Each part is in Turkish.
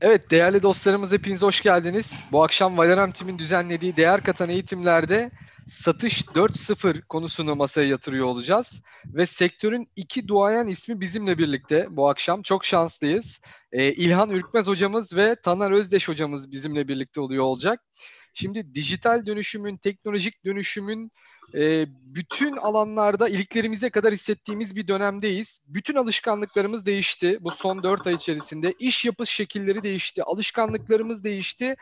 Evet değerli dostlarımız hepiniz hoş geldiniz. Bu akşam Valorem Team'in düzenlediği değer katan eğitimlerde satış 4.0 konusunu masaya yatırıyor olacağız. Ve sektörün iki duayen ismi bizimle birlikte bu akşam. Çok şanslıyız. Ee, İlhan Ürkmez hocamız ve Taner Özdeş hocamız bizimle birlikte oluyor olacak. Şimdi dijital dönüşümün, teknolojik dönüşümün e, bütün alanlarda iliklerimize kadar hissettiğimiz bir dönemdeyiz. Bütün alışkanlıklarımız değişti bu son dört ay içerisinde. İş yapış şekilleri değişti, alışkanlıklarımız değişti.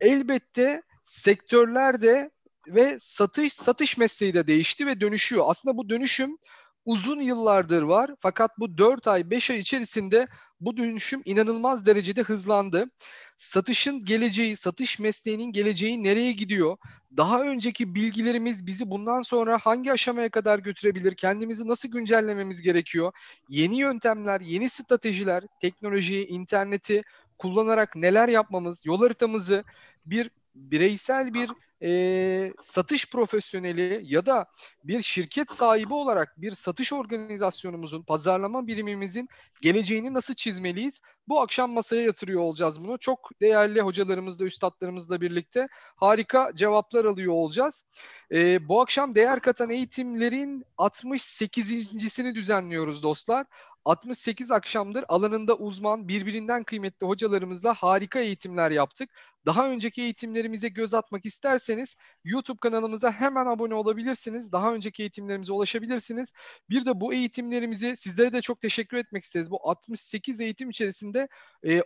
Elbette sektörler de ve satış satış mesleği de değişti ve dönüşüyor. Aslında bu dönüşüm uzun yıllardır var fakat bu 4 ay 5 ay içerisinde bu dönüşüm inanılmaz derecede hızlandı. Satışın geleceği, satış mesleğinin geleceği nereye gidiyor? Daha önceki bilgilerimiz bizi bundan sonra hangi aşamaya kadar götürebilir? Kendimizi nasıl güncellememiz gerekiyor? Yeni yöntemler, yeni stratejiler, teknolojiyi, interneti kullanarak neler yapmamız, yol haritamızı bir bireysel bir e, satış profesyoneli ya da bir şirket sahibi olarak bir satış organizasyonumuzun, pazarlama birimimizin geleceğini nasıl çizmeliyiz? Bu akşam masaya yatırıyor olacağız bunu. Çok değerli hocalarımızla, üstadlarımızla birlikte harika cevaplar alıyor olacağız. E, bu akşam değer katan eğitimlerin 68.sini düzenliyoruz dostlar. 68 akşamdır alanında uzman, birbirinden kıymetli hocalarımızla harika eğitimler yaptık. Daha önceki eğitimlerimize göz atmak isterseniz YouTube kanalımıza hemen abone olabilirsiniz. Daha önceki eğitimlerimize ulaşabilirsiniz. Bir de bu eğitimlerimizi sizlere de çok teşekkür etmek isteriz. Bu 68 eğitim içerisinde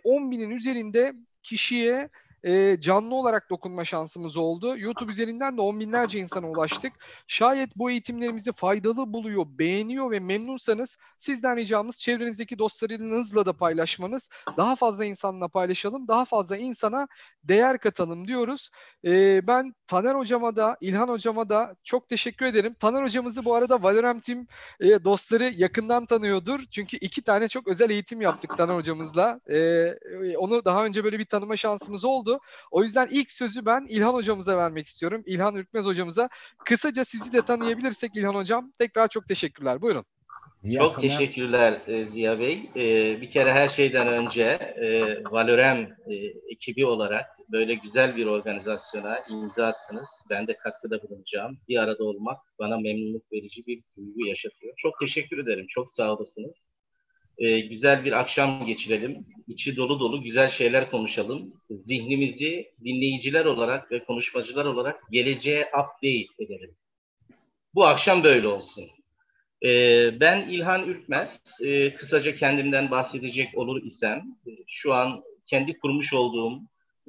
10 binin üzerinde kişiye e, canlı olarak dokunma şansımız oldu. YouTube üzerinden de on binlerce insana ulaştık. Şayet bu eğitimlerimizi faydalı buluyor, beğeniyor ve memnunsanız sizden ricamız çevrenizdeki dostlarınızla da paylaşmanız. Daha fazla insanla paylaşalım, daha fazla insana değer katalım diyoruz. E, ben Taner hocama da, İlhan hocama da çok teşekkür ederim. Taner hocamızı bu arada Valorem Team e, dostları yakından tanıyordur. Çünkü iki tane çok özel eğitim yaptık Taner hocamızla. E, onu daha önce böyle bir tanıma şansımız oldu oldu. O yüzden ilk sözü ben İlhan hocamıza vermek istiyorum. İlhan Ürkmez hocamıza. Kısaca sizi de tanıyabilirsek İlhan hocam. Tekrar çok teşekkürler. Buyurun. Ziya Çok Kamer... teşekkürler e, Ziya Bey. E, bir kere her şeyden önce e, Valorem e, ekibi olarak böyle güzel bir organizasyona imza attınız. Ben de katkıda bulunacağım. Bir arada olmak bana memnunluk verici bir duygu yaşatıyor. Çok teşekkür ederim. Çok sağ olasınız e, güzel bir akşam geçirelim. İçi dolu dolu güzel şeyler konuşalım. Zihnimizi dinleyiciler olarak ve konuşmacılar olarak geleceğe update edelim. Bu akşam böyle olsun. E, ben İlhan Ürkmez. E, kısaca kendimden bahsedecek olur isem, şu an kendi kurmuş olduğum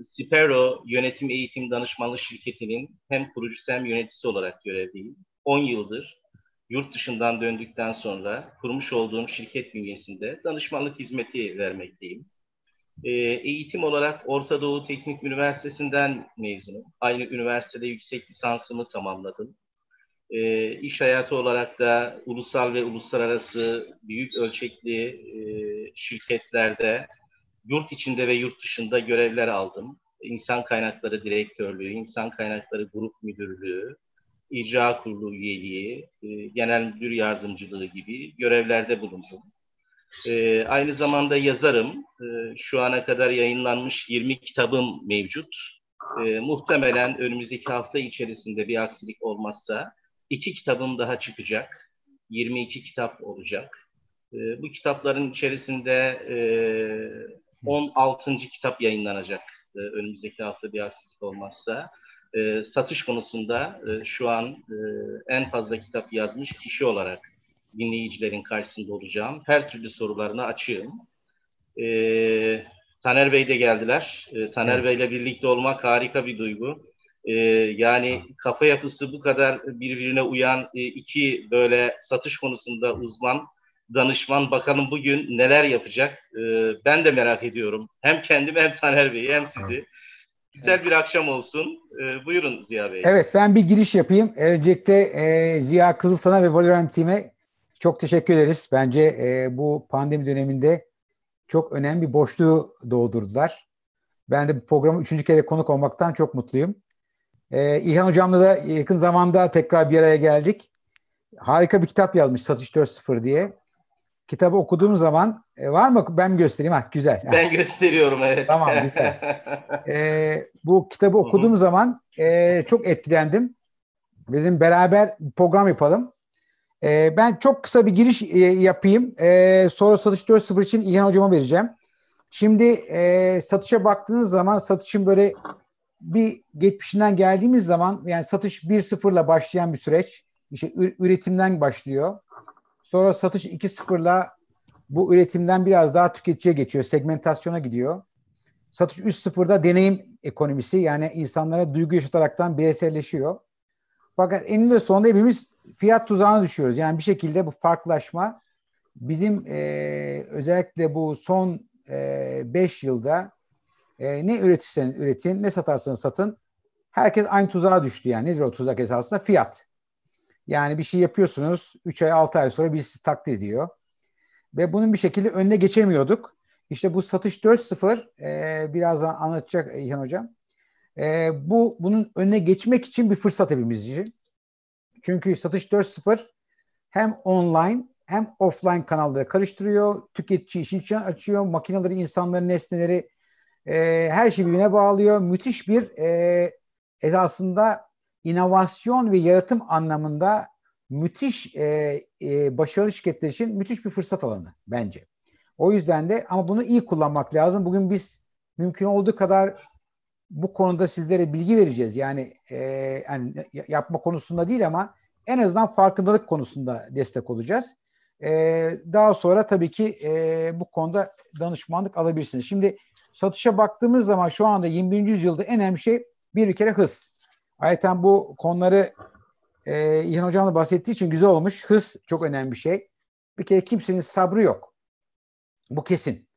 Sipero Yönetim Eğitim Danışmanlık Şirketi'nin hem kurucusu hem yöneticisi olarak görevliyim. 10 yıldır yurt dışından döndükten sonra kurmuş olduğum şirket bünyesinde danışmanlık hizmeti vermekteyim. E, eğitim olarak Orta Doğu Teknik Üniversitesi'nden mezunum. Aynı üniversitede yüksek lisansımı tamamladım. E, iş hayatı olarak da ulusal ve uluslararası büyük ölçekli e, şirketlerde yurt içinde ve yurt dışında görevler aldım. İnsan kaynakları direktörlüğü, insan kaynakları grup müdürlüğü, icra kurulu üyeliği, e, genel müdür yardımcılığı gibi görevlerde bulundum. E, aynı zamanda yazarım. E, şu ana kadar yayınlanmış 20 kitabım mevcut. E, muhtemelen önümüzdeki hafta içerisinde bir aksilik olmazsa iki kitabım daha çıkacak. 22 kitap olacak. Bu kitapların içerisinde e, 16. kitap yayınlanacak önümüzdeki hafta bir aksilik olmazsa e, satış konusunda e, şu an e, en fazla kitap yazmış kişi olarak dinleyicilerin karşısında olacağım. Her türlü sorularını açığım. E, Taner Bey de geldiler. E, Taner evet. Bey ile birlikte olmak harika bir duygu. E, yani kafa yapısı bu kadar birbirine uyan e, iki böyle satış konusunda uzman danışman bakalım bugün neler yapacak. E, ben de merak ediyorum. Hem kendimi hem Taner Bey'i hem sizi. Güzel evet. bir akşam olsun. Ee, buyurun Ziya Bey. Evet ben bir giriş yapayım. Öncelikle e, Ziya Kızıltan'a ve Valorant Team'e çok teşekkür ederiz. Bence e, bu pandemi döneminde çok önemli bir boşluğu doldurdular. Ben de bu programı üçüncü kere konuk olmaktan çok mutluyum. Ee, İlhan Hocam'la da yakın zamanda tekrar bir araya geldik. Harika bir kitap yazmış Satış 4.0 diye. Kitabı okuduğum zaman e, var mı? Ben mi göstereyim? Ha, güzel. Ben gösteriyorum evet. Tamam güzel. Ee, bu kitabı okuduğum Hı-hı. zaman e, çok etkilendim. Dedim beraber program yapalım. Ee, ben çok kısa bir giriş e, yapayım. Ee, sonra Satış 4.0 için İlhan Hocam'a vereceğim. Şimdi e, satışa baktığınız zaman satışın böyle bir geçmişinden geldiğimiz zaman yani satış 1.0 ile başlayan bir süreç. İşte üretimden başlıyor. Sonra satış 2.0'la bu üretimden biraz daha tüketiciye geçiyor. Segmentasyona gidiyor. Satış 3.0'da deneyim ekonomisi yani insanlara duygu yaşataraktan bireyselleşiyor. Fakat eninde sonunda hepimiz fiyat tuzağına düşüyoruz. Yani bir şekilde bu farklılaşma bizim e, özellikle bu son 5 e, yılda e, ne üretirseniz üretin, ne satarsanız satın herkes aynı tuzağa düştü yani. Nedir o tuzak esasında? Fiyat. Yani bir şey yapıyorsunuz 3 ay 6 ay sonra birisi taklit ediyor. Ve bunun bir şekilde önüne geçemiyorduk. İşte bu satış 4.0 e, birazdan anlatacak İlhan Hocam. E, bu bunun önüne geçmek için bir fırsat hepimiz için. Çünkü satış 4.0 hem online hem offline kanalları karıştırıyor. Tüketici işin için açıyor. Makineleri, insanları, nesneleri e, her şeyi birbirine bağlıyor. Müthiş bir e, esasında inovasyon ve yaratım anlamında müthiş e, e, başarılı şirketler için müthiş bir fırsat alanı bence. O yüzden de ama bunu iyi kullanmak lazım. Bugün biz mümkün olduğu kadar bu konuda sizlere bilgi vereceğiz. Yani, e, yani yapma konusunda değil ama en azından farkındalık konusunda destek olacağız. E, daha sonra tabii ki e, bu konuda danışmanlık alabilirsiniz. Şimdi satışa baktığımız zaman şu anda 21. yüzyılda en önemli şey bir, kere hız. Ayrıca bu konuları e, İlhan Hocam da bahsettiği için güzel olmuş. Hız çok önemli bir şey. Bir kere kimsenin sabrı yok. Bu kesin.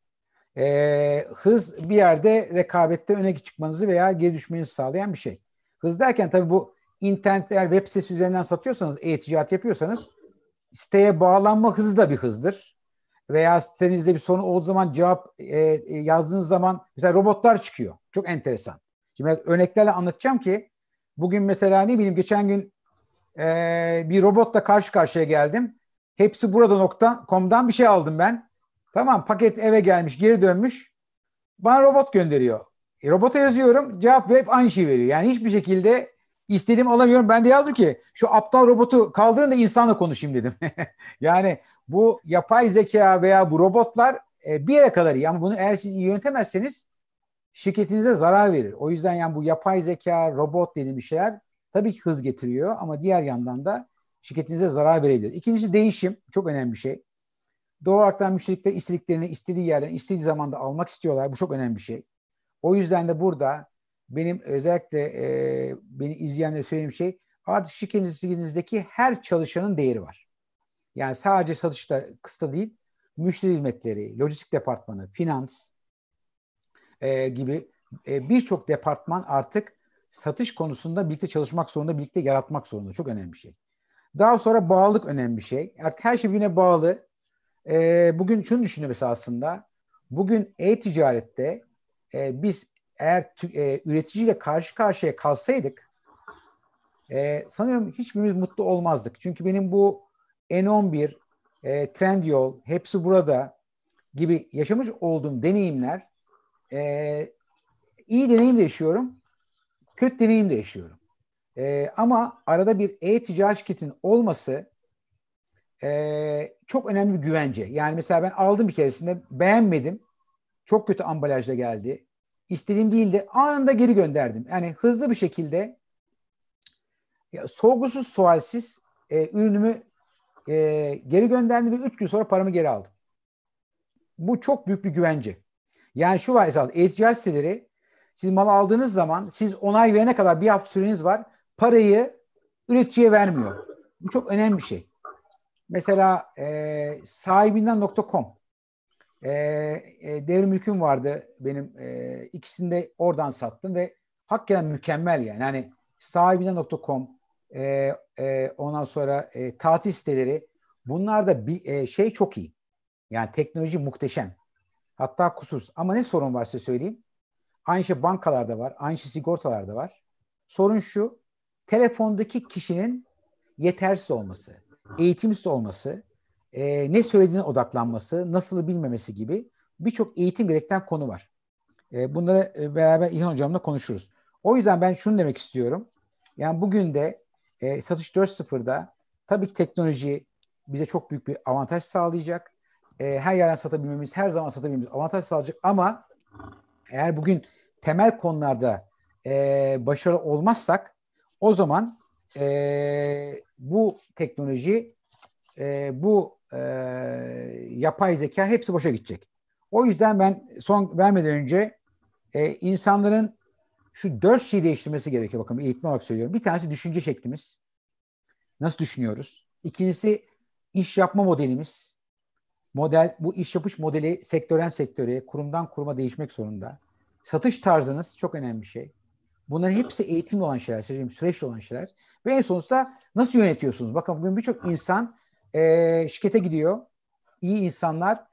E, hız bir yerde rekabette öne çıkmanızı veya geri düşmenizi sağlayan bir şey. Hız derken tabii bu internette eğer web sitesi üzerinden satıyorsanız, e-ticaret yapıyorsanız siteye bağlanma hızı da bir hızdır. Veya sitenizde bir sorun olduğu zaman cevap e, yazdığınız zaman mesela robotlar çıkıyor. Çok enteresan. Şimdi örneklerle anlatacağım ki bugün mesela ne bileyim geçen gün e, bir robotla karşı karşıya geldim. Hepsi burada nokta.com'dan bir şey aldım ben. Tamam paket eve gelmiş geri dönmüş. Bana robot gönderiyor. E, robota yazıyorum cevap hep aynı şey veriyor. Yani hiçbir şekilde istediğim alamıyorum. Ben de yazdım ki şu aptal robotu kaldırın da insanla konuşayım dedim. yani bu yapay zeka veya bu robotlar e, bir yere kadar iyi ama bunu eğer siz iyi yönetemezseniz şirketinize zarar verir. O yüzden yani bu yapay zeka, robot dediğim şeyler tabii ki hız getiriyor ama diğer yandan da şirketinize zarar verebilir. İkincisi değişim. Çok önemli bir şey. Doğru olarak müşteriler istediklerini istediği yerden istediği zamanda almak istiyorlar. Bu çok önemli bir şey. O yüzden de burada benim özellikle e, beni izleyenlere söylediğim şey artık şirketinizdeki her çalışanın değeri var. Yani sadece satışta kısa değil, müşteri hizmetleri, lojistik departmanı, finans e, gibi e, birçok departman artık satış konusunda birlikte çalışmak zorunda, birlikte yaratmak zorunda. Çok önemli bir şey. Daha sonra bağlılık önemli bir şey. Artık her şey birbirine bağlı. E, bugün şunu düşünüyorum aslında. Bugün e-ticarette e, biz eğer e, üreticiyle karşı karşıya kalsaydık e, sanıyorum hiçbirimiz mutlu olmazdık. Çünkü benim bu N11, e, Trendyol, hepsi burada gibi yaşamış olduğum deneyimler e, iyi deneyim de yaşıyorum, kötü deneyim de yaşıyorum. E, ama arada bir e-ticaret şirketinin olması e, çok önemli bir güvence. Yani mesela ben aldım bir keresinde beğenmedim. Çok kötü ambalajla geldi istediğim değildi. Anında geri gönderdim. Yani hızlı bir şekilde ya, sorgusuz sualsiz e, ürünümü e, geri gönderdim ve 3 gün sonra paramı geri aldım. Bu çok büyük bir güvence. Yani şu var esas e-ticaret siteleri siz mal aldığınız zaman siz onay verene kadar bir hafta süreniz var. Parayı üreticiye vermiyor. Bu çok önemli bir şey. Mesela e, sahibinden.com e, e, devrim hüküm vardı benim e, ikisini de oradan sattım ve hakikaten mükemmel yani. Hani sahibinden.com e, e, ondan sonra e, tatil siteleri bunlar da bir e, şey çok iyi. Yani teknoloji muhteşem. Hatta kusursuz. Ama ne sorun var size söyleyeyim. Aynı şey bankalarda var. Aynı şey sigortalarda var. Sorun şu, telefondaki kişinin yetersiz olması, eğitimsiz olması, e, ne söylediğine odaklanması, nasıl bilmemesi gibi birçok eğitim gerektiren konu var. E, bunları e, beraber İlhan Hocam'la konuşuruz. O yüzden ben şunu demek istiyorum. Yani bugün de e, satış 4.0'da tabii ki teknoloji bize çok büyük bir avantaj sağlayacak. E, her yerden satabilmemiz, her zaman satabilmemiz avantaj sağlayacak ama eğer bugün temel konularda e, başarılı olmazsak o zaman e, bu teknoloji, e, bu e, yapay zeka hepsi boşa gidecek. O yüzden ben son vermeden önce e, insanların şu dört şeyi değiştirmesi gerekiyor. Bakın eğitim olarak söylüyorum. Bir tanesi düşünce şeklimiz. Nasıl düşünüyoruz? İkincisi iş yapma modelimiz. Model, bu iş yapış modeli sektörden sektöre, kurumdan kuruma değişmek zorunda. Satış tarzınız çok önemli bir şey. Bunların hepsi eğitimli olan şeyler, süreçli olan şeyler. Ve en sonuçta nasıl yönetiyorsunuz? Bakın bugün birçok insan e, şirkete gidiyor. İyi insanlar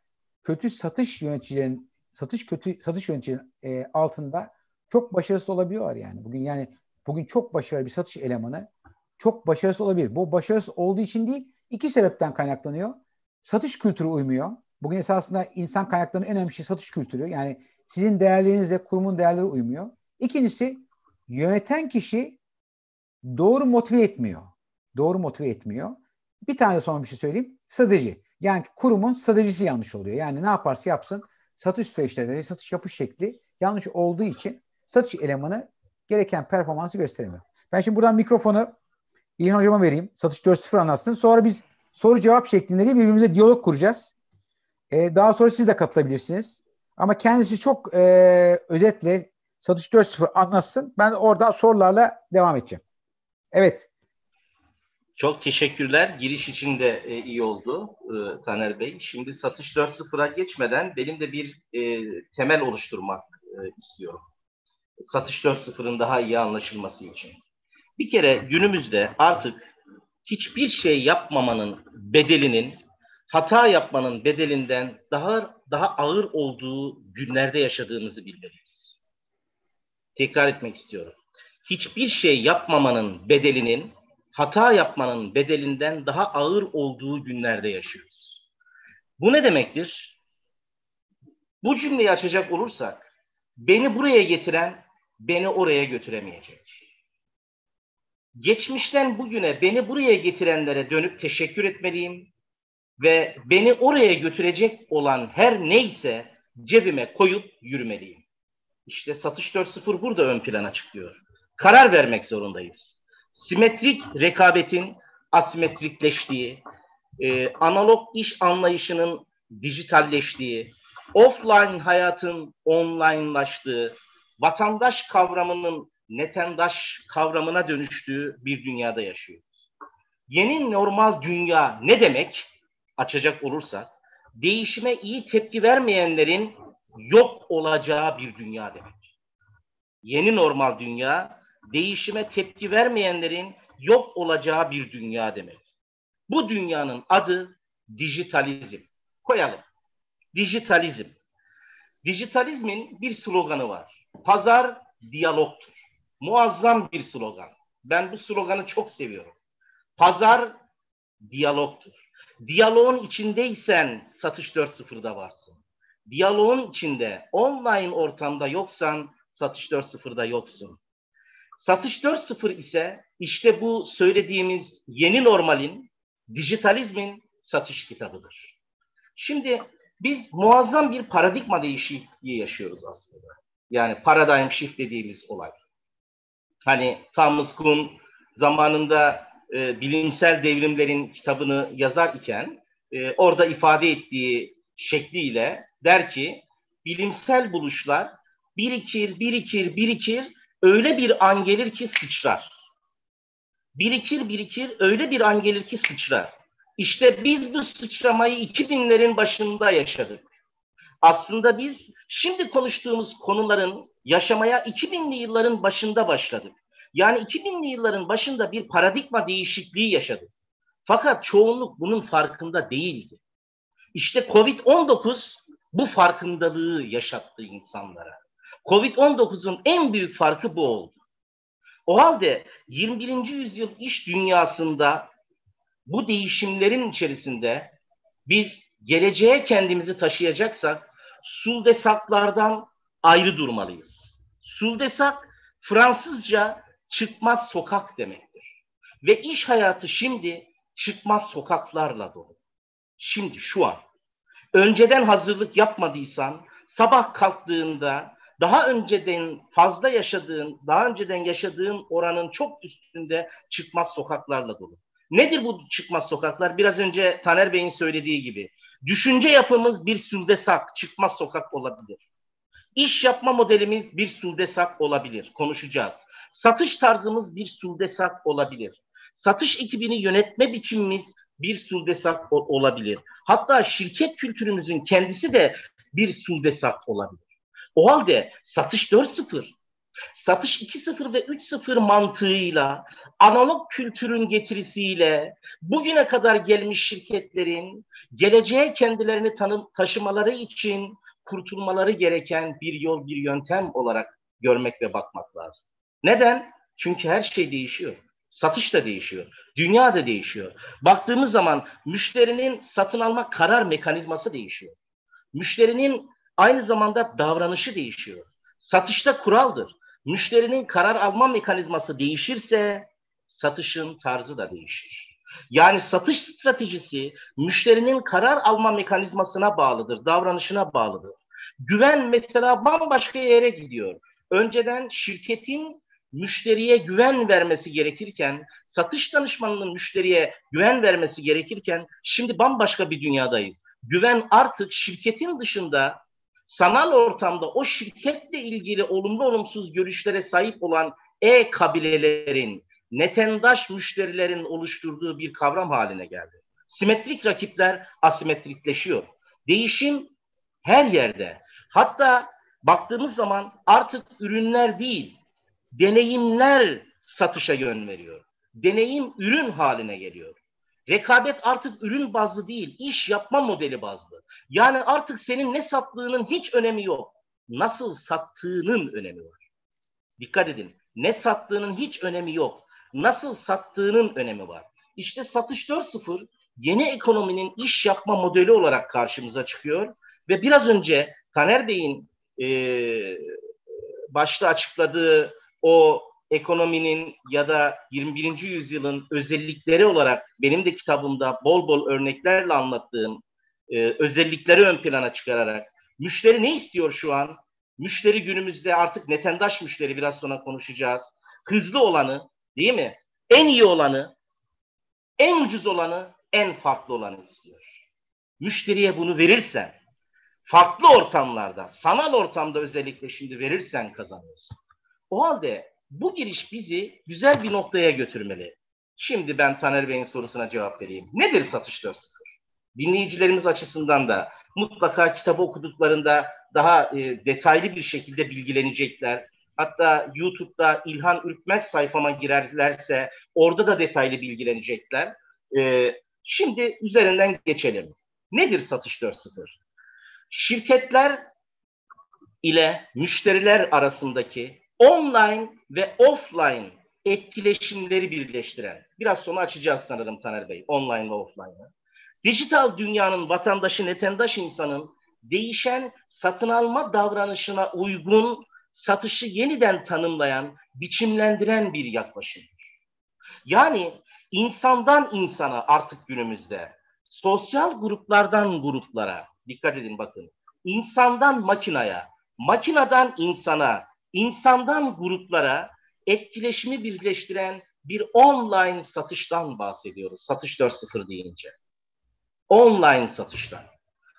kötü satış yöneticilerin satış kötü satış yöneticilerin e, altında çok başarısız olabiliyorlar yani. Bugün yani bugün çok başarılı bir satış elemanı çok başarısız olabilir. Bu başarısız olduğu için değil, iki sebepten kaynaklanıyor. Satış kültürü uymuyor. Bugün esasında insan kaynaklarının en önemli şey satış kültürü. Yani sizin değerlerinizle kurumun değerleri uymuyor. İkincisi yöneten kişi doğru motive etmiyor. Doğru motive etmiyor. Bir tane son bir şey söyleyeyim. Strateji. Yani kurumun stratejisi yanlış oluyor. Yani ne yaparsa yapsın satış süreçleri, satış yapış şekli yanlış olduğu için satış elemanı gereken performansı gösteremiyor. Ben şimdi buradan mikrofonu İlhan Hocam'a vereyim. Satış 4.0 anlatsın. Sonra biz soru cevap şeklinde de birbirimize diyalog kuracağız. Ee, daha sonra siz de katılabilirsiniz. Ama kendisi çok e, özetle Satış 4.0 anlatsın. Ben oradan sorularla devam edeceğim. Evet. Çok teşekkürler. Giriş için de e, iyi oldu e, Taner Bey. Şimdi satış 4.0'a geçmeden benim de bir e, temel oluşturmak e, istiyorum. Satış 4.0'ın daha iyi anlaşılması için. Bir kere günümüzde artık hiçbir şey yapmamanın bedelinin hata yapmanın bedelinden daha daha ağır olduğu günlerde yaşadığımızı bilmeliyiz. Tekrar etmek istiyorum. Hiçbir şey yapmamanın bedelinin hata yapmanın bedelinden daha ağır olduğu günlerde yaşıyoruz. Bu ne demektir? Bu cümleyi açacak olursak beni buraya getiren beni oraya götüremeyecek. Geçmişten bugüne beni buraya getirenlere dönüp teşekkür etmeliyim ve beni oraya götürecek olan her neyse cebime koyup yürümeliyim. İşte satış 4.0 burada ön plana çıkıyor. Karar vermek zorundayız. Simetrik rekabetin asimetrikleştiği, e, analog iş anlayışının dijitalleştiği, offline hayatın onlinelaştığı, vatandaş kavramının netendaş kavramına dönüştüğü bir dünyada yaşıyoruz. Yeni normal dünya ne demek? Açacak olursak, değişime iyi tepki vermeyenlerin yok olacağı bir dünya demek. Yeni normal dünya, değişime tepki vermeyenlerin yok olacağı bir dünya demek. Bu dünyanın adı dijitalizm. Koyalım. Dijitalizm. Dijitalizmin bir sloganı var. Pazar diyalogtur. Muazzam bir slogan. Ben bu sloganı çok seviyorum. Pazar diyalogtur. Diyaloğun içindeysen satış 4.0'da varsın. Diyaloğun içinde online ortamda yoksan satış 4.0'da yoksun. Satış 4.0 ise işte bu söylediğimiz yeni normalin, dijitalizmin satış kitabıdır. Şimdi biz muazzam bir paradigma değişikliği yaşıyoruz aslında. Yani paradigm shift dediğimiz olay. Hani Thomas Kuhn zamanında e, bilimsel devrimlerin kitabını yazar iken e, orada ifade ettiği şekliyle der ki bilimsel buluşlar birikir, birikir, birikir, öyle bir an gelir ki sıçrar. Birikir, birikir, öyle bir an gelir ki sıçrar. İşte biz bu sıçramayı 2000'lerin başında yaşadık. Aslında biz şimdi konuştuğumuz konuların yaşamaya 2000'li yılların başında başladık. Yani 2000'li yılların başında bir paradigma değişikliği yaşadık. Fakat çoğunluk bunun farkında değildi. İşte Covid-19 bu farkındalığı yaşattı insanlara. Covid-19'un en büyük farkı bu oldu. O halde 21. yüzyıl iş dünyasında bu değişimlerin içerisinde biz geleceğe kendimizi taşıyacaksak suldesaklardan ayrı durmalıyız. Suldesak Fransızca çıkmaz sokak demektir. Ve iş hayatı şimdi çıkmaz sokaklarla dolu. Şimdi şu an. Önceden hazırlık yapmadıysan sabah kalktığında daha önceden fazla yaşadığın, daha önceden yaşadığın oranın çok üstünde çıkmaz sokaklarla dolu. Nedir bu çıkmaz sokaklar? Biraz önce Taner Bey'in söylediği gibi. Düşünce yapımız bir süldesak, çıkmaz sokak olabilir. İş yapma modelimiz bir süldesak olabilir. Konuşacağız. Satış tarzımız bir süldesak olabilir. Satış ekibini yönetme biçimimiz bir suldesak olabilir. Hatta şirket kültürümüzün kendisi de bir suldesak olabilir. O halde satış 4.0, satış 2.0 ve 3.0 mantığıyla, analog kültürün getirisiyle bugüne kadar gelmiş şirketlerin geleceğe kendilerini tanım, taşımaları için kurtulmaları gereken bir yol, bir yöntem olarak görmek ve bakmak lazım. Neden? Çünkü her şey değişiyor. Satış da değişiyor. Dünya da değişiyor. Baktığımız zaman müşterinin satın alma karar mekanizması değişiyor. Müşterinin aynı zamanda davranışı değişiyor. Satışta kuraldır. Müşterinin karar alma mekanizması değişirse satışın tarzı da değişir. Yani satış stratejisi müşterinin karar alma mekanizmasına bağlıdır, davranışına bağlıdır. Güven mesela bambaşka yere gidiyor. Önceden şirketin müşteriye güven vermesi gerekirken, satış danışmanının müşteriye güven vermesi gerekirken şimdi bambaşka bir dünyadayız. Güven artık şirketin dışında sanal ortamda o şirketle ilgili olumlu olumsuz görüşlere sahip olan e-kabilelerin, netendaş müşterilerin oluşturduğu bir kavram haline geldi. Simetrik rakipler asimetrikleşiyor. Değişim her yerde. Hatta baktığımız zaman artık ürünler değil, deneyimler satışa yön veriyor. Deneyim ürün haline geliyor. Rekabet artık ürün bazlı değil, iş yapma modeli bazlı. Yani artık senin ne sattığının hiç önemi yok. Nasıl sattığının önemi var. Dikkat edin. Ne sattığının hiç önemi yok. Nasıl sattığının önemi var. İşte satış 4.0 yeni ekonominin iş yapma modeli olarak karşımıza çıkıyor. Ve biraz önce Taner Bey'in e, başta açıkladığı o ekonominin ya da 21. yüzyılın özellikleri olarak benim de kitabımda bol bol örneklerle anlattığım e, özellikleri ön plana çıkararak müşteri ne istiyor şu an? Müşteri günümüzde artık netendaş müşteri biraz sonra konuşacağız. Hızlı olanı değil mi? En iyi olanı, en ucuz olanı, en farklı olanı istiyor. Müşteriye bunu verirsen, farklı ortamlarda, sanal ortamda özellikle şimdi verirsen kazanıyorsun. O halde bu giriş bizi güzel bir noktaya götürmeli. Şimdi ben Taner Bey'in sorusuna cevap vereyim. Nedir satış 4.0? Dinleyicilerimiz açısından da mutlaka kitabı okuduklarında daha e, detaylı bir şekilde bilgilenecekler. Hatta YouTube'da İlhan Ürkmez sayfama girerlerse orada da detaylı bilgilenecekler. E, şimdi üzerinden geçelim. Nedir satış 4.0? Şirketler ile müşteriler arasındaki online ve offline etkileşimleri birleştiren, biraz sonra açacağız sanırım Taner Bey, online ve offline'ı. Dijital dünyanın vatandaşı, netendaş insanın değişen satın alma davranışına uygun satışı yeniden tanımlayan, biçimlendiren bir yaklaşımdır. Yani insandan insana artık günümüzde, sosyal gruplardan gruplara, dikkat edin bakın, insandan makinaya, makinadan insana, insandan gruplara etkileşimi birleştiren bir online satıştan bahsediyoruz. Satış 4.0 deyince. Online satıştan.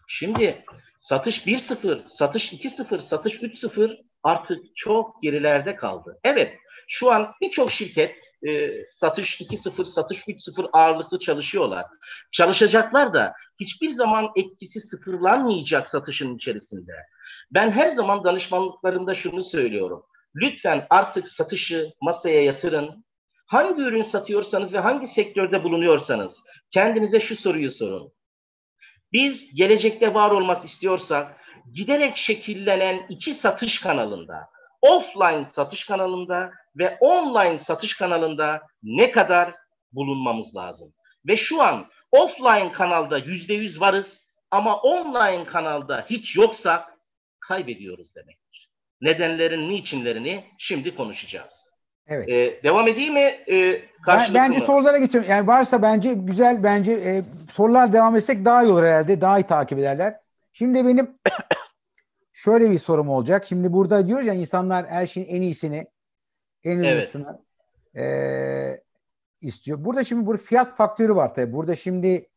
Şimdi satış 1.0, satış 2.0, satış 3.0 artık çok gerilerde kaldı. Evet, şu an birçok şirket e, satış 2.0, satış 3.0 ağırlıklı çalışıyorlar. Çalışacaklar da hiçbir zaman etkisi sıfırlanmayacak satışın içerisinde. Ben her zaman danışmanlıklarımda şunu söylüyorum. Lütfen artık satışı masaya yatırın. Hangi ürün satıyorsanız ve hangi sektörde bulunuyorsanız kendinize şu soruyu sorun. Biz gelecekte var olmak istiyorsak giderek şekillenen iki satış kanalında offline satış kanalında ve online satış kanalında ne kadar bulunmamız lazım. Ve şu an offline kanalda yüzde yüz varız ama online kanalda hiç yoksak kaybediyoruz demektir. Nedenlerin, niçinlerini şimdi konuşacağız. Evet. Ee, devam edeyim mi? Ee, ben, bence mı? sorulara geçelim. Yani varsa bence güzel bence e, sorular devam etsek daha iyi olur herhalde. Daha iyi takip ederler. Şimdi benim şöyle bir sorum olacak. Şimdi burada diyoruz ya insanlar her şeyin en iyisini, en hızlısını evet. e, istiyor. Burada şimdi bu fiyat faktörü var tabii. Burada şimdi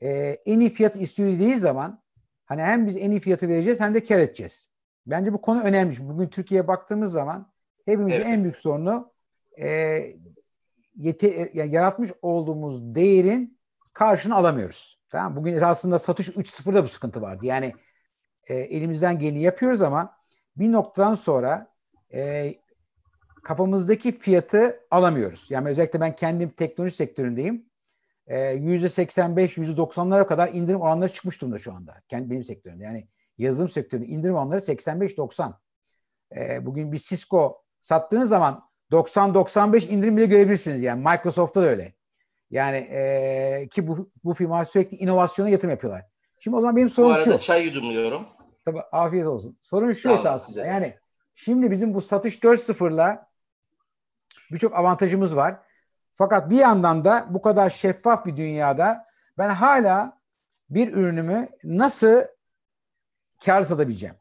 e, en iyi fiyatı istiyor dediği zaman hani hem biz en iyi fiyatı vereceğiz hem de kar edeceğiz. Bence bu konu önemli. Bugün Türkiye'ye baktığımız zaman hepimizin evet. en büyük sorunu e, yete, yani yaratmış olduğumuz değerin karşını alamıyoruz. Tamam Bugün aslında satış 3.0'da bu sıkıntı vardı. Yani e, elimizden geleni yapıyoruz ama bir noktadan sonra e, kafamızdaki fiyatı alamıyoruz. Yani özellikle ben kendim teknoloji sektöründeyim. E, %85, %90'lara kadar indirim oranları çıkmış durumda şu anda. Kendi benim sektörümde. Yani yazılım sektöründe indirim oranları 85-90. E, bugün bir Cisco sattığınız zaman 90-95 indirim bile görebilirsiniz. Yani Microsoft'ta da öyle. Yani e, ki bu, bu firma sürekli inovasyona yatırım yapıyorlar. Şimdi o zaman benim sorum şu. Bu arada şu. çay yudumluyorum. Tabii afiyet olsun. Sorun şu tamam, esasında. Güzel. Yani şimdi bizim bu satış 4.0'la birçok avantajımız var. Fakat bir yandan da bu kadar şeffaf bir dünyada ben hala bir ürünümü nasıl kar satabileceğim?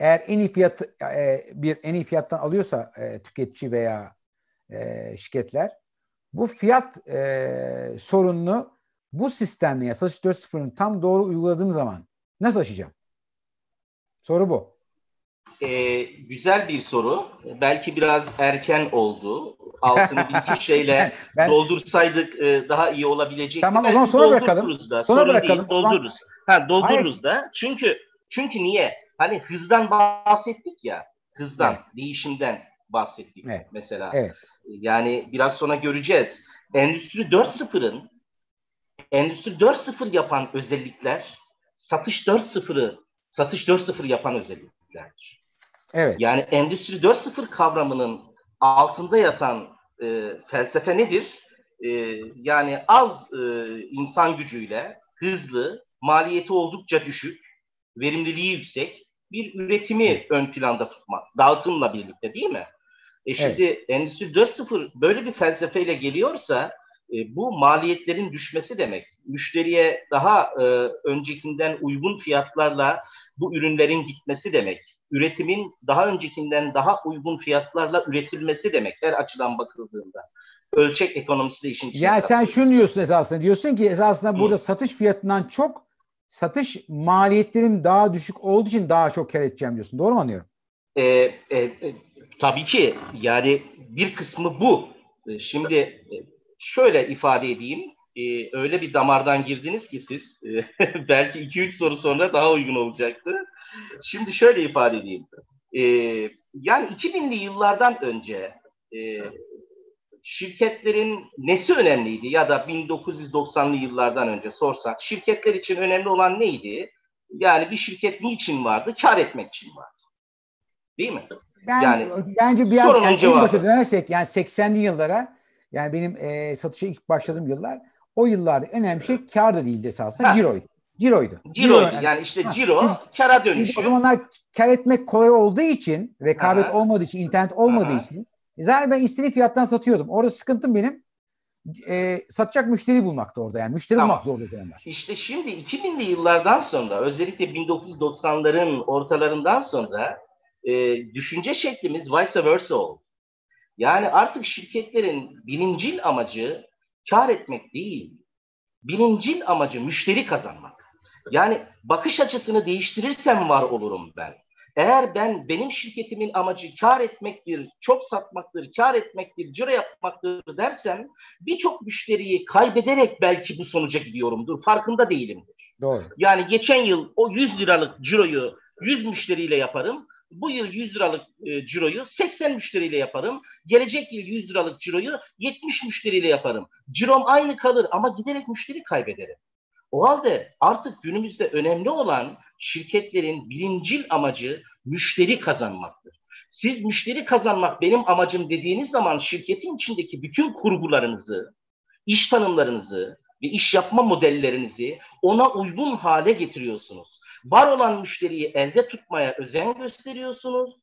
Eğer en iyi fiyat e, bir en iyi fiyattan alıyorsa e, tüketici veya e, şirketler bu fiyat e, sorununu bu sistemle ya satış 4.0'ın tam doğru uyguladığım zaman nasıl aşacağım? Soru bu. Ee, güzel bir soru. Belki biraz erken oldu. Altını bir iki şeyle ben, doldursaydık e, daha iyi olabilecekti. Tamam o zaman sonra bırakalım. Da. Sonra Sorun bırakalım. Değil, doldururuz. Ha, doldururuz Hayır. da. Çünkü çünkü niye? Hani hızdan bahsettik ya. Hızdan, evet. değişimden bahsettik evet. mesela. Evet. Yani biraz sonra göreceğiz. Endüstri 4.0'ın Endüstri 4.0 yapan özellikler satış 4.0'ı satış 4.0 yapan özelliklerdir. Evet. Yani Endüstri 4.0 kavramının altında yatan e, felsefe nedir? E, yani az e, insan gücüyle hızlı, maliyeti oldukça düşük, verimliliği yüksek bir üretimi ön planda tutmak, dağıtımla birlikte değil mi? E şimdi evet. Endüstri 4.0 böyle bir felsefeyle geliyorsa e, bu maliyetlerin düşmesi demek. Müşteriye daha e, öncekinden uygun fiyatlarla bu ürünlerin gitmesi demek. Üretimin daha öncekinden daha uygun fiyatlarla üretilmesi demek her açıdan bakıldığında. Ölçek ekonomisi de işin. Ya sen şunu diyorsun esasında. Diyorsun ki esasında burada satış fiyatından çok satış maliyetlerim daha düşük olduğu için daha çok kar edeceğim diyorsun. Doğru mu anlıyorum? Ee, e, e, tabii ki. Yani bir kısmı bu. E, şimdi e, şöyle ifade edeyim. E, öyle bir damardan girdiniz ki siz e, belki 2-3 soru sonra daha uygun olacaktı. Şimdi şöyle ifade edeyim. E, yani 2000'li yıllardan önce e, şirketlerin nesi önemliydi ya da 1990'lı yıllardan önce sorsak şirketler için önemli olan neydi? Yani bir şirket niçin vardı? Kar etmek için vardı. Değil mi? Ben, yani bence biraz yani en başa dönersek yani 80'li yıllara yani benim e, satışa ilk başladığım yıllar o yıllarda önemli şey kar da değildi esasında ha. ciroydu. Ciroydu. Ciroydu. Ciro, yani, yani işte ciro ha. kara dönüşü. Çünkü o zamanlar kar etmek kolay olduğu için rekabet Aha. olmadığı için internet olmadığı Aha. için zaten ben istediğim fiyattan satıyordum. Orada sıkıntım benim e, satacak müşteri bulmakta orada yani. Müşteri tamam. bulmak zordu zamanlar. İşte şimdi 2000'li yıllardan sonra özellikle 1990'ların ortalarından sonra e, düşünce şeklimiz vice versa oldu. Yani artık şirketlerin birincil amacı kar etmek değil, birincil amacı müşteri kazanmak. Yani bakış açısını değiştirirsem var olurum ben. Eğer ben benim şirketimin amacı kar etmektir, çok satmaktır, kar etmektir, ciro yapmaktır dersem birçok müşteriyi kaybederek belki bu sonuca gidiyorumdur. Farkında değilimdir. Doğru. Yani geçen yıl o 100 liralık ciroyu 100 müşteriyle yaparım. Bu yıl 100 liralık e, ciroyu 80 müşteriyle yaparım. Gelecek yıl 100 liralık ciroyu 70 müşteriyle yaparım. Cirom aynı kalır ama giderek müşteri kaybederim. O halde artık günümüzde önemli olan şirketlerin birincil amacı müşteri kazanmaktır. Siz müşteri kazanmak benim amacım dediğiniz zaman şirketin içindeki bütün kurgularınızı, iş tanımlarınızı ve iş yapma modellerinizi ona uygun hale getiriyorsunuz. Var olan müşteriyi elde tutmaya özen gösteriyorsunuz.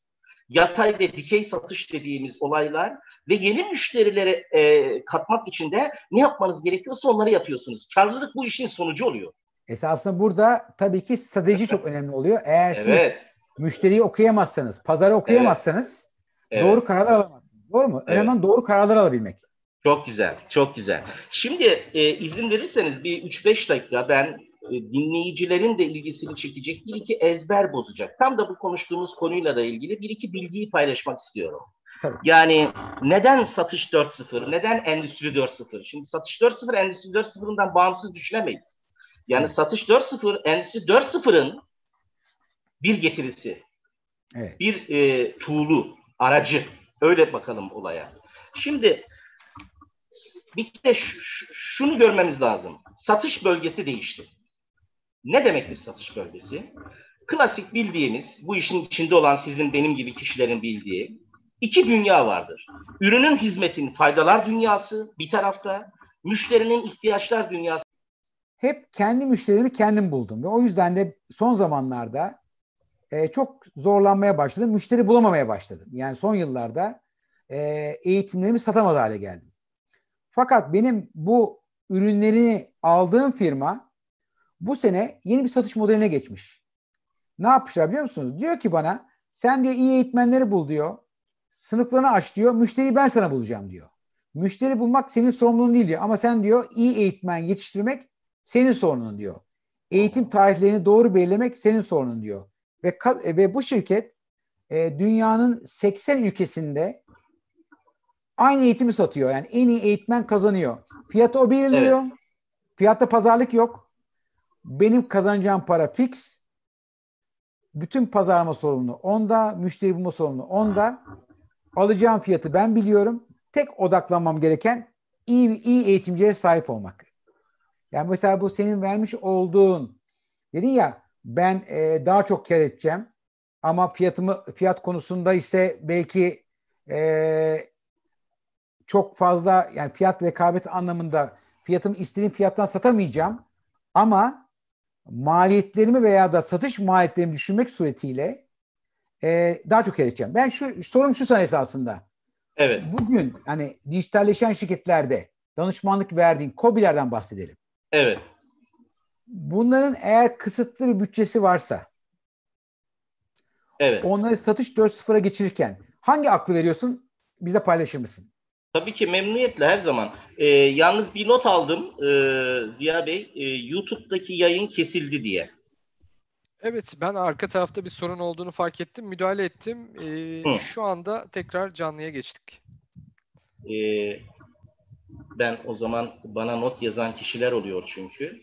Yatay ve dikey satış dediğimiz olaylar ve yeni müşterilere e, katmak için de ne yapmanız gerekiyorsa onları yapıyorsunuz. Karlılık bu işin sonucu oluyor. Esasında burada tabii ki strateji çok önemli oluyor. Eğer evet. siz müşteriyi okuyamazsanız, pazarı okuyamazsanız evet. doğru kararlar alamazsınız. Doğru mu? Evet. Önemli doğru kararlar alabilmek. Çok güzel, çok güzel. Şimdi e, izin verirseniz bir 3-5 dakika ben dinleyicilerin de ilgisini çekecek bir iki ezber bozacak. Tam da bu konuştuğumuz konuyla da ilgili bir iki bilgiyi paylaşmak istiyorum. Tabii. Yani neden satış 4.0, neden endüstri 4.0? Şimdi satış 4.0 endüstri 4.0'dan bağımsız düşünemeyiz. Yani evet. satış 4.0 endüstri 4.0'ın bir getirisi. Evet. Bir e, tuğlu, aracı. Öyle bakalım olaya. Şimdi bir de şunu görmemiz lazım. Satış bölgesi değişti. Ne demektir satış bölgesi? Klasik bildiğimiz, bu işin içinde olan sizin benim gibi kişilerin bildiği iki dünya vardır. Ürünün hizmetin faydalar dünyası bir tarafta, müşterinin ihtiyaçlar dünyası. Hep kendi müşterimi kendim buldum ve o yüzden de son zamanlarda e, çok zorlanmaya başladım. Müşteri bulamamaya başladım. Yani son yıllarda e, eğitimlerimi satamaz hale geldim. Fakat benim bu ürünlerini aldığım firma bu sene yeni bir satış modeline geçmiş. Ne yapmışlar biliyor musunuz? Diyor ki bana sen diyor iyi eğitmenleri bul diyor. Sınıflarını aç diyor. Müşteriyi ben sana bulacağım diyor. Müşteri bulmak senin sorumluluğun değil diyor. Ama sen diyor iyi eğitmen yetiştirmek senin sorunun diyor. Eğitim tarihlerini doğru belirlemek senin sorunun diyor. Ve, ve bu şirket e, dünyanın 80 ülkesinde aynı eğitimi satıyor. Yani en iyi eğitmen kazanıyor. Fiyatı o belirliyor. Evet. Fiyatta pazarlık yok. Benim kazanacağım para fix. Bütün pazarlama sorumlu onda, müşteri bulma sorumlu onda. Alacağım fiyatı ben biliyorum. Tek odaklanmam gereken iyi iyi eğitimciye sahip olmak. Yani mesela bu senin vermiş olduğun dedin ya ben e, daha çok kar edeceğim ama fiyatımı fiyat konusunda ise belki e, çok fazla yani fiyat rekabet anlamında fiyatımı istediğim fiyattan satamayacağım ama maliyetlerimi veya da satış maliyetlerimi düşünmek suretiyle e, daha çok kar edeceğim. Ben şu sorum şu sana esasında. Evet. Bugün hani dijitalleşen şirketlerde danışmanlık verdiğin KOBİ'lerden bahsedelim. Evet bunların eğer kısıtlı bir bütçesi varsa evet. onları satış 4.0'a geçirirken hangi aklı veriyorsun? Bize paylaşır mısın? Tabii ki memnuniyetle her zaman. Ee, yalnız bir not aldım e, Ziya Bey. E, YouTube'daki yayın kesildi diye. Evet ben arka tarafta bir sorun olduğunu fark ettim. Müdahale ettim. Ee, şu anda tekrar canlıya geçtik. Ee, ben o zaman bana not yazan kişiler oluyor çünkü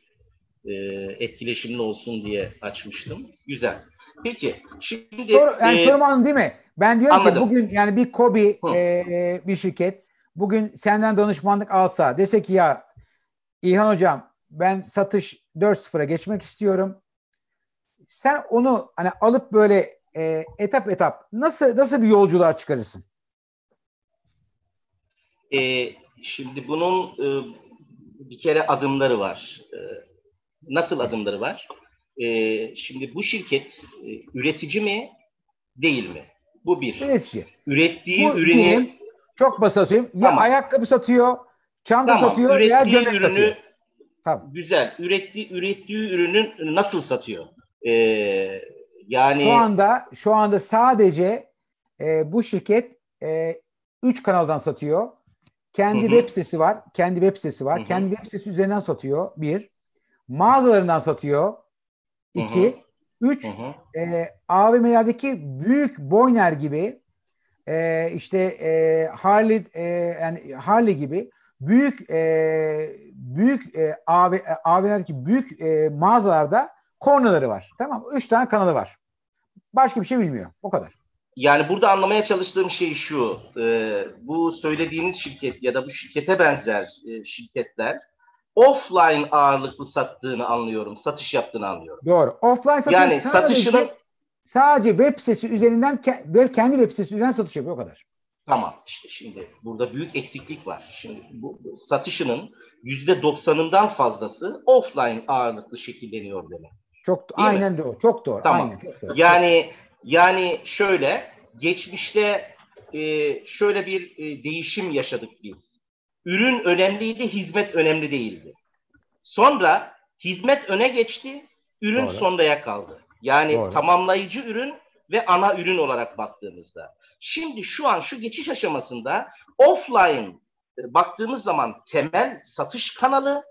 e, etkileşimli olsun diye açmıştım. Güzel. Peki şimdi Sor, yani e, sorum anladın değil mi? Ben diyorum anladım. ki bugün yani bir Kobi e, e, bir şirket bugün senden danışmanlık alsa dese ki ya İlhan hocam ben satış 4.0'a geçmek istiyorum. Sen onu hani alıp böyle e, etap etap nasıl nasıl bir yolculuğa çıkarırsın? E, şimdi bunun e, bir kere adımları var. E, nasıl adımları var? Ee, şimdi bu şirket e, üretici mi değil mi? Bu bir. Üretici. Ürettiği bu ürünü diyeyim, çok basit söyleyeyim. Ya tamam. ayakkabı satıyor, çanta tamam. satıyor ürettiği veya gömlek ürünü, satıyor. Tamam. Güzel. Ürettiği ürettiği ürünün nasıl satıyor? Ee, yani şu anda şu anda sadece e, bu şirket e, üç kanaldan satıyor. Kendi Hı-hı. web sitesi var. Kendi web sitesi var. Hı-hı. Kendi web sitesi üzerinden satıyor. Bir mağazalarından satıyor. İki. Hı hı. Üç, hı hı. E, AVM'lerdeki büyük Boyner gibi e, işte e, Harley e, yani Harley gibi büyük e, büyük e, AV, AVM'lerdeki büyük e, mağazalarda kornaları var. Tamam Üç tane kanalı var. Başka bir şey bilmiyor. O kadar. Yani burada anlamaya çalıştığım şey şu. E, bu söylediğiniz şirket ya da bu şirkete benzer e, şirketler offline ağırlıklı sattığını anlıyorum. Satış yaptığını anlıyorum. Doğru. Offline satış yani satışının sadece web sitesi üzerinden kendi web sitesi üzerinden satış yapıyor o kadar. Tamam işte şimdi burada büyük eksiklik var. Şimdi bu, bu satışının yüzde doksanından fazlası offline ağırlıklı şekilleniyor demek. Çok Değil aynen mi? doğru. Çok doğru. Tamam. Aynen, çok doğru. Yani yani şöyle geçmişte e, şöyle bir e, değişim yaşadık biz. Ürün önemliydi, hizmet önemli değildi. Sonra hizmet öne geçti, ürün doğru. sondaya kaldı. Yani doğru. tamamlayıcı ürün ve ana ürün olarak baktığımızda. Şimdi şu an şu geçiş aşamasında offline e, baktığımız zaman temel satış kanalı,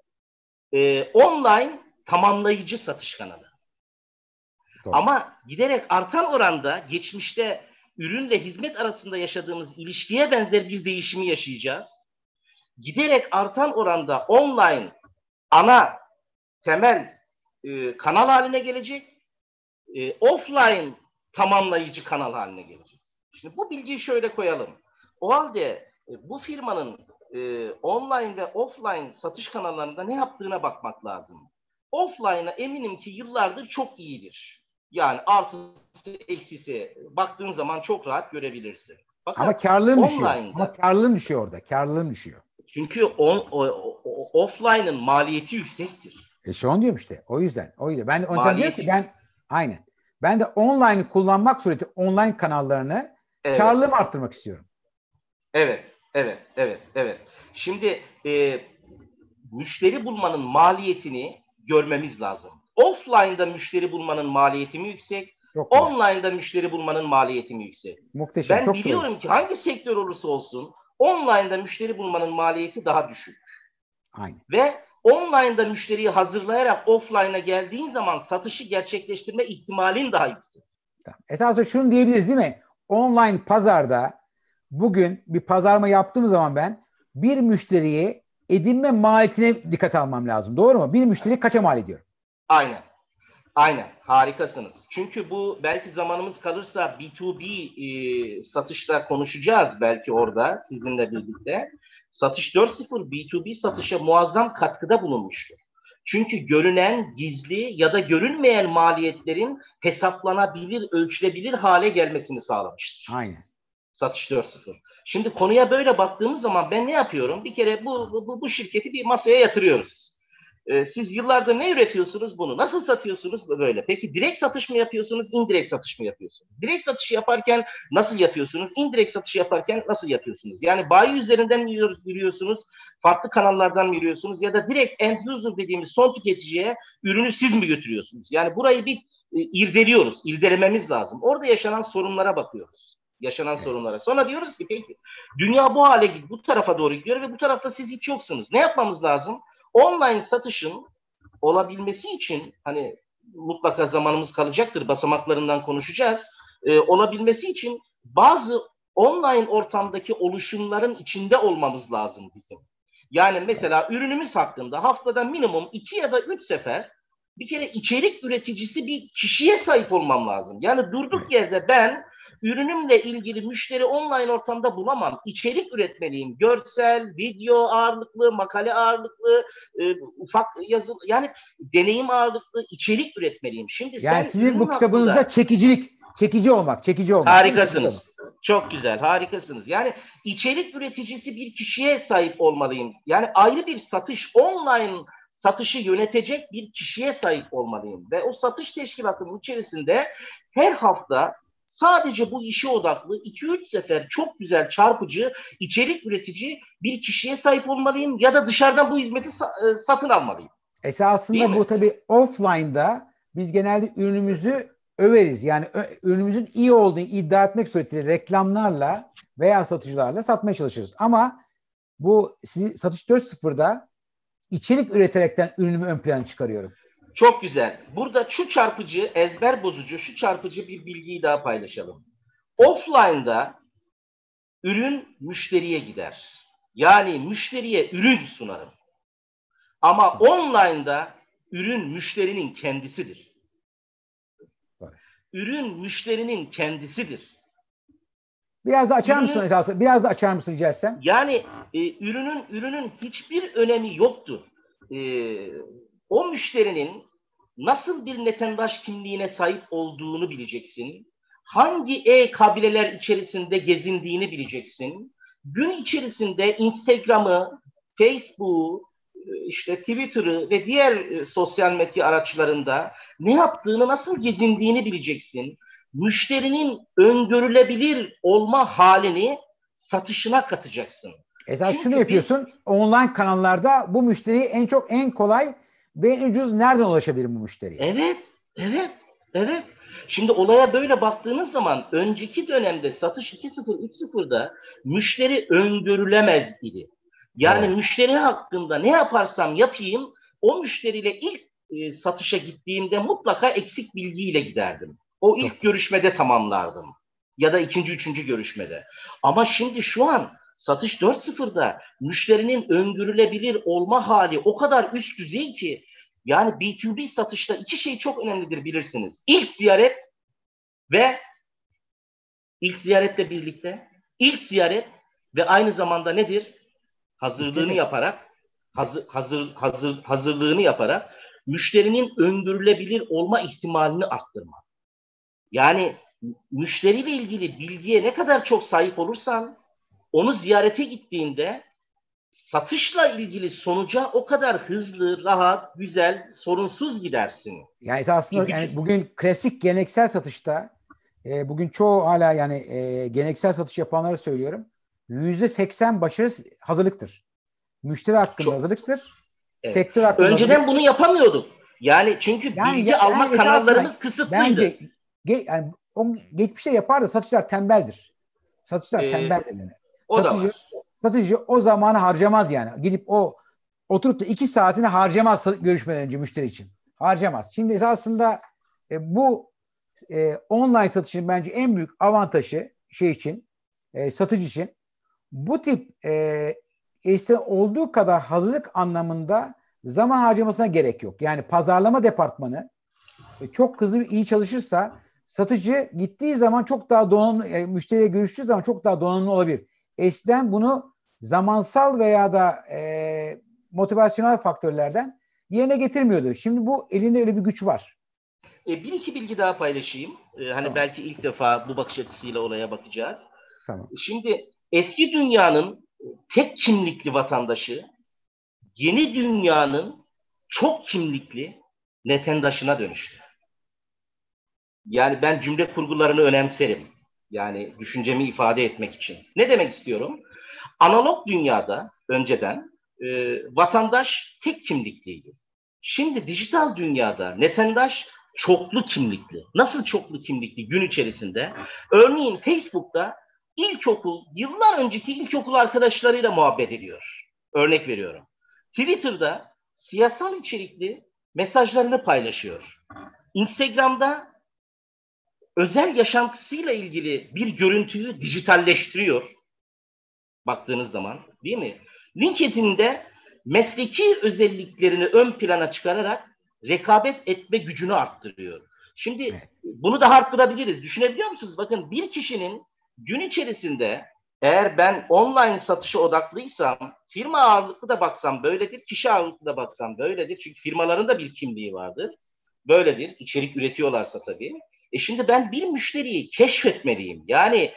e, online tamamlayıcı satış kanalı. Doğru. Ama giderek artan oranda geçmişte ürünle hizmet arasında yaşadığımız ilişkiye benzer bir değişimi yaşayacağız. Giderek artan oranda online ana temel e, kanal haline gelecek. E, offline tamamlayıcı kanal haline gelecek. Şimdi bu bilgiyi şöyle koyalım. O halde e, bu firmanın e, online ve offline satış kanallarında ne yaptığına bakmak lazım. Offline'a eminim ki yıllardır çok iyidir. Yani artısı eksisi baktığın zaman çok rahat görebilirsin. Fakat Ama karlılığın düşüyor. Ama karlılığın düşüyor orada. Karlılığın düşüyor. Çünkü on, o, o, offline'ın maliyeti yüksektir. E şu an diyorum işte. O yüzden. O yüzden. Ben o diyorum ki ben aynen. Ben de online kullanmak sureti online kanallarını evet. karlılığımı arttırmak istiyorum. Evet. Evet. Evet. Evet. Şimdi e, müşteri bulmanın maliyetini görmemiz lazım. Offline'da müşteri bulmanın maliyeti mi yüksek? Çok Online'da müşteri bulmanın maliyeti mi yüksek? Muhteşem. Ben çok biliyorum doğru. ki hangi sektör olursa olsun online'da müşteri bulmanın maliyeti daha düşük. Aynen. Ve online'da müşteriyi hazırlayarak offline'a geldiğin zaman satışı gerçekleştirme ihtimalin daha yüksek. Tamam. Esasında şunu diyebiliriz değil mi? Online pazarda bugün bir pazarma yaptığım zaman ben bir müşteriyi edinme maliyetine dikkat almam lazım. Doğru mu? Bir müşteri kaça mal ediyorum? Aynen. Aynen. Harikasınız. Çünkü bu belki zamanımız kalırsa B2B e, satışta konuşacağız belki orada sizinle birlikte. Satış 4.0 B2B satışa muazzam katkıda bulunmuştur. Çünkü görünen, gizli ya da görünmeyen maliyetlerin hesaplanabilir, ölçülebilir hale gelmesini sağlamıştır. Aynen. Satış 4.0. Şimdi konuya böyle baktığımız zaman ben ne yapıyorum? Bir kere bu, bu, bu şirketi bir masaya yatırıyoruz. Ee, siz yıllardır ne üretiyorsunuz bunu? Nasıl satıyorsunuz böyle? Peki direkt satış mı yapıyorsunuz, indirekt satış mı yapıyorsunuz? Direkt satışı yaparken nasıl yapıyorsunuz? İndirekt satışı yaparken nasıl yapıyorsunuz? Yani bayi üzerinden mi yürüyorsunuz? Farklı kanallardan mı yürüyorsunuz? Ya da direkt end user dediğimiz son tüketiciye ürünü siz mi götürüyorsunuz? Yani burayı bir e, irdeliyoruz, irdelememiz lazım. Orada yaşanan sorunlara bakıyoruz yaşanan sorunlara. Sonra diyoruz ki peki dünya bu hale bu tarafa doğru gidiyor ve bu tarafta siz hiç yoksunuz. Ne yapmamız lazım? Online satışın olabilmesi için hani mutlaka zamanımız kalacaktır basamaklarından konuşacağız. Ee, olabilmesi için bazı online ortamdaki oluşumların içinde olmamız lazım bizim. Yani mesela ürünümüz hakkında haftada minimum iki ya da üç sefer bir kere içerik üreticisi bir kişiye sahip olmam lazım. Yani durduk yerde ben ürünümle ilgili müşteri online ortamda bulamam. İçerik üretmeliyim. Görsel, video ağırlıklı, makale ağırlıklı, e, ufak yazı yani deneyim ağırlıklı içerik üretmeliyim. Şimdi yani sizin bu kitabınızda hakkında, çekicilik, çekici olmak, çekici olmak. Harikasınız. Çok güzel, harikasınız. Yani içerik üreticisi bir kişiye sahip olmalıyım. Yani ayrı bir satış, online satışı yönetecek bir kişiye sahip olmalıyım. Ve o satış teşkilatının içerisinde her hafta Sadece bu işe odaklı 2-3 sefer çok güzel çarpıcı içerik üretici bir kişiye sahip olmalıyım ya da dışarıdan bu hizmeti e, satın almalıyım. Esasında bu tabii offline'da biz genelde ürünümüzü överiz. Yani ürünümüzün iyi olduğunu iddia etmek suretiyle reklamlarla veya satıcılarla satmaya çalışırız. Ama bu satış 4.0'da içerik üreterekten ürünümü ön plana çıkarıyorum. Çok güzel. Burada şu çarpıcı, ezber bozucu, şu çarpıcı bir bilgiyi daha paylaşalım. Offline'da ürün müşteriye gider. Yani müşteriye ürün sunarım. Ama online'da ürün müşterinin kendisidir. Ürün müşterinin kendisidir. Biraz da açar ürünün, mısın esası? Biraz da açar mısın rica etsem? Yani e, ürünün ürünün hiçbir önemi yoktur. E, o müşterinin nasıl bir netendaş kimliğine sahip olduğunu bileceksin. Hangi e-kabileler içerisinde gezindiğini bileceksin. Gün içerisinde Instagram'ı, Facebook'u, işte Twitter'ı ve diğer e, sosyal medya araçlarında ne yaptığını, nasıl gezindiğini bileceksin. Müşterinin öngörülebilir olma halini satışına katacaksın. Esas Çünkü şunu yapıyorsun. Biz, online kanallarda bu müşteriyi en çok en kolay ve en ucuz nereden ulaşabilirim bu müşteriye? Evet, evet, evet. Şimdi olaya böyle baktığınız zaman önceki dönemde satış 2.0, 3.0'da müşteri öngörülemez idi. Yani evet. müşteri hakkında ne yaparsam yapayım o müşteriyle ilk e, satışa gittiğimde mutlaka eksik bilgiyle giderdim. O Çok ilk görüşmede tamamlardım. Ya da ikinci, üçüncü görüşmede. Ama şimdi şu an satış 4.0'da müşterinin öngörülebilir olma hali o kadar üst düzey ki yani B2B satışta iki şey çok önemlidir bilirsiniz. İlk ziyaret ve ilk ziyaretle birlikte ilk ziyaret ve aynı zamanda nedir? Hazırlığını yaparak hazır, hazır, hazır, hazırlığını yaparak müşterinin öngörülebilir olma ihtimalini arttırma. Yani müşteriyle ilgili bilgiye ne kadar çok sahip olursan onu ziyarete gittiğinde satışla ilgili sonuca o kadar hızlı, rahat, güzel, sorunsuz gidersin. Yani aslında Çünkü... yani bugün klasik geleneksel satışta e, bugün çoğu hala yani e, geleneksel satış yapanları söylüyorum. Yüzde seksen başarı hazırlıktır. Müşteri hakkında Çok... hazırlıktır. Evet. Sektör hakkında Önceden hazırlıktır. bunu yapamıyorduk. Yani çünkü yani, bilgi ya, alma yani kanallarımız kısıtlıydı. Bence ge, yani, o geçmişte yapar da satışlar tembeldir. Satışlar ee, tembeldir yani. O satıcı, da var. Satıcı o zamanı harcamaz yani. Gidip o oturup da iki saatini harcamaz görüşmeden önce müşteri için. Harcamaz. Şimdi esasında e, bu e, online satışın bence en büyük avantajı şey için, e, satıcı için bu tip e, işte olduğu kadar hazırlık anlamında zaman harcamasına gerek yok. Yani pazarlama departmanı e, çok hızlı iyi çalışırsa satıcı gittiği zaman çok daha donanımlı, e, müşteriye görüştüğü zaman çok daha donanımlı olabilir. Eskiden bunu zamansal veya da e, motivasyonel faktörlerden yerine getirmiyordu. Şimdi bu elinde öyle bir güç var. E, bir iki bilgi daha paylaşayım. E, hani tamam. belki ilk defa bu bakış açısıyla olaya bakacağız. Tamam. Şimdi eski dünyanın tek kimlikli vatandaşı yeni dünyanın çok kimlikli netendaşına dönüştü. Yani ben cümle kurgularını önemserim. Yani düşüncemi ifade etmek için. Ne demek istiyorum? Analog dünyada önceden e, vatandaş tek kimlikliydi. Şimdi dijital dünyada netendaş çoklu kimlikli. Nasıl çoklu kimlikli gün içerisinde? Örneğin Facebook'ta ilkokul, yıllar önceki ilkokul arkadaşlarıyla muhabbet ediyor. Örnek veriyorum. Twitter'da siyasal içerikli mesajlarını paylaşıyor. Instagram'da özel yaşantısıyla ilgili bir görüntüyü dijitalleştiriyor. Baktığınız zaman değil mi? LinkedIn'de mesleki özelliklerini ön plana çıkararak rekabet etme gücünü arttırıyor. Şimdi evet. bunu da arttırabiliriz. Düşünebiliyor musunuz? Bakın bir kişinin gün içerisinde eğer ben online satışa odaklıysam, firma ağırlıklı da baksam böyledir, kişi ağırlıklı da baksam böyledir. Çünkü firmaların da bir kimliği vardır. Böyledir. İçerik üretiyorlarsa tabii. E şimdi ben bir müşteriyi keşfetmeliyim. Yani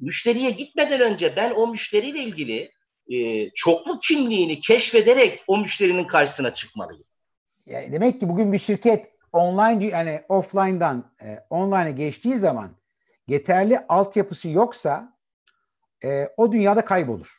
müşteriye gitmeden önce ben o müşteriyle ilgili e, çoklu kimliğini keşfederek o müşterinin karşısına çıkmalıyım. Yani demek ki bugün bir şirket online yani offline'dan e, online'a geçtiği zaman yeterli altyapısı yoksa e, o dünyada kaybolur.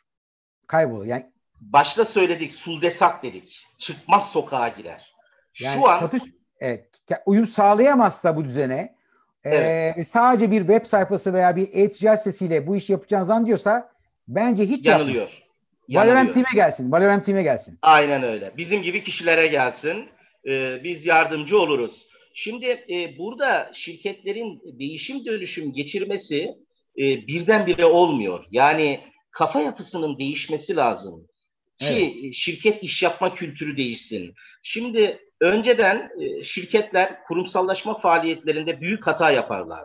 Kaybolur. Yani başta söyledik suldesak dedik. Çıkmaz sokağa girer. Yani Şu an satış evet, uyum sağlayamazsa bu düzene e, evet. sadece bir web sayfası veya bir e-ticaret sitesiyle bu işi yapacağını zannediyorsa bence hiç Yanılıyor. yapmasın. Valorant Team'e gelsin. Valorant Team'e gelsin. Aynen öyle. Bizim gibi kişilere gelsin. Ee, biz yardımcı oluruz. Şimdi e, burada şirketlerin değişim dönüşüm geçirmesi e, birdenbire olmuyor. Yani kafa yapısının değişmesi lazım ki evet. şirket iş yapma kültürü değişsin. Şimdi önceden e, şirketler kurumsallaşma faaliyetlerinde büyük hata yaparlar.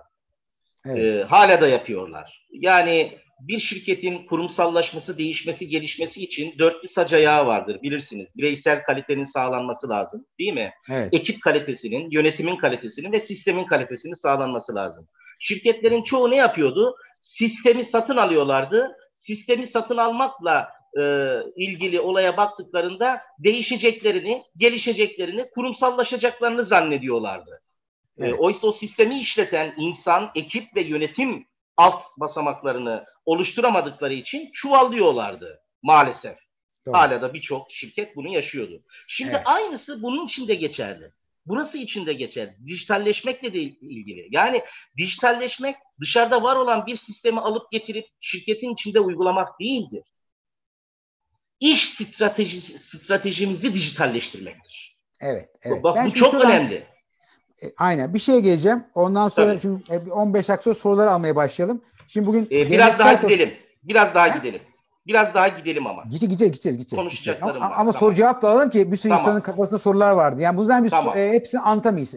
Evet. E, hala da yapıyorlar. Yani bir şirketin kurumsallaşması, değişmesi, gelişmesi için dörtlü sac ayağı vardır bilirsiniz. Bireysel kalitenin sağlanması lazım değil mi? Evet. Ekip kalitesinin, yönetimin kalitesinin ve sistemin kalitesinin sağlanması lazım. Şirketlerin çoğu ne yapıyordu? Sistemi satın alıyorlardı. Sistemi satın almakla e, ilgili olaya baktıklarında değişeceklerini, gelişeceklerini, kurumsallaşacaklarını zannediyorlardı. E, evet. E, oysa o sistemi işleten insan, ekip ve yönetim alt basamaklarını oluşturamadıkları için çuvallıyorlardı maalesef. Doğru. Hala da birçok şirket bunu yaşıyordu. Şimdi evet. aynısı bunun için de geçerli. Burası için de geçerli. Dijitalleşmekle de ilgili. Yani dijitalleşmek dışarıda var olan bir sistemi alıp getirip şirketin içinde uygulamak değildir. İş stratejisi, stratejimizi dijitalleştirmektir. Evet. evet. Bak ben bu çok şuradan, önemli. E, aynen bir şeye geleceğim. Ondan sonra Tabii. çünkü 15 dakika sonra soruları almaya başlayalım. Şimdi bugün ee, biraz daha gidelim. Biraz daha He? gidelim. Biraz daha gidelim ama. Gideceğiz, gideceğiz, gideceğiz. gideceğiz. Konuşacaklarım ama, var. Ama tamam. soru cevap da alalım ki bir sürü tamam. insanın kafasında sorular vardı. Yani bundan biz tamam. e, hepsini anlatamayız.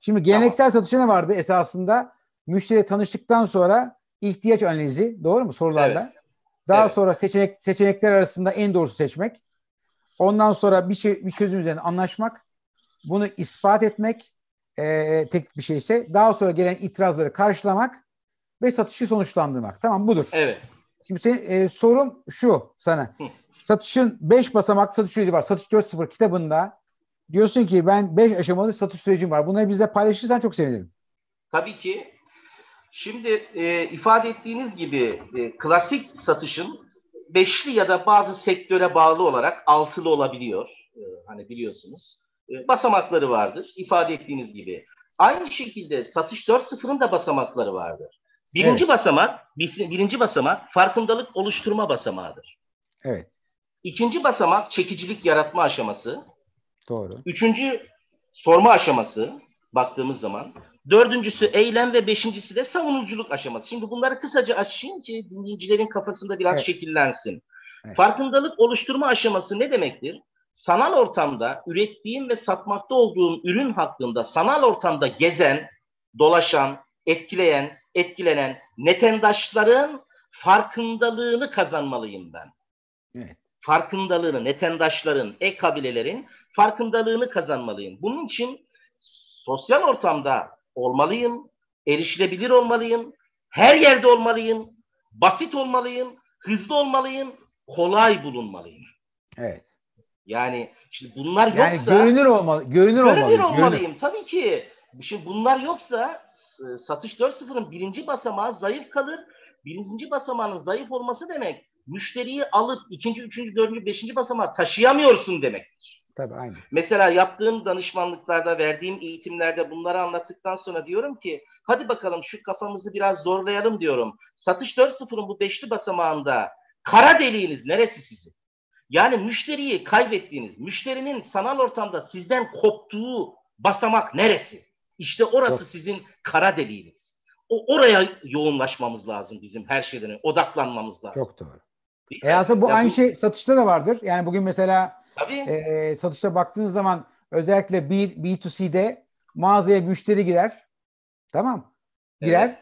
Şimdi geleneksel tamam. satışta ne vardı esasında? Müşteriye tanıştıktan sonra ihtiyaç analizi, doğru mu sorularla? Evet. Daha evet. sonra seçenek seçenekler arasında en doğrusu seçmek. Ondan sonra bir şey bir çözüm üzerine anlaşmak. Bunu ispat etmek e, tek bir şeyse daha sonra gelen itirazları karşılamak ve satışı sonuçlandırmak. Tamam budur. Evet. Şimdi senin, e, sorum şu sana. Hı. Satışın 5 basamak satış süreci var. Satış 4.0 kitabında diyorsun ki ben 5 aşamalı satış sürecim var. Bunları bizle paylaşırsan çok sevinirim. Tabii ki. Şimdi e, ifade ettiğiniz gibi e, klasik satışın beşli ya da bazı sektöre bağlı olarak altılı olabiliyor. E, hani biliyorsunuz. E, basamakları vardır. ifade ettiğiniz gibi. Aynı şekilde satış 4.0'ın da basamakları vardır. Birinci evet. basamak, birinci basamak farkındalık oluşturma basamağıdır. Evet. İkinci basamak çekicilik yaratma aşaması. Doğru. Üçüncü sorma aşaması baktığımız zaman. Dördüncüsü eylem ve beşincisi de savunuculuk aşaması. Şimdi bunları kısaca açayım ki dinleyicilerin kafasında biraz evet. şekillensin. Evet. Farkındalık oluşturma aşaması ne demektir? sanal ortamda ürettiğim ve satmakta olduğum ürün hakkında sanal ortamda gezen, dolaşan, etkileyen, etkilenen netendaşların farkındalığını kazanmalıyım ben. Evet. Farkındalığını, netendaşların, e-kabilelerin farkındalığını kazanmalıyım. Bunun için sosyal ortamda olmalıyım, erişilebilir olmalıyım, her yerde olmalıyım, basit olmalıyım, hızlı olmalıyım, kolay bulunmalıyım. Evet. Yani şimdi bunlar yoksa... Yani görünür olmalı. Görünür, görünür olmalıyım. olmalıyım. Görünür. Tabii ki. Şimdi bunlar yoksa e, satış 4.0'ın birinci basamağı zayıf kalır. Birinci basamağının zayıf olması demek müşteriyi alıp ikinci, üçüncü, dördüncü, beşinci basamağa taşıyamıyorsun demektir. Tabii aynı. Mesela yaptığım danışmanlıklarda, verdiğim eğitimlerde bunları anlattıktan sonra diyorum ki hadi bakalım şu kafamızı biraz zorlayalım diyorum. Satış 4.0'ın bu beşli basamağında kara deliğiniz neresi sizin? Yani müşteriyi kaybettiğiniz, müşterinin sanal ortamda sizden koptuğu basamak neresi? İşte orası Yok. sizin kara deliğiniz. O oraya yoğunlaşmamız lazım bizim her şeyden odaklanmamız lazım. Çok doğru. E aslında bu ya aynı bu... şey satışta da vardır. Yani bugün mesela Tabii. E, satışta baktığınız zaman özellikle B, B2C'de mağazaya müşteri girer. Tamam. Girer. Evet.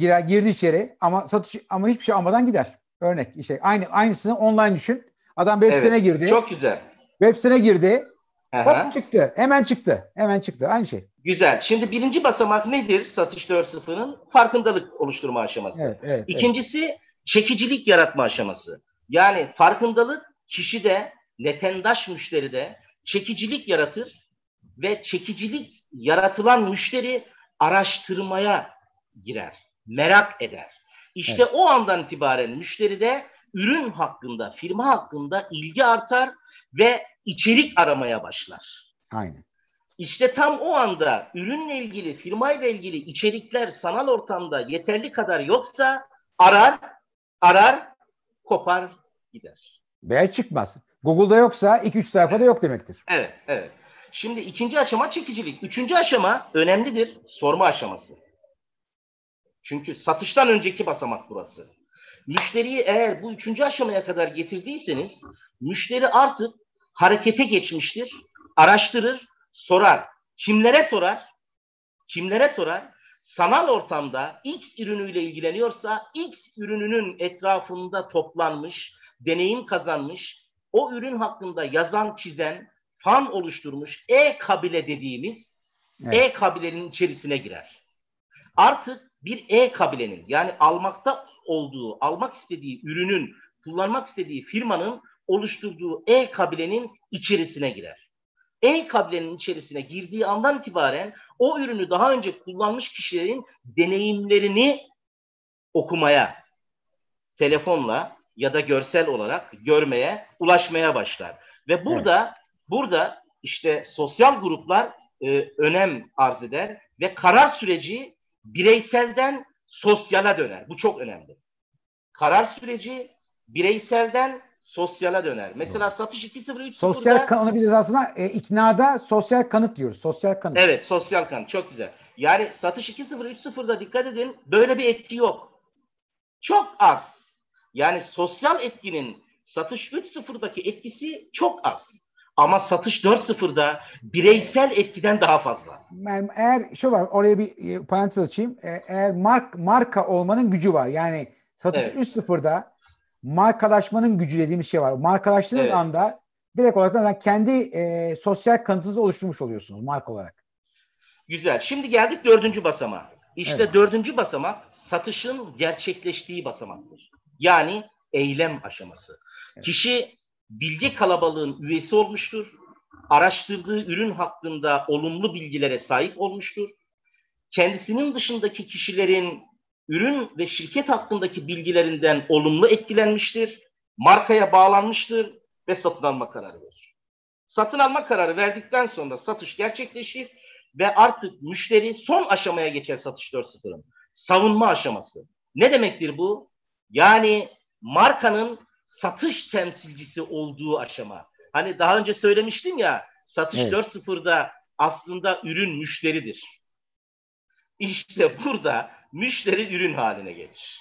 Girer, girdi içeri ama satış ama hiçbir şey almadan gider. Örnek işte aynı aynısını online düşün. Adam web evet, girdi. Çok güzel. Web sitesine girdi. Aha. Hop çıktı. Hemen çıktı. Hemen çıktı. Aynı şey. Güzel. Şimdi birinci basamak nedir satış 4.0'ın? Farkındalık oluşturma aşaması. Evet, evet, İkincisi evet. çekicilik yaratma aşaması. Yani farkındalık kişide, netendaş müşteride çekicilik yaratır ve çekicilik yaratılan müşteri araştırmaya girer, merak eder. İşte evet. o andan itibaren müşteride ürün hakkında, firma hakkında ilgi artar ve içerik aramaya başlar. Aynen. İşte tam o anda ürünle ilgili, firmayla ilgili içerikler sanal ortamda yeterli kadar yoksa arar, arar, kopar, gider. Veya çıkmaz. Google'da yoksa 2-3 sayfada yok demektir. Evet, evet. Şimdi ikinci aşama çekicilik. Üçüncü aşama önemlidir. Sorma aşaması. Çünkü satıştan önceki basamak burası. Müşteriyi eğer bu üçüncü aşamaya kadar getirdiyseniz müşteri artık harekete geçmiştir. Araştırır, sorar. Kimlere sorar? Kimlere sorar? sanal ortamda X ürünüyle ilgileniyorsa X ürününün etrafında toplanmış, deneyim kazanmış, o ürün hakkında yazan, çizen, fan oluşturmuş e-kabile dediğimiz evet. e-kabilenin içerisine girer. Artık bir e-kabilenin yani almakta olduğu, almak istediği ürünün, kullanmak istediği firmanın oluşturduğu e-kabilenin içerisine girer. E-kabilenin içerisine girdiği andan itibaren o ürünü daha önce kullanmış kişilerin deneyimlerini okumaya, telefonla ya da görsel olarak görmeye, ulaşmaya başlar. Ve burada evet. burada işte sosyal gruplar e, önem arz eder ve karar süreci bireyselden sosyala döner. Bu çok önemli. Karar süreci bireyselden sosyala döner. Mesela satış 2.03 Sosyal kan onu bir aslında e, iknada sosyal kanıt diyoruz. Sosyal kanıt. Evet, sosyal kanıt. Çok güzel. Yani satış 2.0 dikkat edin böyle bir etki yok. Çok az. Yani sosyal etkinin satış 3.0'daki etkisi çok az. Ama satış 4.0'da bireysel etkiden daha fazla. Yani eğer şu var oraya bir e, parantez açayım. E, eğer mark, marka olmanın gücü var. Yani satış evet. 3.0'da markalaşmanın gücü dediğimiz şey var. Markalaştığınız evet. anda direkt olarak kendi e, sosyal kanıtınızı oluşturmuş oluyorsunuz marka olarak. Güzel. Şimdi geldik dördüncü basamağa. İşte evet. dördüncü basamak satışın gerçekleştiği basamaktır. Yani eylem aşaması. Evet. Kişi bilgi kalabalığın üyesi olmuştur. Araştırdığı ürün hakkında olumlu bilgilere sahip olmuştur. Kendisinin dışındaki kişilerin ürün ve şirket hakkındaki bilgilerinden olumlu etkilenmiştir. Markaya bağlanmıştır ve satın alma kararı verir. Satın alma kararı verdikten sonra satış gerçekleşir ve artık müşteri son aşamaya geçer satış 4.0'ın. Savunma aşaması. Ne demektir bu? Yani markanın satış temsilcisi olduğu aşama. Hani daha önce söylemiştim ya satış evet. 4.0'da aslında ürün müşteridir. İşte burada müşteri ürün haline gelir.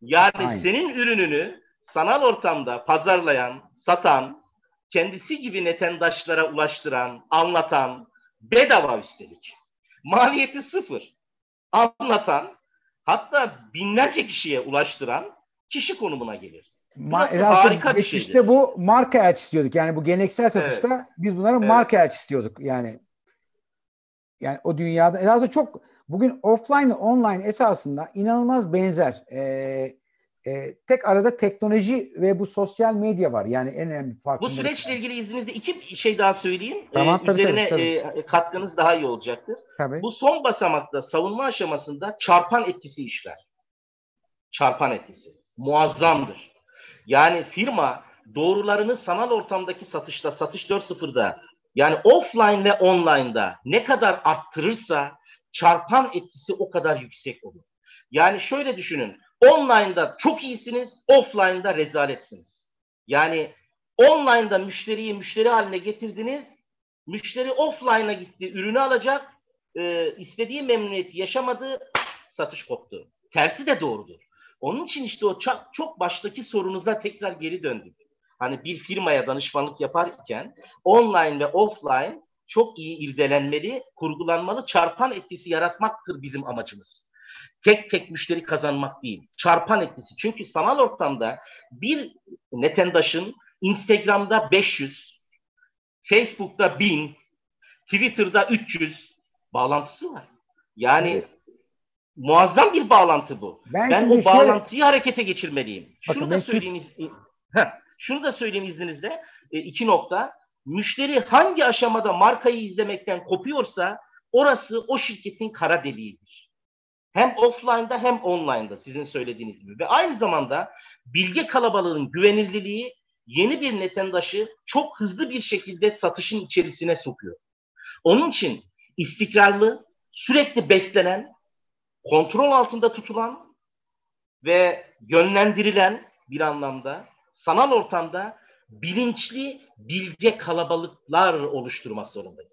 Yani Aynen. senin ürününü sanal ortamda pazarlayan, satan, kendisi gibi netendaşlara ulaştıran, anlatan, bedava üstelik. Maliyeti sıfır. Anlatan, hatta binlerce kişiye ulaştıran kişi konumuna gelir. Ma- harika bir şeydir. İşte bu marka elçisi diyorduk. Yani bu geleneksel satışta evet. biz bunlara evet. marka elçisi diyorduk. Yani yani o dünyada esasında çok bugün offline online esasında inanılmaz benzer. Ee, e, tek arada teknoloji ve bu sosyal medya var. Yani en önemli fark. Bu süreçle ilgili izninizle iki şey daha söyleyeyim. Tamam, ee, tabii, üzerine tabii, tabii. E, katkınız daha iyi olacaktır. Tabii. Bu son basamakta savunma aşamasında çarpan etkisi işler. Çarpan etkisi. Muazzamdır. Yani firma doğrularını sanal ortamdaki satışta, satış 4.0'da yani offline ve online'da ne kadar arttırırsa çarpan etkisi o kadar yüksek olur. Yani şöyle düşünün. Online'da çok iyisiniz, offline'da rezaletsiniz. Yani online'da müşteriyi müşteri haline getirdiniz. Müşteri offline'a gitti, ürünü alacak. E, istediği memnuniyeti yaşamadı, satış koptu. Tersi de doğrudur. Onun için işte o çok, baştaki sorunuza tekrar geri döndük. Hani bir firmaya danışmanlık yaparken online ve offline çok iyi irdelenmeli, kurgulanmalı, çarpan etkisi yaratmaktır bizim amacımız. Tek tek müşteri kazanmak değil, çarpan etkisi. Çünkü sanal ortamda bir netendaşın Instagram'da 500, Facebook'ta 1000, Twitter'da 300 bağlantısı var. Yani evet. Muazzam bir bağlantı bu. Ben, ben o şöyle... bağlantıyı harekete geçirmeliyim. Bakın, şunu da söyleyeyim, Türk... şunu da söyleyeyim izninizle. E, iki nokta müşteri hangi aşamada markayı izlemekten kopuyorsa orası o şirketin kara deliğidir. Hem offline'da hem online'da sizin söylediğiniz gibi. Ve aynı zamanda bilgi kalabalığının güvenilirliği yeni bir netendaşı çok hızlı bir şekilde satışın içerisine sokuyor. Onun için istikrarlı, sürekli beslenen, kontrol altında tutulan ve yönlendirilen bir anlamda sanal ortamda bilinçli bilge kalabalıklar oluşturmak zorundayız.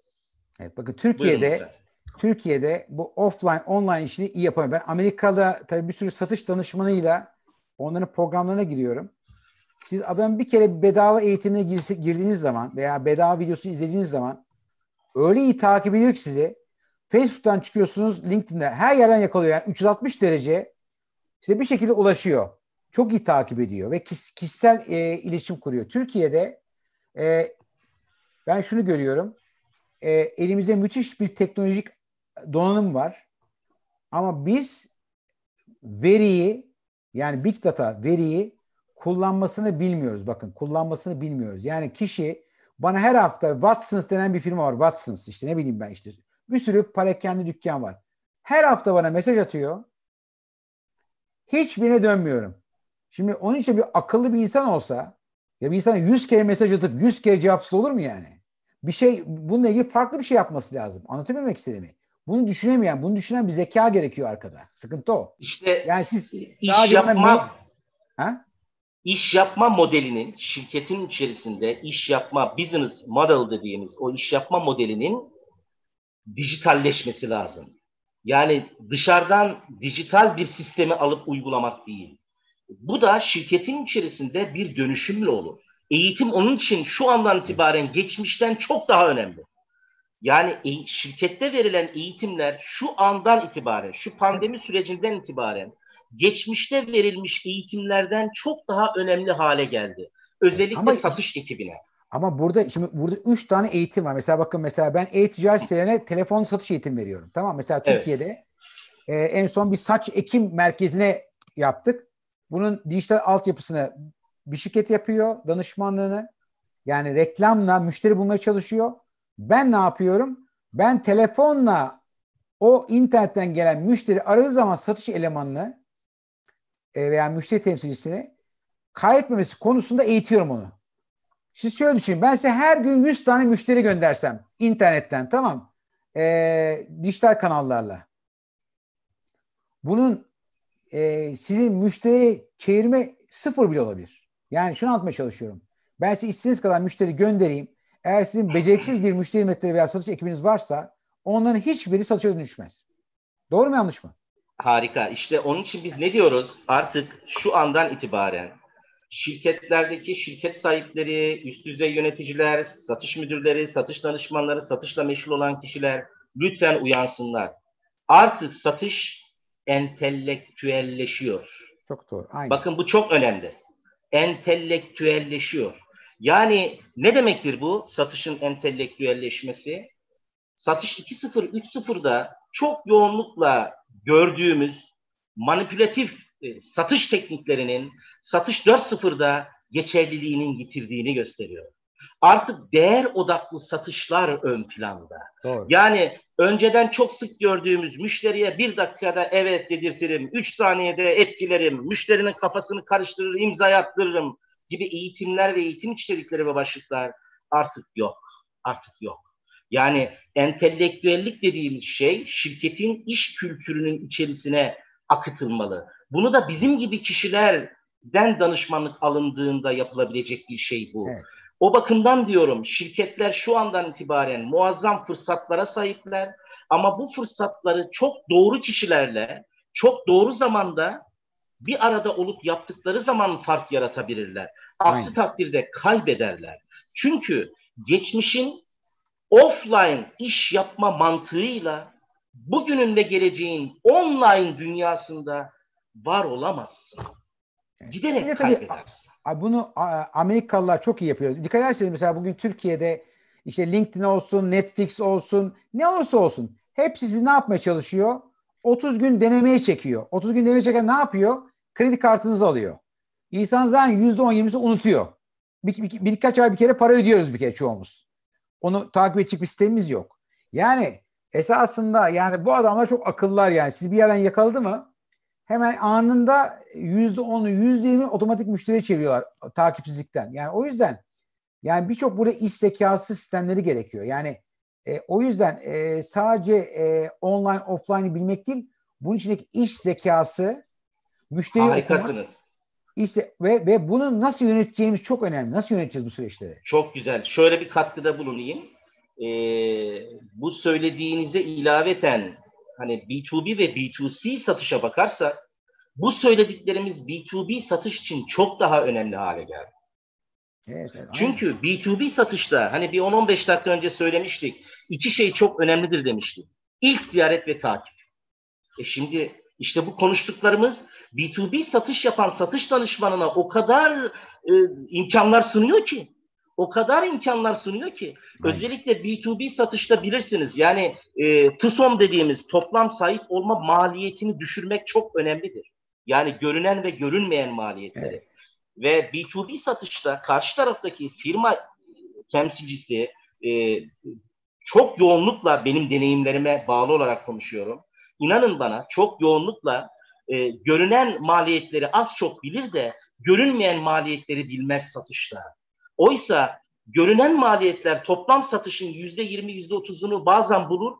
Evet bakın Türkiye'de Türkiye'de bu offline online işini iyi yapamıyor. Ben Amerika'da tabii bir sürü satış danışmanıyla onların programlarına giriyorum. Siz adamın bir kere bedava eğitimine girdiğiniz zaman veya bedava videosu izlediğiniz zaman öyle iyi takip ediyor ki sizi Facebook'tan çıkıyorsunuz LinkedIn'de her yerden yakalıyor. Yani 360 derece size bir şekilde ulaşıyor. Çok iyi takip ediyor ve kişisel e, iletişim kuruyor. Türkiye'de e, ben şunu görüyorum. E, elimizde müthiş bir teknolojik donanım var. Ama biz veriyi yani big data veriyi kullanmasını bilmiyoruz. Bakın kullanmasını bilmiyoruz. Yani kişi bana her hafta Watsons denen bir firma var. Watsons işte ne bileyim ben işte. Bir sürü parakende dükkan var. Her hafta bana mesaj atıyor. Hiçbirine dönmüyorum. Şimdi onun için bir akıllı bir insan olsa ya bir insan 100 kere mesaj atıp 100 kere cevapsız olur mu yani? Bir şey bununla ilgili farklı bir şey yapması lazım. Anlatabilmek istediğimi. Bunu düşünemeyen, bunu düşünen bir zeka gerekiyor arkada. Sıkıntı o. İşte yani siz iş yapma, ha? iş yapma modelinin şirketin içerisinde iş yapma business model dediğimiz o iş yapma modelinin dijitalleşmesi lazım. Yani dışarıdan dijital bir sistemi alıp uygulamak değil. Bu da şirketin içerisinde bir dönüşümle olur. Eğitim onun için şu andan itibaren geçmişten çok daha önemli. Yani e, şirkette verilen eğitimler şu andan itibaren, şu pandemi sürecinden itibaren geçmişte verilmiş eğitimlerden çok daha önemli hale geldi. Özellikle ama, satış ekibine. Ama burada şimdi burada üç tane eğitim var. Mesela bakın mesela ben e-ticaret sitelerine telefon satış eğitim veriyorum. Tamam mesela Türkiye'de evet. e, en son bir saç ekim merkezine yaptık. Bunun dijital altyapısını bir şirket yapıyor danışmanlığını. Yani reklamla müşteri bulmaya çalışıyor. Ben ne yapıyorum? Ben telefonla o internetten gelen müşteri aradığı zaman satış elemanını e, veya müşteri temsilcisini kaydetmemesi konusunda eğitiyorum onu. Siz şöyle düşünün. Ben size her gün 100 tane müşteri göndersem internetten tamam. E, dijital kanallarla. Bunun e, sizin müşteri çevirme sıfır bile olabilir. Yani şunu anlatmaya çalışıyorum. Ben size istediğiniz kadar müşteri göndereyim. Eğer sizin beceriksiz bir müşteri hizmetleri veya satış ekibiniz varsa onların hiçbiri satışa dönüşmez. Doğru mu yanlış mı? Harika. İşte onun için biz ne diyoruz? Artık şu andan itibaren şirketlerdeki şirket sahipleri, üst düzey yöneticiler, satış müdürleri, satış danışmanları, satışla meşgul olan kişiler lütfen uyansınlar. Artık satış entelektüelleşiyor. Çok doğru. Aynen. Bakın bu çok önemli. Entelektüelleşiyor. Yani ne demektir bu satışın entelektüelleşmesi? Satış 2.0, 3.0'da çok yoğunlukla gördüğümüz manipülatif satış tekniklerinin satış 4.0'da geçerliliğinin getirdiğini gösteriyor. Artık değer odaklı satışlar ön planda. Doğru. Yani önceden çok sık gördüğümüz müşteriye bir dakikada evet dedirtirim, üç saniyede etkilerim, müşterinin kafasını karıştırır, imza attırırım gibi eğitimler ve eğitim içerikleri ve başlıklar artık yok. Artık yok. Yani entelektüellik dediğimiz şey şirketin iş kültürünün içerisine akıtılmalı. Bunu da bizim gibi kişilerden danışmanlık alındığında yapılabilecek bir şey bu. Evet. O bakımdan diyorum şirketler şu andan itibaren muazzam fırsatlara sahipler ama bu fırsatları çok doğru kişilerle çok doğru zamanda bir arada olup yaptıkları zaman fark yaratabilirler. Aksi Aynen. takdirde kaybederler. Çünkü geçmişin offline iş yapma mantığıyla bugünün ve geleceğin online dünyasında var olamazsın. Giderek evet, kaybedersin. Bunu Amerikalılar çok iyi yapıyor. Dikkat ederseniz mesela bugün Türkiye'de işte LinkedIn olsun, Netflix olsun, ne olursa olsun hepsi sizi ne yapmaya çalışıyor? 30 gün denemeye çekiyor. 30 gün denemeye çeken ne yapıyor? Kredi kartınızı alıyor. İnsan zaten %10-20'si unutuyor. Bir, bir, birkaç ay bir kere para ödüyoruz bir kere çoğumuz. Onu takip edecek bir sistemimiz yok. Yani esasında yani bu adamlar çok akıllar yani. Siz bir yerden yakaladı mı hemen anında yüzde onu, yüzde yirmi otomatik müşteri çeviriyorlar takipsizlikten. Yani o yüzden yani birçok burada iş zekası sistemleri gerekiyor. Yani e, o yüzden e, sadece e, online, offline'i bilmek değil, bunun içindeki iş zekası, müşteri okumak, işte ve ve bunu nasıl yöneteceğimiz çok önemli. Nasıl yöneteceğiz bu süreçleri? Çok güzel. Şöyle bir katkıda bulunayım. Ee, bu söylediğinize ilaveten hani B2B ve B2C satışa bakarsak bu söylediklerimiz B2B satış için çok daha önemli hale geldi. Evet, evet, Çünkü B2B satışta hani bir 10-15 dakika önce söylemiştik. iki şey çok önemlidir demiştik. İlk ziyaret ve takip. E şimdi işte bu konuştuklarımız B2B satış yapan satış danışmanına o kadar e, imkanlar sunuyor ki o kadar imkanlar sunuyor ki Aynen. özellikle B2B satışta bilirsiniz yani e, TUSOM dediğimiz toplam sahip olma maliyetini düşürmek çok önemlidir. Yani görünen ve görünmeyen maliyetleri. Evet. Ve B2B satışta karşı taraftaki firma temsilcisi e, çok yoğunlukla benim deneyimlerime bağlı olarak konuşuyorum. İnanın bana çok yoğunlukla e, görünen maliyetleri az çok bilir de görünmeyen maliyetleri bilmez satışta. Oysa görünen maliyetler toplam satışın yüzde yirmi, yüzde otuzunu bazen bulur.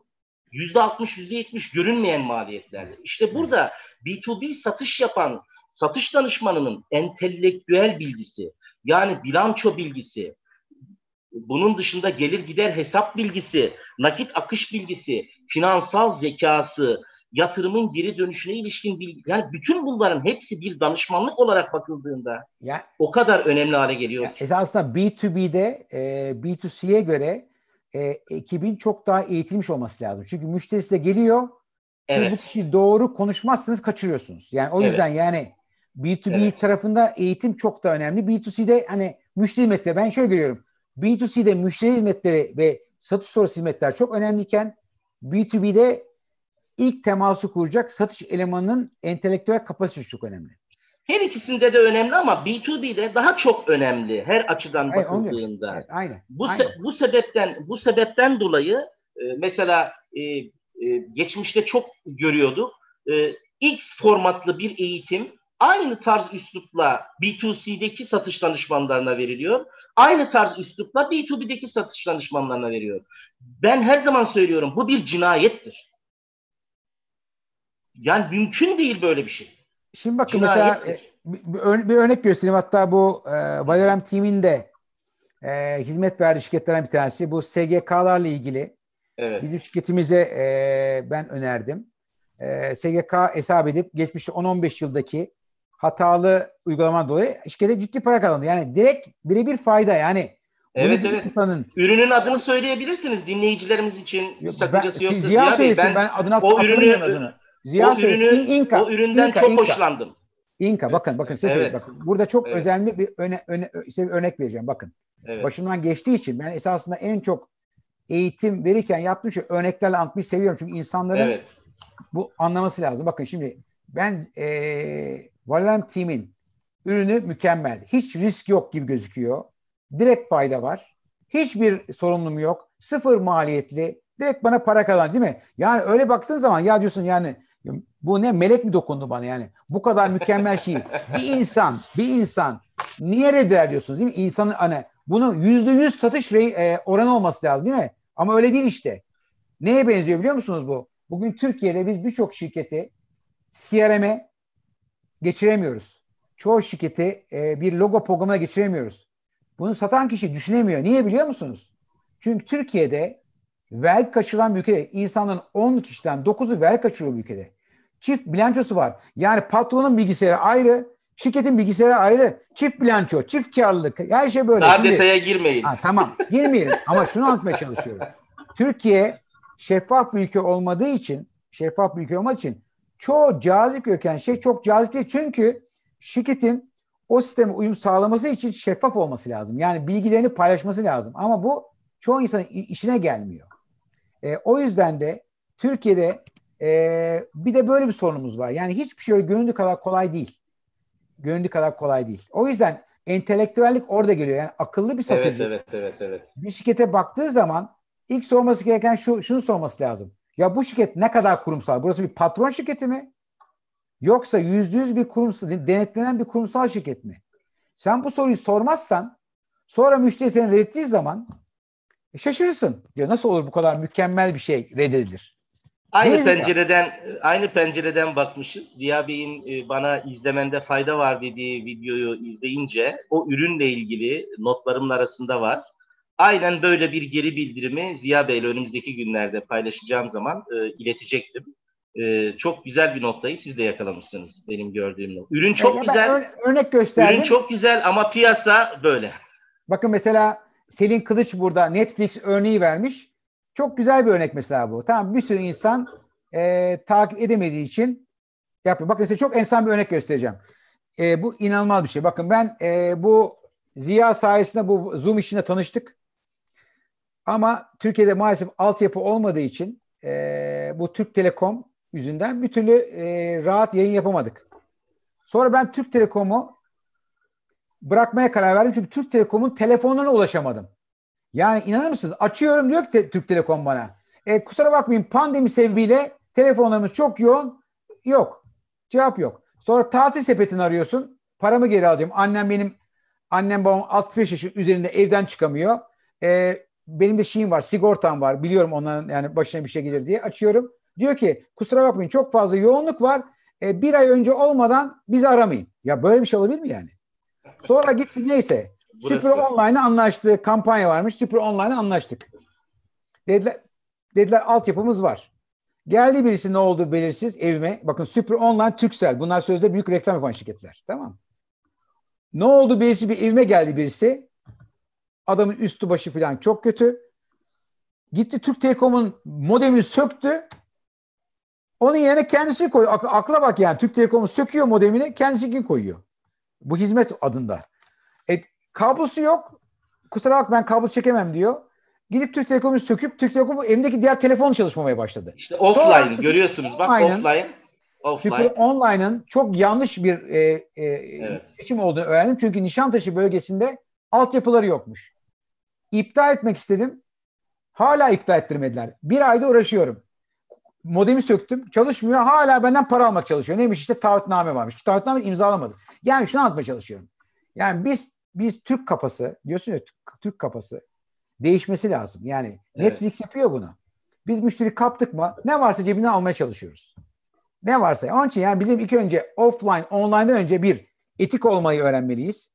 Yüzde altmış, yüzde yetmiş görünmeyen maliyetlerdir. İşte burada B2B satış yapan satış danışmanının entelektüel bilgisi, yani bilanço bilgisi, bunun dışında gelir gider hesap bilgisi, nakit akış bilgisi, finansal zekası, yatırımın geri dönüşüne ilişkin bilgi. Yani bütün bunların hepsi bir danışmanlık olarak bakıldığında ya, o kadar önemli hale geliyor. Ya, esasında B2B'de e, B2C'ye göre e, ekibin çok daha eğitilmiş olması lazım. Çünkü müşteri size geliyor. Evet. bu kişi doğru konuşmazsınız kaçırıyorsunuz. Yani o yüzden evet. yani B2B evet. tarafında eğitim çok da önemli. B2C'de hani müşteri hizmetleri ben şöyle görüyorum. B2C'de müşteri hizmetleri ve satış sonrası hizmetler çok önemliyken B2B'de ilk teması kuracak satış elemanının entelektüel kapasitesi çok önemli. Her ikisinde de önemli ama B2B'de daha çok önemli her açıdan evet, bakıldığında. Evet, aynen. Bu aynen. Se- bu sebepten bu sebepten dolayı e, mesela e, e, geçmişte çok görüyorduk. E, X formatlı bir eğitim aynı tarz üslupla B2C'deki satış danışmanlarına veriliyor. Aynı tarz üslupla B2B'deki satış danışmanlarına veriyor. Ben her zaman söylüyorum bu bir cinayettir. Yani mümkün değil böyle bir şey. Şimdi bakın Cinayet mesela bir, bir örnek göstereyim. Hatta bu e, Valorem Team'inde e, hizmet verdiği şirketlerden bir tanesi. Bu SGK'larla ilgili. Evet. Bizim şirketimize e, ben önerdim. E, SGK hesap edip geçmiş 10-15 yıldaki hatalı uygulama dolayı şirkete ciddi para kazandı. Yani direkt birebir fayda yani. Evet evet. Insanın... Ürünün adını söyleyebilirsiniz dinleyicilerimiz için. Yok, ben, Ziya söylesin ben, ben adını o ürünü, adını. Ziya o ürünü, İnka. O üründen İnka, çok İnka. hoşlandım. İnka bakın bakın size evet. bakın. Burada çok evet. önemli bir öne, öne, size bir örnek vereceğim bakın. Evet. Başımdan geçtiği için ben esasında en çok eğitim verirken yaptığım şey örneklerle anlatmayı seviyorum. Çünkü insanların evet. bu anlaması lazım. Bakın şimdi ben e, Valorant Team'in ürünü mükemmel. Hiç risk yok gibi gözüküyor. Direkt fayda var. Hiçbir sorumluluğum yok. Sıfır maliyetli. Direkt bana para kazan değil mi? Yani öyle baktığın zaman ya diyorsun yani bu ne melek mi dokundu bana yani? Bu kadar mükemmel şey. Bir insan, bir insan niye reddeder diyorsunuz değil mi? İnsanın hani bunu yüzde yüz satış e, oranı olması lazım değil mi? Ama öyle değil işte. Neye benziyor biliyor musunuz bu? Bugün Türkiye'de biz birçok şirketi CRM'e geçiremiyoruz. Çoğu şirketi e, bir logo programına geçiremiyoruz. Bunu satan kişi düşünemiyor. Niye biliyor musunuz? Çünkü Türkiye'de vergi kaçırılan bir ülkede insanların 10 kişiden 9'u vergi kaçırıyor bu ülkede. Çift bilançosu var. Yani patronun bilgisayarı ayrı, şirketin bilgisayarı ayrı. Çift bilanço, çift karlılık her şey böyle. Daha Şimdi, detaya girmeyin. Ha, tamam girmeyelim ama şunu anlatmaya çalışıyorum. Türkiye şeffaf bir ülke olmadığı için şeffaf bir ülke olmadığı için çoğu cazip görken şey çok cazip değil. Çünkü şirketin o sisteme uyum sağlaması için şeffaf olması lazım. Yani bilgilerini paylaşması lazım. Ama bu çoğu insanın işine gelmiyor. E, o yüzden de Türkiye'de e, bir de böyle bir sorunumuz var. Yani hiçbir şey öyle göründüğü kadar kolay değil. Göründüğü kadar kolay değil. O yüzden entelektüellik orada geliyor. Yani akıllı bir satıcı. Evet, evet, evet, evet. Bir şirkete baktığı zaman ilk sorması gereken şu şunu sorması lazım. Ya bu şirket ne kadar kurumsal? Burası bir patron şirketi mi? Yoksa yüzde yüz bir kurumsal, denetlenen bir kurumsal şirket mi? Sen bu soruyu sormazsan sonra müşteri seni reddettiği zaman e, şaşırırsın. Diyor nasıl olur bu kadar mükemmel bir şey reddedilir? Aynı Değil pencereden ya? aynı pencereden bakmışız. Ziya Bey'in e, bana izlemende fayda var dediği videoyu izleyince o ürünle ilgili notlarımın arasında var. Aynen böyle bir geri bildirimi Ziya Bey'le önümüzdeki günlerde paylaşacağım zaman e, iletecektim. E, çok güzel bir noktayı siz de yakalamışsınız benim gördüğüm nokta. Ürün çok ya güzel. Ör- örnek gösterdim. Ürün çok güzel ama piyasa böyle. Bakın mesela Selin Kılıç burada Netflix örneği vermiş. Çok güzel bir örnek mesela bu. Tamam bir sürü insan e, takip edemediği için yapıyor. Bakın size çok ensan bir örnek göstereceğim. E, bu inanılmaz bir şey. Bakın ben e, bu Ziya sayesinde bu Zoom işine tanıştık. Ama Türkiye'de maalesef altyapı olmadığı için e, bu Türk Telekom yüzünden bir türlü e, rahat yayın yapamadık. Sonra ben Türk Telekom'u bırakmaya karar verdim. Çünkü Türk Telekom'un telefonuna ulaşamadım. Yani inanır mısınız? Açıyorum diyor ki Türk Telekom bana. E, kusura bakmayın pandemi sebebiyle telefonlarımız çok yoğun. Yok. Cevap yok. Sonra tatil sepetini arıyorsun. Paramı geri alacağım. Annem benim annem babam 65 yaş üzerinde evden çıkamıyor. E, benim de şeyim var, sigortam var. Biliyorum onların yani başına bir şey gelir diye açıyorum. Diyor ki kusura bakmayın çok fazla yoğunluk var. E, bir ay önce olmadan bizi aramayın. Ya böyle bir şey olabilir mi yani? Sonra gitti neyse. Süper Online'a anlaştığı kampanya varmış. Süper Online'a anlaştık. Dediler, dediler altyapımız var. Geldi birisi ne oldu belirsiz evime. Bakın Süper Online Türksel. Bunlar sözde büyük reklam yapan şirketler. Tamam Ne oldu birisi bir evime geldi birisi. Adamın üstü başı falan çok kötü. Gitti Türk Telekom'un modemini söktü. Onun yerine kendisi koyuyor. Ak- akla bak yani. Türk Telekom'u söküyor modemini kendisi koyuyor. Bu hizmet adında. E, kablosu yok. Kusura bak ben kablo çekemem diyor. Gidip Türk Telekom'u söküp Türk Telekom'un evindeki diğer telefon çalışmamaya başladı. İşte offline Sonra, görüyorsunuz bak offline. offline. Süper Online'ın çok yanlış bir e, e, evet. seçim olduğunu öğrendim. Çünkü Nişantaşı bölgesinde altyapıları yokmuş. İptal etmek istedim. Hala iptal ettirmediler. Bir ayda uğraşıyorum. Modemi söktüm. Çalışmıyor. Hala benden para almak çalışıyor. Neymiş işte taahhütname varmış. Taahhütname imzalamadı. Yani şunu anlatmaya çalışıyorum. Yani biz biz Türk kafası diyorsun ya Türk kafası değişmesi lazım. Yani evet. Netflix yapıyor bunu. Biz müşteri kaptık mı ne varsa cebinden almaya çalışıyoruz. Ne varsa. Onun için yani bizim ilk önce offline, online'dan önce bir etik olmayı öğrenmeliyiz.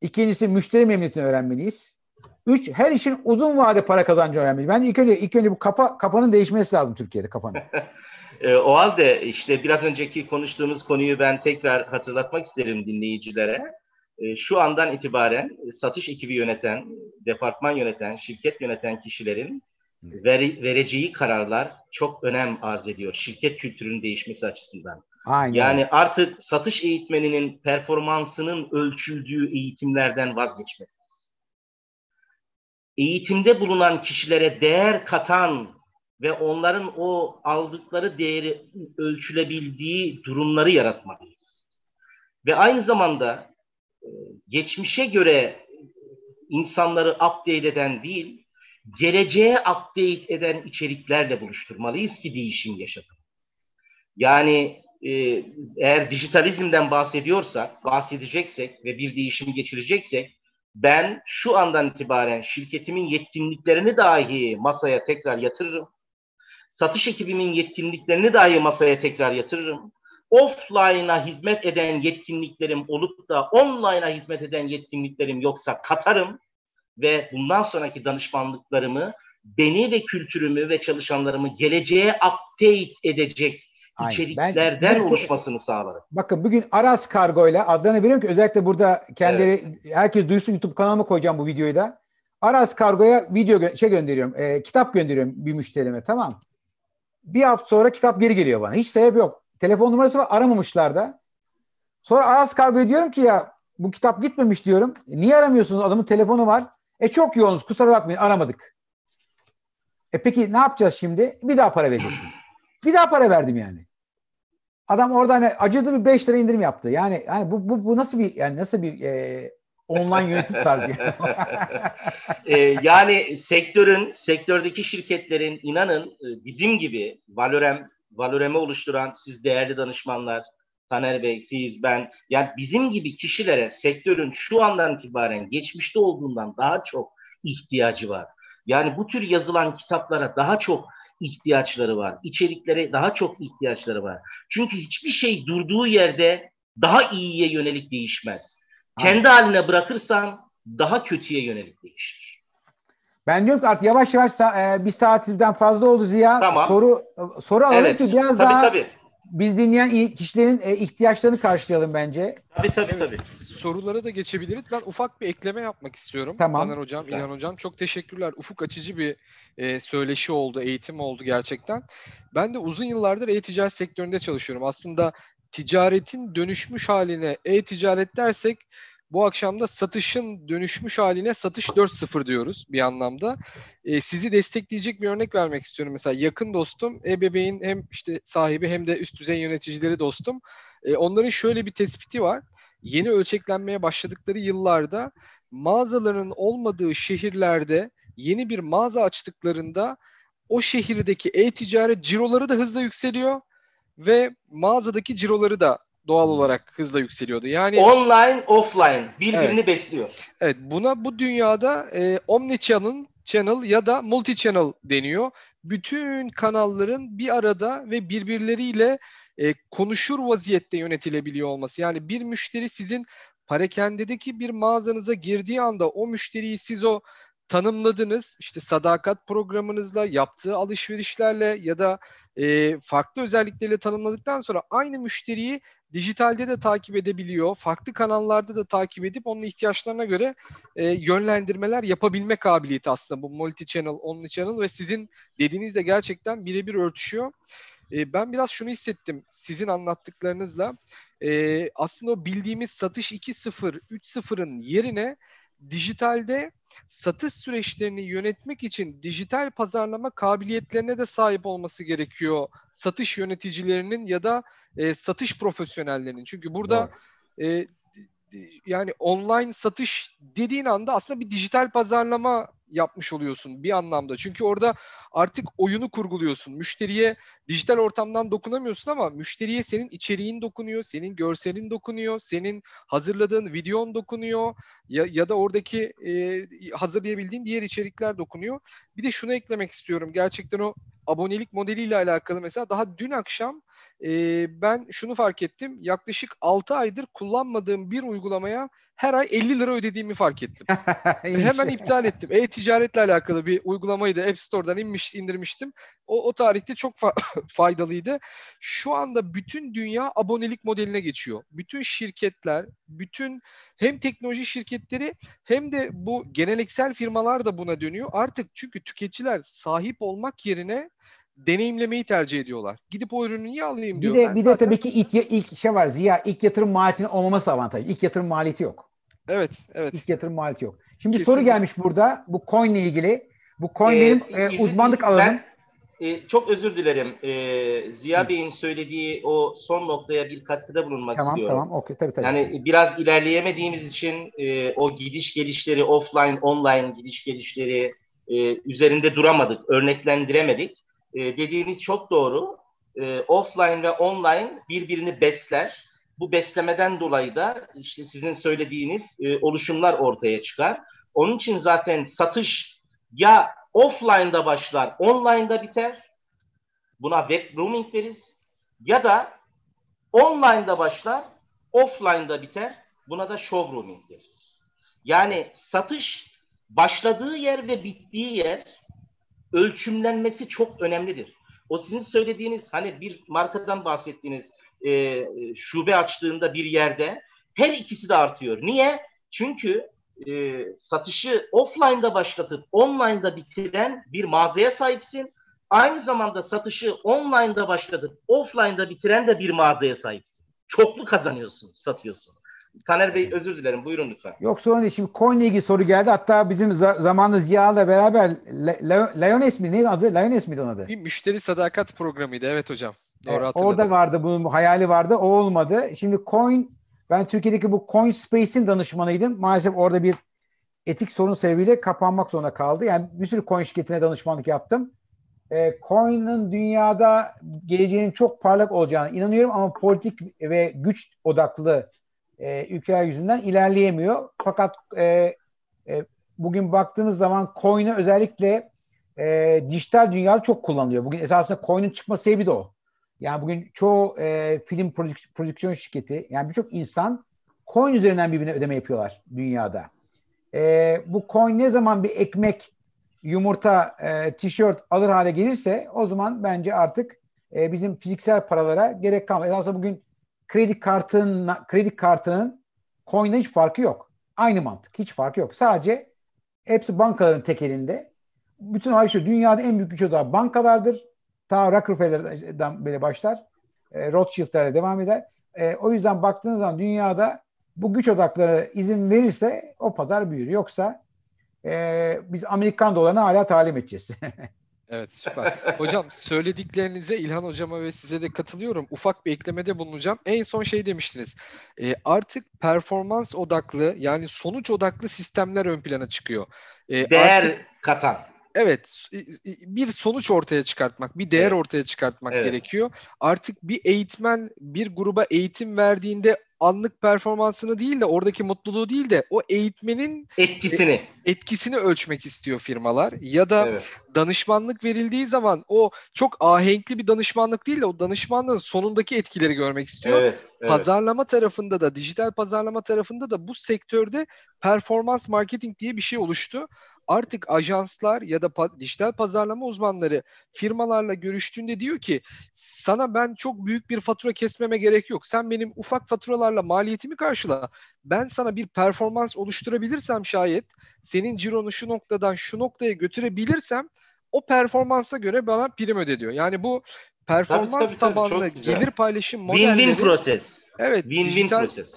İkincisi müşteri memnuniyetini öğrenmeliyiz. Üç, her işin uzun vade para kazancı önemli. Ben ilk önce ilk önce bu kafa kafanın değişmesi lazım Türkiye'de kafanın. e, o halde işte biraz önceki konuştuğumuz konuyu ben tekrar hatırlatmak isterim dinleyicilere. E, şu andan itibaren satış ekibi yöneten, departman yöneten, şirket yöneten kişilerin ver, vereceği kararlar çok önem arz ediyor. Şirket kültürünün değişmesi açısından. Aynen. Yani artık satış eğitmeninin performansının ölçüldüğü eğitimlerden vazgeçmek eğitimde bulunan kişilere değer katan ve onların o aldıkları değeri ölçülebildiği durumları yaratmalıyız. Ve aynı zamanda e, geçmişe göre insanları update eden değil, geleceğe update eden içeriklerle buluşturmalıyız ki değişim yaşatalım. Yani e, eğer dijitalizmden bahsediyorsak, bahsedeceksek ve bir değişim geçireceksek ben şu andan itibaren şirketimin yetkinliklerini dahi masaya tekrar yatırırım. Satış ekibimin yetkinliklerini dahi masaya tekrar yatırırım. Offline'a hizmet eden yetkinliklerim olup da online'a hizmet eden yetkinliklerim yoksa katarım ve bundan sonraki danışmanlıklarımı beni ve kültürümü ve çalışanlarımı geleceğe update edecek Aynen. içeriklerden ben, oluşmasını çok, sağlarım. Bakın bugün Aras Kargo ile adlarını veriyorum ki özellikle burada kendileri evet. herkes duysun YouTube kanalıma koyacağım bu videoyu da. Aras Kargo'ya video gö- şey gönderiyorum. E, kitap gönderiyorum bir müşterime tamam. Bir hafta sonra kitap geri geliyor bana. Hiç sebep yok. Telefon numarası var aramamışlar da. Sonra Aras Kargo'ya diyorum ki ya bu kitap gitmemiş diyorum. E, niye aramıyorsunuz? Adamın telefonu var. E çok yoğunuz kusura bakmayın aramadık. E peki ne yapacağız şimdi? Bir daha para vereceksiniz. Bir daha para verdim yani. Adam orada hani acıdı bir 5 lira indirim yaptı. Yani yani bu bu, bu nasıl bir yani nasıl bir e, online yönetim tarzı yani? e, yani sektörün sektördeki şirketlerin inanın e, bizim gibi Valorem Valorem'i oluşturan siz değerli danışmanlar Taner Bey, siz, ben yani bizim gibi kişilere sektörün şu andan itibaren geçmişte olduğundan daha çok ihtiyacı var. Yani bu tür yazılan kitaplara daha çok ihtiyaçları var. İçeriklere daha çok ihtiyaçları var. Çünkü hiçbir şey durduğu yerde daha iyiye yönelik değişmez. Aynen. Kendi haline bırakırsan daha kötüye yönelik değişir. Ben diyorum ki artık yavaş yavaş e, bir saatten fazla oldu Ziya. Tamam. Soru soru alalım evet. ki biraz tabii, daha tabii. biz dinleyen kişilerin e, ihtiyaçlarını karşılayalım bence. Tabii tabii tabii. sorulara da geçebiliriz. Ben ufak bir ekleme yapmak istiyorum. Tamam. Taner Hocam, İlhan Hocam. Çok teşekkürler. Ufuk açıcı bir e, söyleşi oldu, eğitim oldu gerçekten. Ben de uzun yıllardır e-ticaret sektöründe çalışıyorum. Aslında ticaretin dönüşmüş haline e-ticaret dersek bu akşam da satışın dönüşmüş haline satış 4.0 diyoruz bir anlamda. E, sizi destekleyecek bir örnek vermek istiyorum. Mesela yakın dostum, ebeveyn hem işte sahibi hem de üst düzey yöneticileri dostum. E, onların şöyle bir tespiti var. Yeni ölçeklenmeye başladıkları yıllarda mağazaların olmadığı şehirlerde yeni bir mağaza açtıklarında o şehirdeki e-ticaret ciroları da hızla yükseliyor ve mağazadaki ciroları da doğal olarak hızla yükseliyordu. Yani online, offline birbirini evet, besliyor. Evet, buna bu dünyada e, omni channel, channel ya da multi channel deniyor. Bütün kanalların bir arada ve birbirleriyle e, konuşur vaziyette yönetilebiliyor olması. Yani bir müşteri sizin parakendedeki bir mağazanıza girdiği anda o müşteriyi siz o tanımladınız. İşte sadakat programınızla, yaptığı alışverişlerle ya da e, farklı özellikleriyle tanımladıktan sonra aynı müşteriyi dijitalde de takip edebiliyor. Farklı kanallarda da takip edip onun ihtiyaçlarına göre e, yönlendirmeler yapabilme kabiliyeti aslında bu multi channel, omni channel ve sizin dediğinizde gerçekten birebir örtüşüyor. E, ben biraz şunu hissettim sizin anlattıklarınızla. E, aslında o bildiğimiz satış 2.0, 3.0'ın yerine dijitalde satış süreçlerini yönetmek için dijital pazarlama kabiliyetlerine de sahip olması gerekiyor satış yöneticilerinin ya da e, satış profesyonellerinin. Çünkü burada e, yani online satış dediğin anda aslında bir dijital pazarlama yapmış oluyorsun bir anlamda. Çünkü orada artık oyunu kurguluyorsun. Müşteriye dijital ortamdan dokunamıyorsun ama müşteriye senin içeriğin dokunuyor, senin görselin dokunuyor, senin hazırladığın videon dokunuyor ya, ya da oradaki e, hazırlayabildiğin diğer içerikler dokunuyor. Bir de şunu eklemek istiyorum. Gerçekten o abonelik modeliyle alakalı mesela daha dün akşam e, ben şunu fark ettim. Yaklaşık 6 aydır kullanmadığım bir uygulamaya her ay 50 lira ödediğimi fark ettim. Hemen iptal ettim. E-ticaretle alakalı bir uygulamayı da App Store'dan inmiş, indirmiştim. O, o tarihte çok fa- faydalıydı. Şu anda bütün dünya abonelik modeline geçiyor. Bütün şirketler, bütün hem teknoloji şirketleri hem de bu geleneksel firmalar da buna dönüyor. Artık çünkü tüketiciler sahip olmak yerine deneyimlemeyi tercih ediyorlar. Gidip o ürünü niye alayım diyor. Bir de bir zaten... de tabii ki ilk ilk şey var Ziya ilk yatırım maliyetinin olmaması avantajı. İlk yatırım maliyeti yok. Evet, evet. İlk yatırım maliyeti yok. Şimdi bir soru gelmiş burada. Bu coin ile ilgili. Bu coin ee, benim e, uzmanlık alanım. Ben, e, çok özür dilerim. E, Ziya Hı. Bey'in söylediği o son noktaya bir katkıda bulunmak tamam, istiyorum. Tamam, tamam. Okey, tabii tabii. Yani biraz ilerleyemediğimiz için e, o gidiş gelişleri, offline, online gidiş gelişleri e, üzerinde duramadık, örneklendiremedik. E, dediğiniz çok doğru. E, offline ve online birbirini besler. Bu beslemeden dolayı da işte sizin söylediğiniz e, oluşumlar ortaya çıkar. Onun için zaten satış ya offline'da başlar, online'da biter. Buna web rooming deriz. Ya da online'da başlar, offline'da biter. Buna da showrooming deriz. Yani satış başladığı yer ve bittiği yer ölçümlenmesi çok önemlidir. O sizin söylediğiniz hani bir markadan bahsettiğiniz e, şube açtığında bir yerde her ikisi de artıyor. Niye? Çünkü e, satışı offline'da başlatıp online'da bitiren bir mağazaya sahipsin. Aynı zamanda satışı online'da başlatıp offline'da bitiren de bir mağazaya sahipsin. Çoklu kazanıyorsun, satıyorsun. Taner Bey özür dilerim. Buyurun lütfen. Yok sorun değil. Şimdi coin ile ilgili soru geldi. Hatta bizim za- zamanında Ziya'la beraber Le- Leones mi? Neydi adı? Leones miydi onun adı? Bir müşteri sadakat programıydı. Evet hocam. Doğru evet, Orada vardı. Bunun hayali vardı. O olmadı. Şimdi coin ben Türkiye'deki bu Coin Space'in danışmanıydım. Maalesef orada bir etik sorun sebebiyle kapanmak zorunda kaldı. Yani bir sürü coin şirketine danışmanlık yaptım. E, coin'in dünyada geleceğinin çok parlak olacağına inanıyorum ama politik ve güç odaklı e, ülkeler yüzünden ilerleyemiyor. Fakat e, e, bugün baktığımız zaman coin'i özellikle e, dijital dünyada çok kullanılıyor. Bugün esasında coin'in çıkma sebebi de o. Yani bugün çoğu e, film prodük- prodüksiyon şirketi yani birçok insan coin üzerinden birbirine ödeme yapıyorlar dünyada. E, bu coin ne zaman bir ekmek, yumurta, e, tişört alır hale gelirse o zaman bence artık e, bizim fiziksel paralara gerek kalmaz. Esasında bugün kredi kartının kredi kartının Coin'le hiç farkı yok. Aynı mantık. Hiç farkı yok. Sadece hepsi bankaların tekelinde. Bütün hali şu. Dünyada en büyük güç odağı bankalardır. Ta Rockefeller'dan beri başlar. E, Rothschild'lerle devam eder. E, o yüzden baktığınız zaman dünyada bu güç odakları izin verirse o pazar büyür. Yoksa e, biz Amerikan dolarına hala talim edeceğiz. Evet süper. Hocam söylediklerinize İlhan hocama ve size de katılıyorum. Ufak bir eklemede bulunacağım. En son şey demiştiniz. E, artık performans odaklı yani sonuç odaklı sistemler ön plana çıkıyor. E, Değer artık, katan. Evet bir sonuç ortaya çıkartmak, bir değer evet. ortaya çıkartmak evet. gerekiyor. Artık bir eğitmen bir gruba eğitim verdiğinde anlık performansını değil de oradaki mutluluğu değil de o eğitmenin etkisini etkisini ölçmek istiyor firmalar ya da evet. danışmanlık verildiği zaman o çok ahenkli bir danışmanlık değil de o danışmanlığın sonundaki etkileri görmek istiyor. Evet, evet. Pazarlama tarafında da dijital pazarlama tarafında da bu sektörde performans marketing diye bir şey oluştu artık ajanslar ya da pa- dijital pazarlama uzmanları firmalarla görüştüğünde diyor ki sana ben çok büyük bir fatura kesmeme gerek yok. Sen benim ufak faturalarla maliyetimi karşıla. Ben sana bir performans oluşturabilirsem şayet senin cironu şu noktadan şu noktaya götürebilirsem o performansa göre bana prim öde diyor. Yani bu performans tabii, tabii, tabii, tabanlı gelir paylaşım modelleri Win-win proses. Evet, win-win dijital proses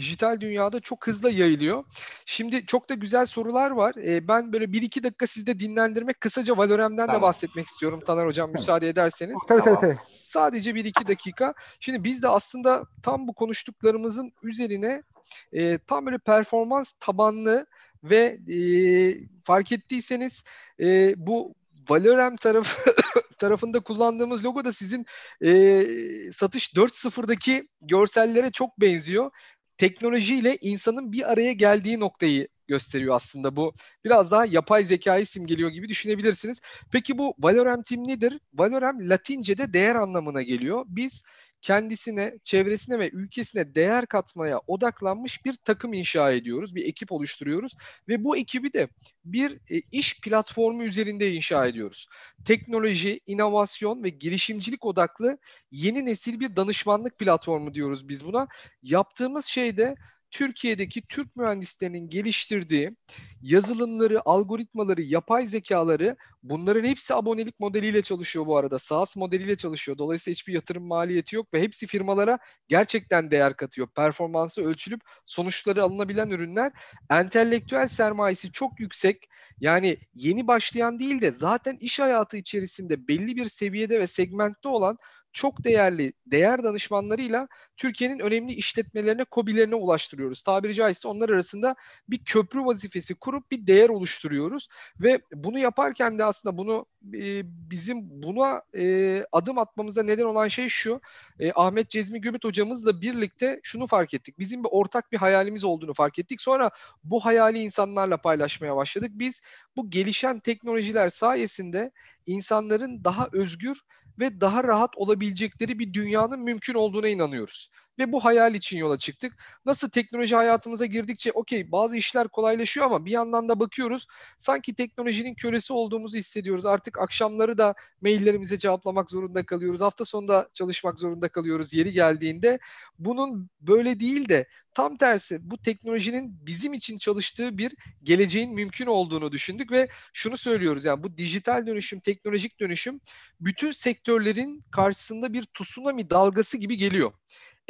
dijital dünyada çok hızlı yayılıyor. Şimdi çok da güzel sorular var. E, ben böyle bir iki dakika sizde dinlendirmek, kısaca Valorem'den tamam. de bahsetmek istiyorum Taner Hocam müsaade ederseniz. Tabii tabii tabii. Sadece bir iki dakika. Şimdi biz de aslında tam bu konuştuklarımızın üzerine e, tam böyle performans tabanlı ve e, fark ettiyseniz e, bu Valorem tarafı tarafında kullandığımız logo da sizin e, satış 4.0'daki görsellere çok benziyor teknolojiyle insanın bir araya geldiği noktayı gösteriyor aslında bu. Biraz daha yapay zekayı simgeliyor gibi düşünebilirsiniz. Peki bu Valorem Team nedir? Valorem Latince'de değer anlamına geliyor. Biz kendisine, çevresine ve ülkesine değer katmaya odaklanmış bir takım inşa ediyoruz, bir ekip oluşturuyoruz ve bu ekibi de bir e, iş platformu üzerinde inşa ediyoruz. Teknoloji, inovasyon ve girişimcilik odaklı yeni nesil bir danışmanlık platformu diyoruz biz buna. Yaptığımız şey de Türkiye'deki Türk mühendislerinin geliştirdiği yazılımları, algoritmaları, yapay zekaları bunların hepsi abonelik modeliyle çalışıyor bu arada. SaaS modeliyle çalışıyor. Dolayısıyla hiçbir yatırım maliyeti yok ve hepsi firmalara gerçekten değer katıyor. Performansı ölçülüp sonuçları alınabilen ürünler. Entelektüel sermayesi çok yüksek. Yani yeni başlayan değil de zaten iş hayatı içerisinde belli bir seviyede ve segmentte olan çok değerli değer danışmanlarıyla Türkiye'nin önemli işletmelerine, kobilerine ulaştırıyoruz. Tabiri caizse onlar arasında bir köprü vazifesi kurup bir değer oluşturuyoruz ve bunu yaparken de aslında bunu e, bizim buna e, adım atmamıza neden olan şey şu. E, Ahmet Cezmi Gümüt hocamızla birlikte şunu fark ettik. Bizim bir ortak bir hayalimiz olduğunu fark ettik. Sonra bu hayali insanlarla paylaşmaya başladık. Biz bu gelişen teknolojiler sayesinde insanların daha özgür ve daha rahat olabilecekleri bir dünyanın mümkün olduğuna inanıyoruz. Ve bu hayal için yola çıktık. Nasıl teknoloji hayatımıza girdikçe okey bazı işler kolaylaşıyor ama bir yandan da bakıyoruz sanki teknolojinin kölesi olduğumuzu hissediyoruz. Artık akşamları da maillerimize cevaplamak zorunda kalıyoruz. Hafta sonunda çalışmak zorunda kalıyoruz yeri geldiğinde. Bunun böyle değil de tam tersi bu teknolojinin bizim için çalıştığı bir geleceğin mümkün olduğunu düşündük ve şunu söylüyoruz yani bu dijital dönüşüm, teknolojik dönüşüm bütün sektörlerin karşısında bir tsunami dalgası gibi geliyor.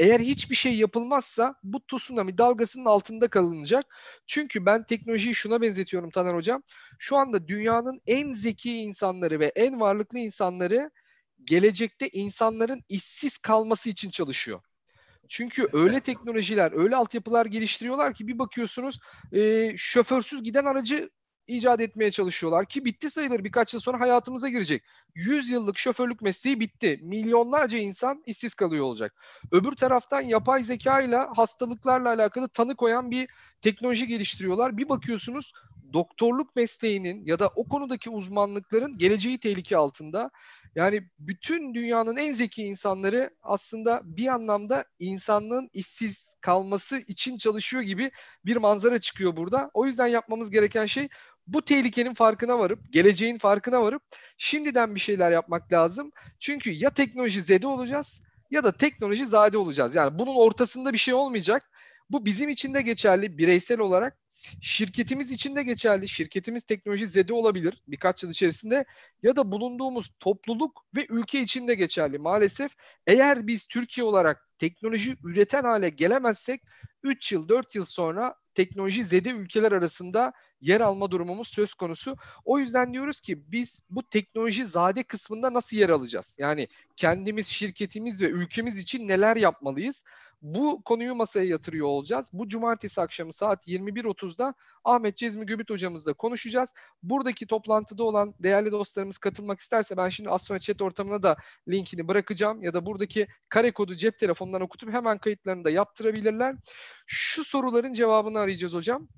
Eğer hiçbir şey yapılmazsa bu tsunami dalgasının altında kalınacak. Çünkü ben teknolojiyi şuna benzetiyorum Taner Hocam. Şu anda dünyanın en zeki insanları ve en varlıklı insanları gelecekte insanların işsiz kalması için çalışıyor. Çünkü öyle teknolojiler, öyle altyapılar geliştiriyorlar ki bir bakıyorsunuz e, şoförsüz giden aracı icat etmeye çalışıyorlar ki bitti sayılır birkaç yıl sonra hayatımıza girecek. 100 yıllık şoförlük mesleği bitti. Milyonlarca insan işsiz kalıyor olacak. Öbür taraftan yapay zeka ile hastalıklarla alakalı tanı koyan bir teknoloji geliştiriyorlar. Bir bakıyorsunuz doktorluk mesleğinin ya da o konudaki uzmanlıkların geleceği tehlike altında. Yani bütün dünyanın en zeki insanları aslında bir anlamda insanlığın işsiz kalması için çalışıyor gibi bir manzara çıkıyor burada. O yüzden yapmamız gereken şey bu tehlikenin farkına varıp, geleceğin farkına varıp şimdiden bir şeyler yapmak lazım. Çünkü ya teknoloji zede olacağız ya da teknoloji zade olacağız. Yani bunun ortasında bir şey olmayacak. Bu bizim için de geçerli bireysel olarak. Şirketimiz için de geçerli. Şirketimiz teknoloji zede olabilir birkaç yıl içerisinde ya da bulunduğumuz topluluk ve ülke için de geçerli. Maalesef eğer biz Türkiye olarak teknoloji üreten hale gelemezsek 3 yıl 4 yıl sonra teknoloji zede ülkeler arasında yer alma durumumuz söz konusu. O yüzden diyoruz ki biz bu teknoloji zade kısmında nasıl yer alacağız? Yani kendimiz, şirketimiz ve ülkemiz için neler yapmalıyız? Bu konuyu masaya yatırıyor olacağız. Bu cumartesi akşamı saat 21.30'da Ahmet Cezmi Göbüt hocamızla konuşacağız. Buradaki toplantıda olan değerli dostlarımız katılmak isterse ben şimdi sonra chat ortamına da linkini bırakacağım ya da buradaki kare kodu cep telefonundan okutup hemen kayıtlarını da yaptırabilirler. Şu soruların cevabını arayacağız hocam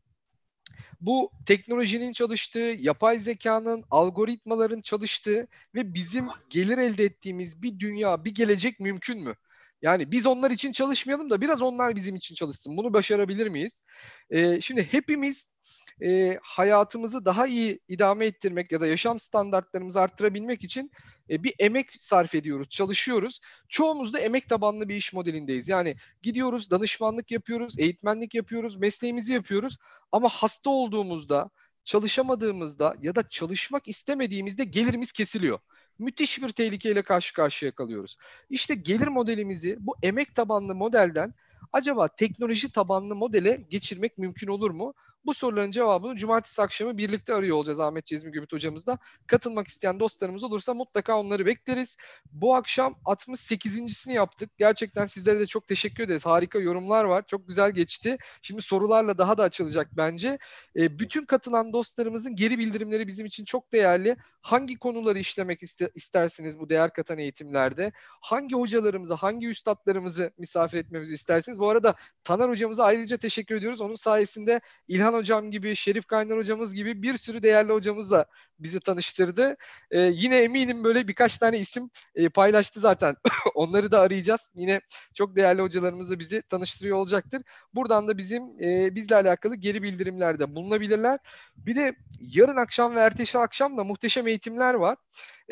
bu teknolojinin çalıştığı, yapay zekanın, algoritmaların çalıştığı ve bizim gelir elde ettiğimiz bir dünya, bir gelecek mümkün mü? Yani biz onlar için çalışmayalım da biraz onlar bizim için çalışsın. Bunu başarabilir miyiz? Ee, şimdi hepimiz e, hayatımızı daha iyi idame ettirmek ya da yaşam standartlarımızı arttırabilmek için e, bir emek sarf ediyoruz, çalışıyoruz. Çoğumuz da emek tabanlı bir iş modelindeyiz. Yani gidiyoruz, danışmanlık yapıyoruz, eğitmenlik yapıyoruz, mesleğimizi yapıyoruz. Ama hasta olduğumuzda, çalışamadığımızda ya da çalışmak istemediğimizde gelirimiz kesiliyor müthiş bir tehlikeyle karşı karşıya kalıyoruz. İşte gelir modelimizi bu emek tabanlı modelden acaba teknoloji tabanlı modele geçirmek mümkün olur mu? Bu soruların cevabını cumartesi akşamı birlikte arıyor olacağız Ahmet Cezmi Gübüt hocamızla. Katılmak isteyen dostlarımız olursa mutlaka onları bekleriz. Bu akşam 68.sini yaptık. Gerçekten sizlere de çok teşekkür ederiz. Harika yorumlar var. Çok güzel geçti. Şimdi sorularla daha da açılacak bence. E, bütün katılan dostlarımızın geri bildirimleri bizim için çok değerli. Hangi konuları işlemek iste, istersiniz bu değer katan eğitimlerde? Hangi hocalarımızı, hangi üstadlarımızı misafir etmemizi istersiniz? Bu arada Taner hocamıza ayrıca teşekkür ediyoruz. Onun sayesinde İlhan İlhan Hocam gibi, Şerif Kaynar Hocamız gibi bir sürü değerli hocamızla bizi tanıştırdı. Ee, yine eminim böyle birkaç tane isim e, paylaştı zaten. Onları da arayacağız. Yine çok değerli hocalarımız da bizi tanıştırıyor olacaktır. Buradan da bizim e, bizle alakalı geri bildirimlerde bulunabilirler. Bir de yarın akşam ve ertesi akşam da muhteşem eğitimler var.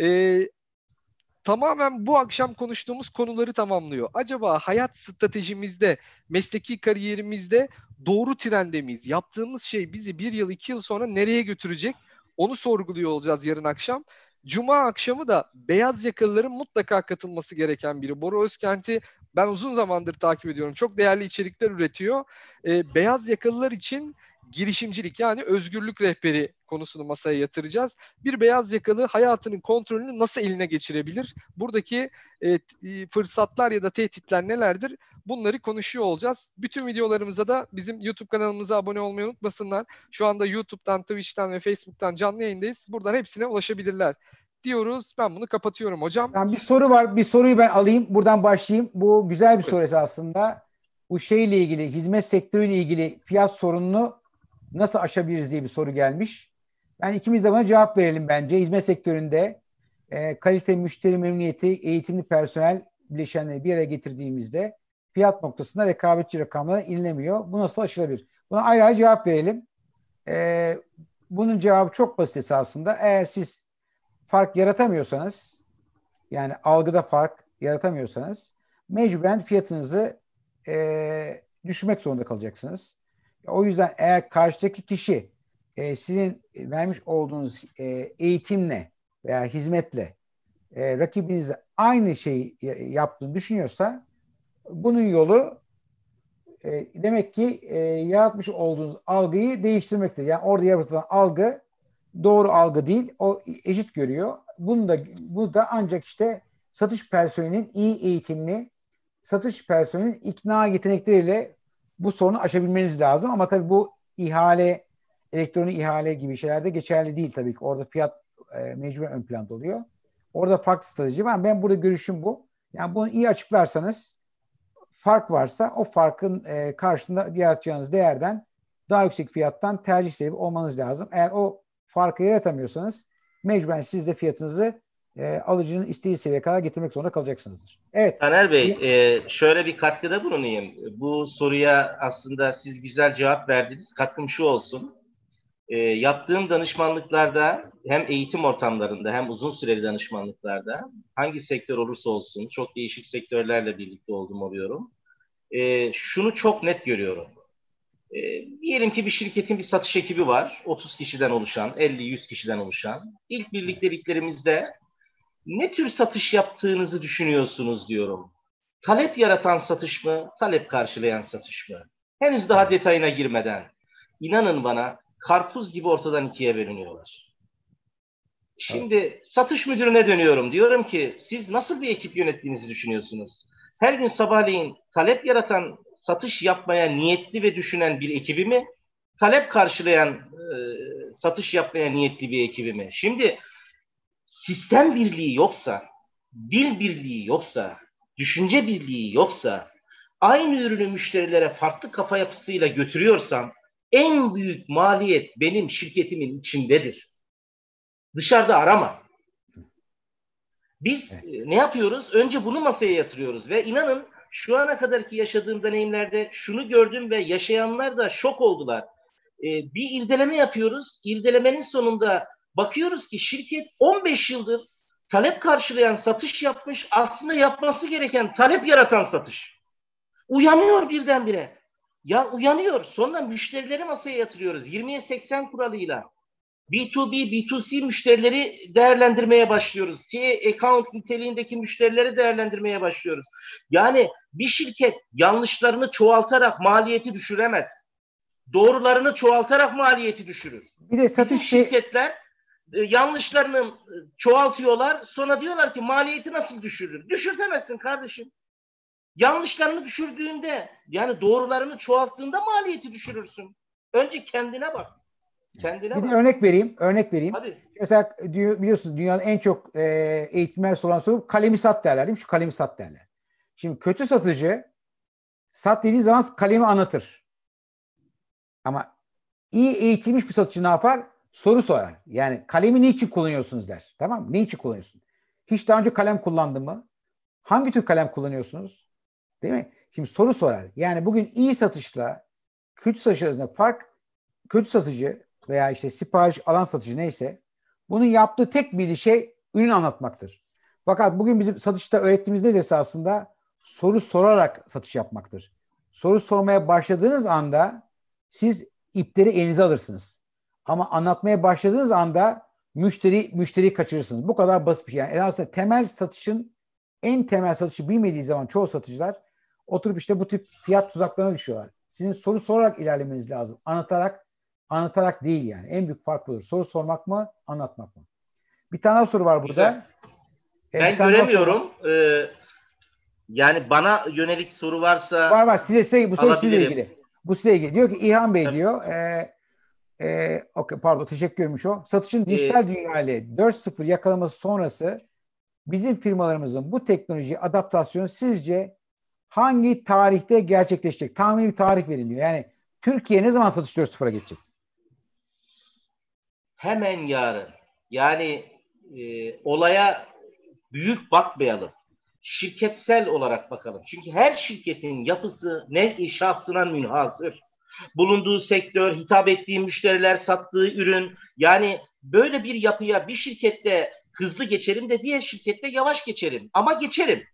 E, tamamen bu akşam konuştuğumuz konuları tamamlıyor. Acaba hayat stratejimizde, mesleki kariyerimizde doğru trende miyiz? Yaptığımız şey bizi bir yıl, iki yıl sonra nereye götürecek? Onu sorguluyor olacağız yarın akşam. Cuma akşamı da beyaz yakalıların mutlaka katılması gereken biri. Bora Özkent'i ben uzun zamandır takip ediyorum. Çok değerli içerikler üretiyor. E, beyaz yakalılar için girişimcilik yani özgürlük rehberi konusunu masaya yatıracağız. Bir beyaz yakalı hayatının kontrolünü nasıl eline geçirebilir? Buradaki e, e, fırsatlar ya da tehditler nelerdir? Bunları konuşuyor olacağız. Bütün videolarımıza da bizim YouTube kanalımıza abone olmayı unutmasınlar. Şu anda YouTube'dan, Twitch'ten ve Facebook'tan canlı yayındayız. Buradan hepsine ulaşabilirler diyoruz. Ben bunu kapatıyorum hocam. Yani bir soru var. Bir soruyu ben alayım. Buradan başlayayım. Bu güzel bir soru esasında. Bu şeyle ilgili, hizmet sektörüyle ilgili fiyat sorununu nasıl aşabiliriz diye bir soru gelmiş. Ben ikimiz de buna cevap verelim bence. Hizmet sektöründe e, kalite, müşteri memnuniyeti, eğitimli personel bileşenleri bir araya getirdiğimizde fiyat noktasında rekabetçi rakamlara inilemiyor. Bu nasıl aşılabilir? Buna ayrı ayrı cevap verelim. E, bunun cevabı çok basit esasında. Eğer siz fark yaratamıyorsanız yani algıda fark yaratamıyorsanız mecburen fiyatınızı e, düşürmek zorunda kalacaksınız. O yüzden eğer karşıdaki kişi e, sizin vermiş olduğunuz e, eğitimle veya hizmetle e, rakibinizle aynı şeyi yaptığını düşünüyorsa bunun yolu e, demek ki e, yaratmış olduğunuz algıyı değiştirmektir. Yani orada yaratılan algı doğru algı değil. O eşit görüyor. Bunu da bu da ancak işte satış personelinin iyi eğitimli satış personelinin ikna yetenekleriyle bu sorunu aşabilmeniz lazım. Ama tabii bu ihale, elektronik ihale gibi şeylerde geçerli değil tabii ki. Orada fiyat e, mecburen ön planda oluyor. Orada farklı strateji var. Ben burada görüşüm bu. Yani bunu iyi açıklarsanız fark varsa o farkın e, karşında yaratacağınız değerden daha yüksek fiyattan tercih sebebi olmanız lazım. Eğer o farkı yaratamıyorsanız mecburen siz de fiyatınızı e, alıcının istediği seviyeye kadar getirmek zorunda kalacaksınızdır. Evet. Taner Bey, e, şöyle bir katkıda bulunayım. Bu soruya aslında siz güzel cevap verdiniz. Katkım şu olsun. E, yaptığım danışmanlıklarda hem eğitim ortamlarında hem uzun süreli danışmanlıklarda hangi sektör olursa olsun çok değişik sektörlerle birlikte oldum oluyorum. e, şunu çok net görüyorum. E, diyelim ki bir şirketin bir satış ekibi var. 30 kişiden oluşan, 50-100 kişiden oluşan. İlk birlikteliklerimizde ne tür satış yaptığınızı düşünüyorsunuz diyorum. Talep yaratan satış mı, talep karşılayan satış mı? Henüz daha detayına girmeden. İnanın bana karpuz gibi ortadan ikiye bölünüyorlar. Şimdi satış müdürüne dönüyorum. Diyorum ki siz nasıl bir ekip yönettiğinizi düşünüyorsunuz? Her gün sabahleyin talep yaratan satış yapmaya niyetli ve düşünen bir ekibi mi? Talep karşılayan e, satış yapmaya niyetli bir ekibi mi? Şimdi sistem birliği yoksa, dil birliği yoksa, düşünce birliği yoksa, aynı ürünü müşterilere farklı kafa yapısıyla götürüyorsam en büyük maliyet benim şirketimin içindedir. Dışarıda arama. Biz evet. E, ne yapıyoruz? Önce bunu masaya yatırıyoruz ve inanın şu ana kadarki yaşadığım deneyimlerde şunu gördüm ve yaşayanlar da şok oldular. Ee, bir irdeleme yapıyoruz. İrdelemenin sonunda bakıyoruz ki şirket 15 yıldır talep karşılayan satış yapmış. Aslında yapması gereken talep yaratan satış. Uyanıyor birdenbire. Ya uyanıyor. Sonra müşterileri masaya yatırıyoruz. 20'ye 80 kuralıyla. B2B, B2C müşterileri değerlendirmeye başlıyoruz. T account niteliğindeki müşterileri değerlendirmeye başlıyoruz. Yani bir şirket yanlışlarını çoğaltarak maliyeti düşüremez. Doğrularını çoğaltarak maliyeti düşürür. Bir de satış şey... şirketler e, yanlışlarını e, çoğaltıyorlar. Sonra diyorlar ki maliyeti nasıl düşürür? Düşürtemezsin kardeşim. Yanlışlarını düşürdüğünde yani doğrularını çoğalttığında maliyeti düşürürsün. Önce kendine bak. Kendine bir de örnek vereyim. Örnek vereyim. Hadi. Mesela biliyorsunuz dünyanın en çok e, eğitimler soran soru kalemi sat derler değil mi? Şu kalemi sat derler. Şimdi kötü satıcı sat dediği zaman kalemi anlatır. Ama iyi eğitilmiş bir satıcı ne yapar? Soru sorar. Yani kalemi ne için kullanıyorsunuz der. Tamam mı? Ne için kullanıyorsun? Hiç daha önce kalem kullandın mı? Hangi tür kalem kullanıyorsunuz? Değil mi? Şimdi soru sorar. Yani bugün iyi satışla kötü satış arasında fark kötü satıcı veya işte sipariş alan satıcı neyse bunun yaptığı tek bir şey ürün anlatmaktır. Fakat bugün bizim satışta öğrettiğimiz nedir esasında? Soru sorarak satış yapmaktır. Soru sormaya başladığınız anda siz ipleri elinize alırsınız. Ama anlatmaya başladığınız anda müşteri müşteriyi kaçırırsınız. Bu kadar basit bir şey. Yani aslında temel satışın en temel satışı bilmediği zaman çoğu satıcılar oturup işte bu tip fiyat tuzaklarına düşüyorlar. Sizin soru sorarak ilerlemeniz lazım. Anlatarak anlatarak değil yani. En büyük fark budur. Soru sormak mı, anlatmak mı? Bir tane soru var burada. Güzel. Ben göremiyorum. Ee, yani bana yönelik soru varsa var var size, size bu soru size ilgili. Bu size ilgili. Diyor ki İlhan Bey evet. diyor. E, e, okay, pardon teşekkür ederim o. Satışın dijital ee, dünya ile 4.0 yakalaması sonrası bizim firmalarımızın bu teknoloji adaptasyonu sizce hangi tarihte gerçekleşecek? Tahmini bir tarih veriliyor. Yani Türkiye ne zaman satış 4.0'a geçecek? Hemen yarın yani e, olaya büyük bakmayalım. Şirketsel olarak bakalım. Çünkü her şirketin yapısı nev-i şahsına münhasır. Bulunduğu sektör, hitap ettiği müşteriler, sattığı ürün. Yani böyle bir yapıya bir şirkette hızlı geçerim de diğer şirkette yavaş geçerim. Ama geçerim.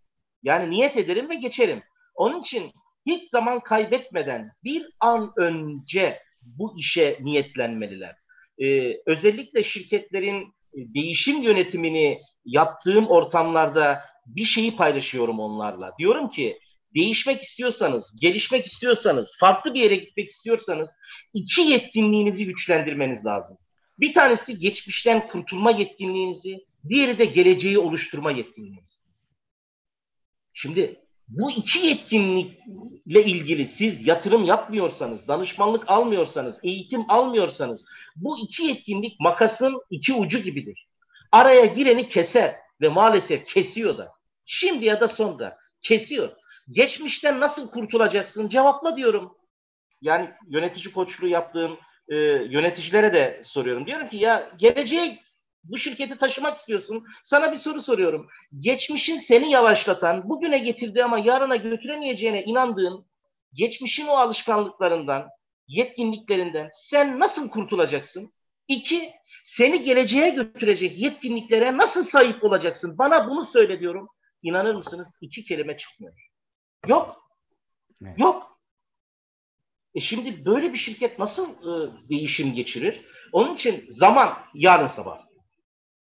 Yani niyet ederim ve geçerim. Onun için hiç zaman kaybetmeden bir an önce bu işe niyetlenmeliler e, özellikle şirketlerin e, değişim yönetimini yaptığım ortamlarda bir şeyi paylaşıyorum onlarla. Diyorum ki değişmek istiyorsanız, gelişmek istiyorsanız, farklı bir yere gitmek istiyorsanız iki yetkinliğinizi güçlendirmeniz lazım. Bir tanesi geçmişten kurtulma yetkinliğinizi, diğeri de geleceği oluşturma yetkinliğiniz. Şimdi bu iki yetkinlikle ilgili siz yatırım yapmıyorsanız, danışmanlık almıyorsanız, eğitim almıyorsanız bu iki yetkinlik makasın iki ucu gibidir. Araya gireni keser ve maalesef kesiyor da. Şimdi ya da sonda kesiyor. Geçmişten nasıl kurtulacaksın? Cevapla diyorum. Yani yönetici koçluğu yaptığım e, yöneticilere de soruyorum. Diyorum ki ya geleceğe bu şirketi taşımak istiyorsun. Sana bir soru soruyorum. Geçmişin seni yavaşlatan, bugüne getirdiği ama yarına götüremeyeceğine inandığın geçmişin o alışkanlıklarından, yetkinliklerinden sen nasıl kurtulacaksın? İki, seni geleceğe götürecek yetkinliklere nasıl sahip olacaksın? Bana bunu söyle diyorum. İnanır mısınız? İki kelime çıkmıyor. Yok. Evet. Yok. E şimdi böyle bir şirket nasıl e, değişim geçirir? Onun için zaman yarın sabah.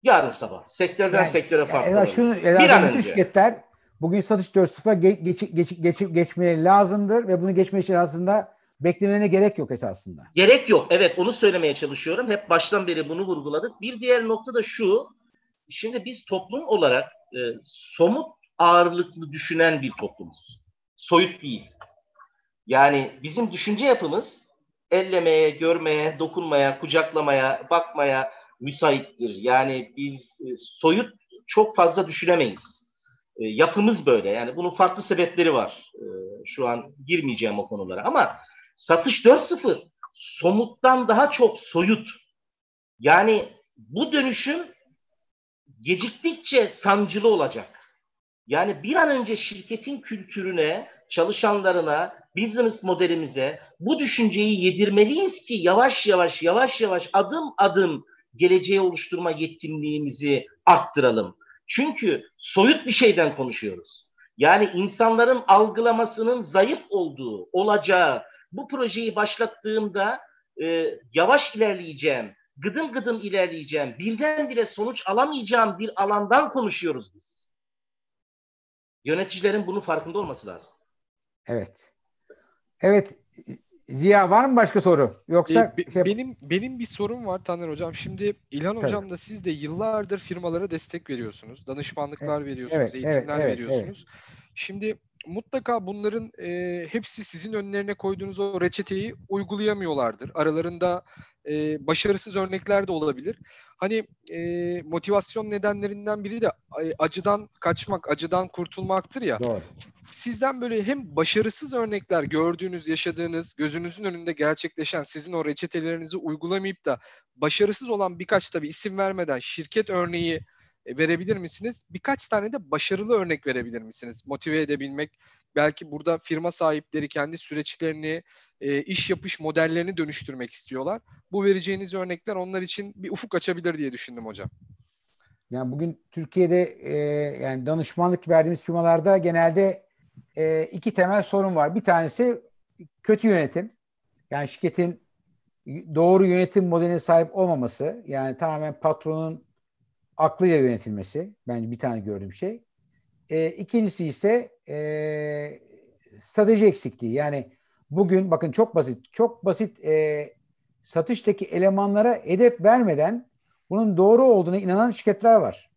Yarın sabah. Sektörden yani, sektöre farklı. Ya, şunu, bir an bütün şirketler bugün satış 4.0'a geç, geç, geç, geç, geçmeye lazımdır ve bunu geçme için aslında beklemelerine gerek yok esasında. Gerek yok. Evet onu söylemeye çalışıyorum. Hep baştan beri bunu vurguladık. Bir diğer nokta da şu. Şimdi biz toplum olarak e, somut ağırlıklı düşünen bir toplumuz. Soyut değil. Yani bizim düşünce yapımız ellemeye, görmeye, dokunmaya, kucaklamaya, bakmaya müsaittir. Yani biz e, soyut çok fazla düşünemeyiz. E, yapımız böyle. Yani bunun farklı sebepleri var. E, şu an girmeyeceğim o konulara ama satış 4.0 somuttan daha çok soyut. Yani bu dönüşüm geciktikçe sancılı olacak. Yani bir an önce şirketin kültürüne, çalışanlarına, business modelimize bu düşünceyi yedirmeliyiz ki yavaş yavaş yavaş yavaş adım adım geleceği oluşturma yetkinliğimizi arttıralım. Çünkü soyut bir şeyden konuşuyoruz. Yani insanların algılamasının zayıf olduğu, olacağı, bu projeyi başlattığımda e, yavaş ilerleyeceğim, gıdım gıdım ilerleyeceğim, birdenbire sonuç alamayacağım bir alandan konuşuyoruz biz. Yöneticilerin bunun farkında olması lazım. Evet. Evet. Ziya var mı başka soru? Yoksa ee, şey... benim benim bir sorum var Taner hocam. Şimdi İlhan evet. hocam da siz de yıllardır firmalara destek veriyorsunuz. Danışmanlıklar evet. veriyorsunuz, evet, eğitimler evet, evet, veriyorsunuz. Evet. Şimdi mutlaka bunların e, hepsi sizin önlerine koyduğunuz o reçeteyi uygulayamıyorlardır. Aralarında e, başarısız örnekler de olabilir. Hani e, motivasyon nedenlerinden biri de acıdan kaçmak, acıdan kurtulmaktır ya. Doğru. Sizden böyle hem başarısız örnekler gördüğünüz, yaşadığınız, gözünüzün önünde gerçekleşen sizin o reçetelerinizi uygulamayıp da başarısız olan birkaç tabii isim vermeden şirket örneği verebilir misiniz? Birkaç tane de başarılı örnek verebilir misiniz? Motive edebilmek, belki burada firma sahipleri kendi süreçlerini, e, iş yapış modellerini dönüştürmek istiyorlar. Bu vereceğiniz örnekler onlar için bir ufuk açabilir diye düşündüm hocam. Yani bugün Türkiye'de e, yani danışmanlık verdiğimiz firmalarda genelde e, iki temel sorun var. Bir tanesi kötü yönetim. Yani şirketin doğru yönetim modeline sahip olmaması. Yani tamamen patronun aklıyla yönetilmesi. Bence bir tane gördüğüm şey. E, ikincisi ise e, strateji eksikliği. Yani bugün bakın çok basit, çok basit e, satıştaki elemanlara hedef vermeden bunun doğru olduğuna inanan şirketler var.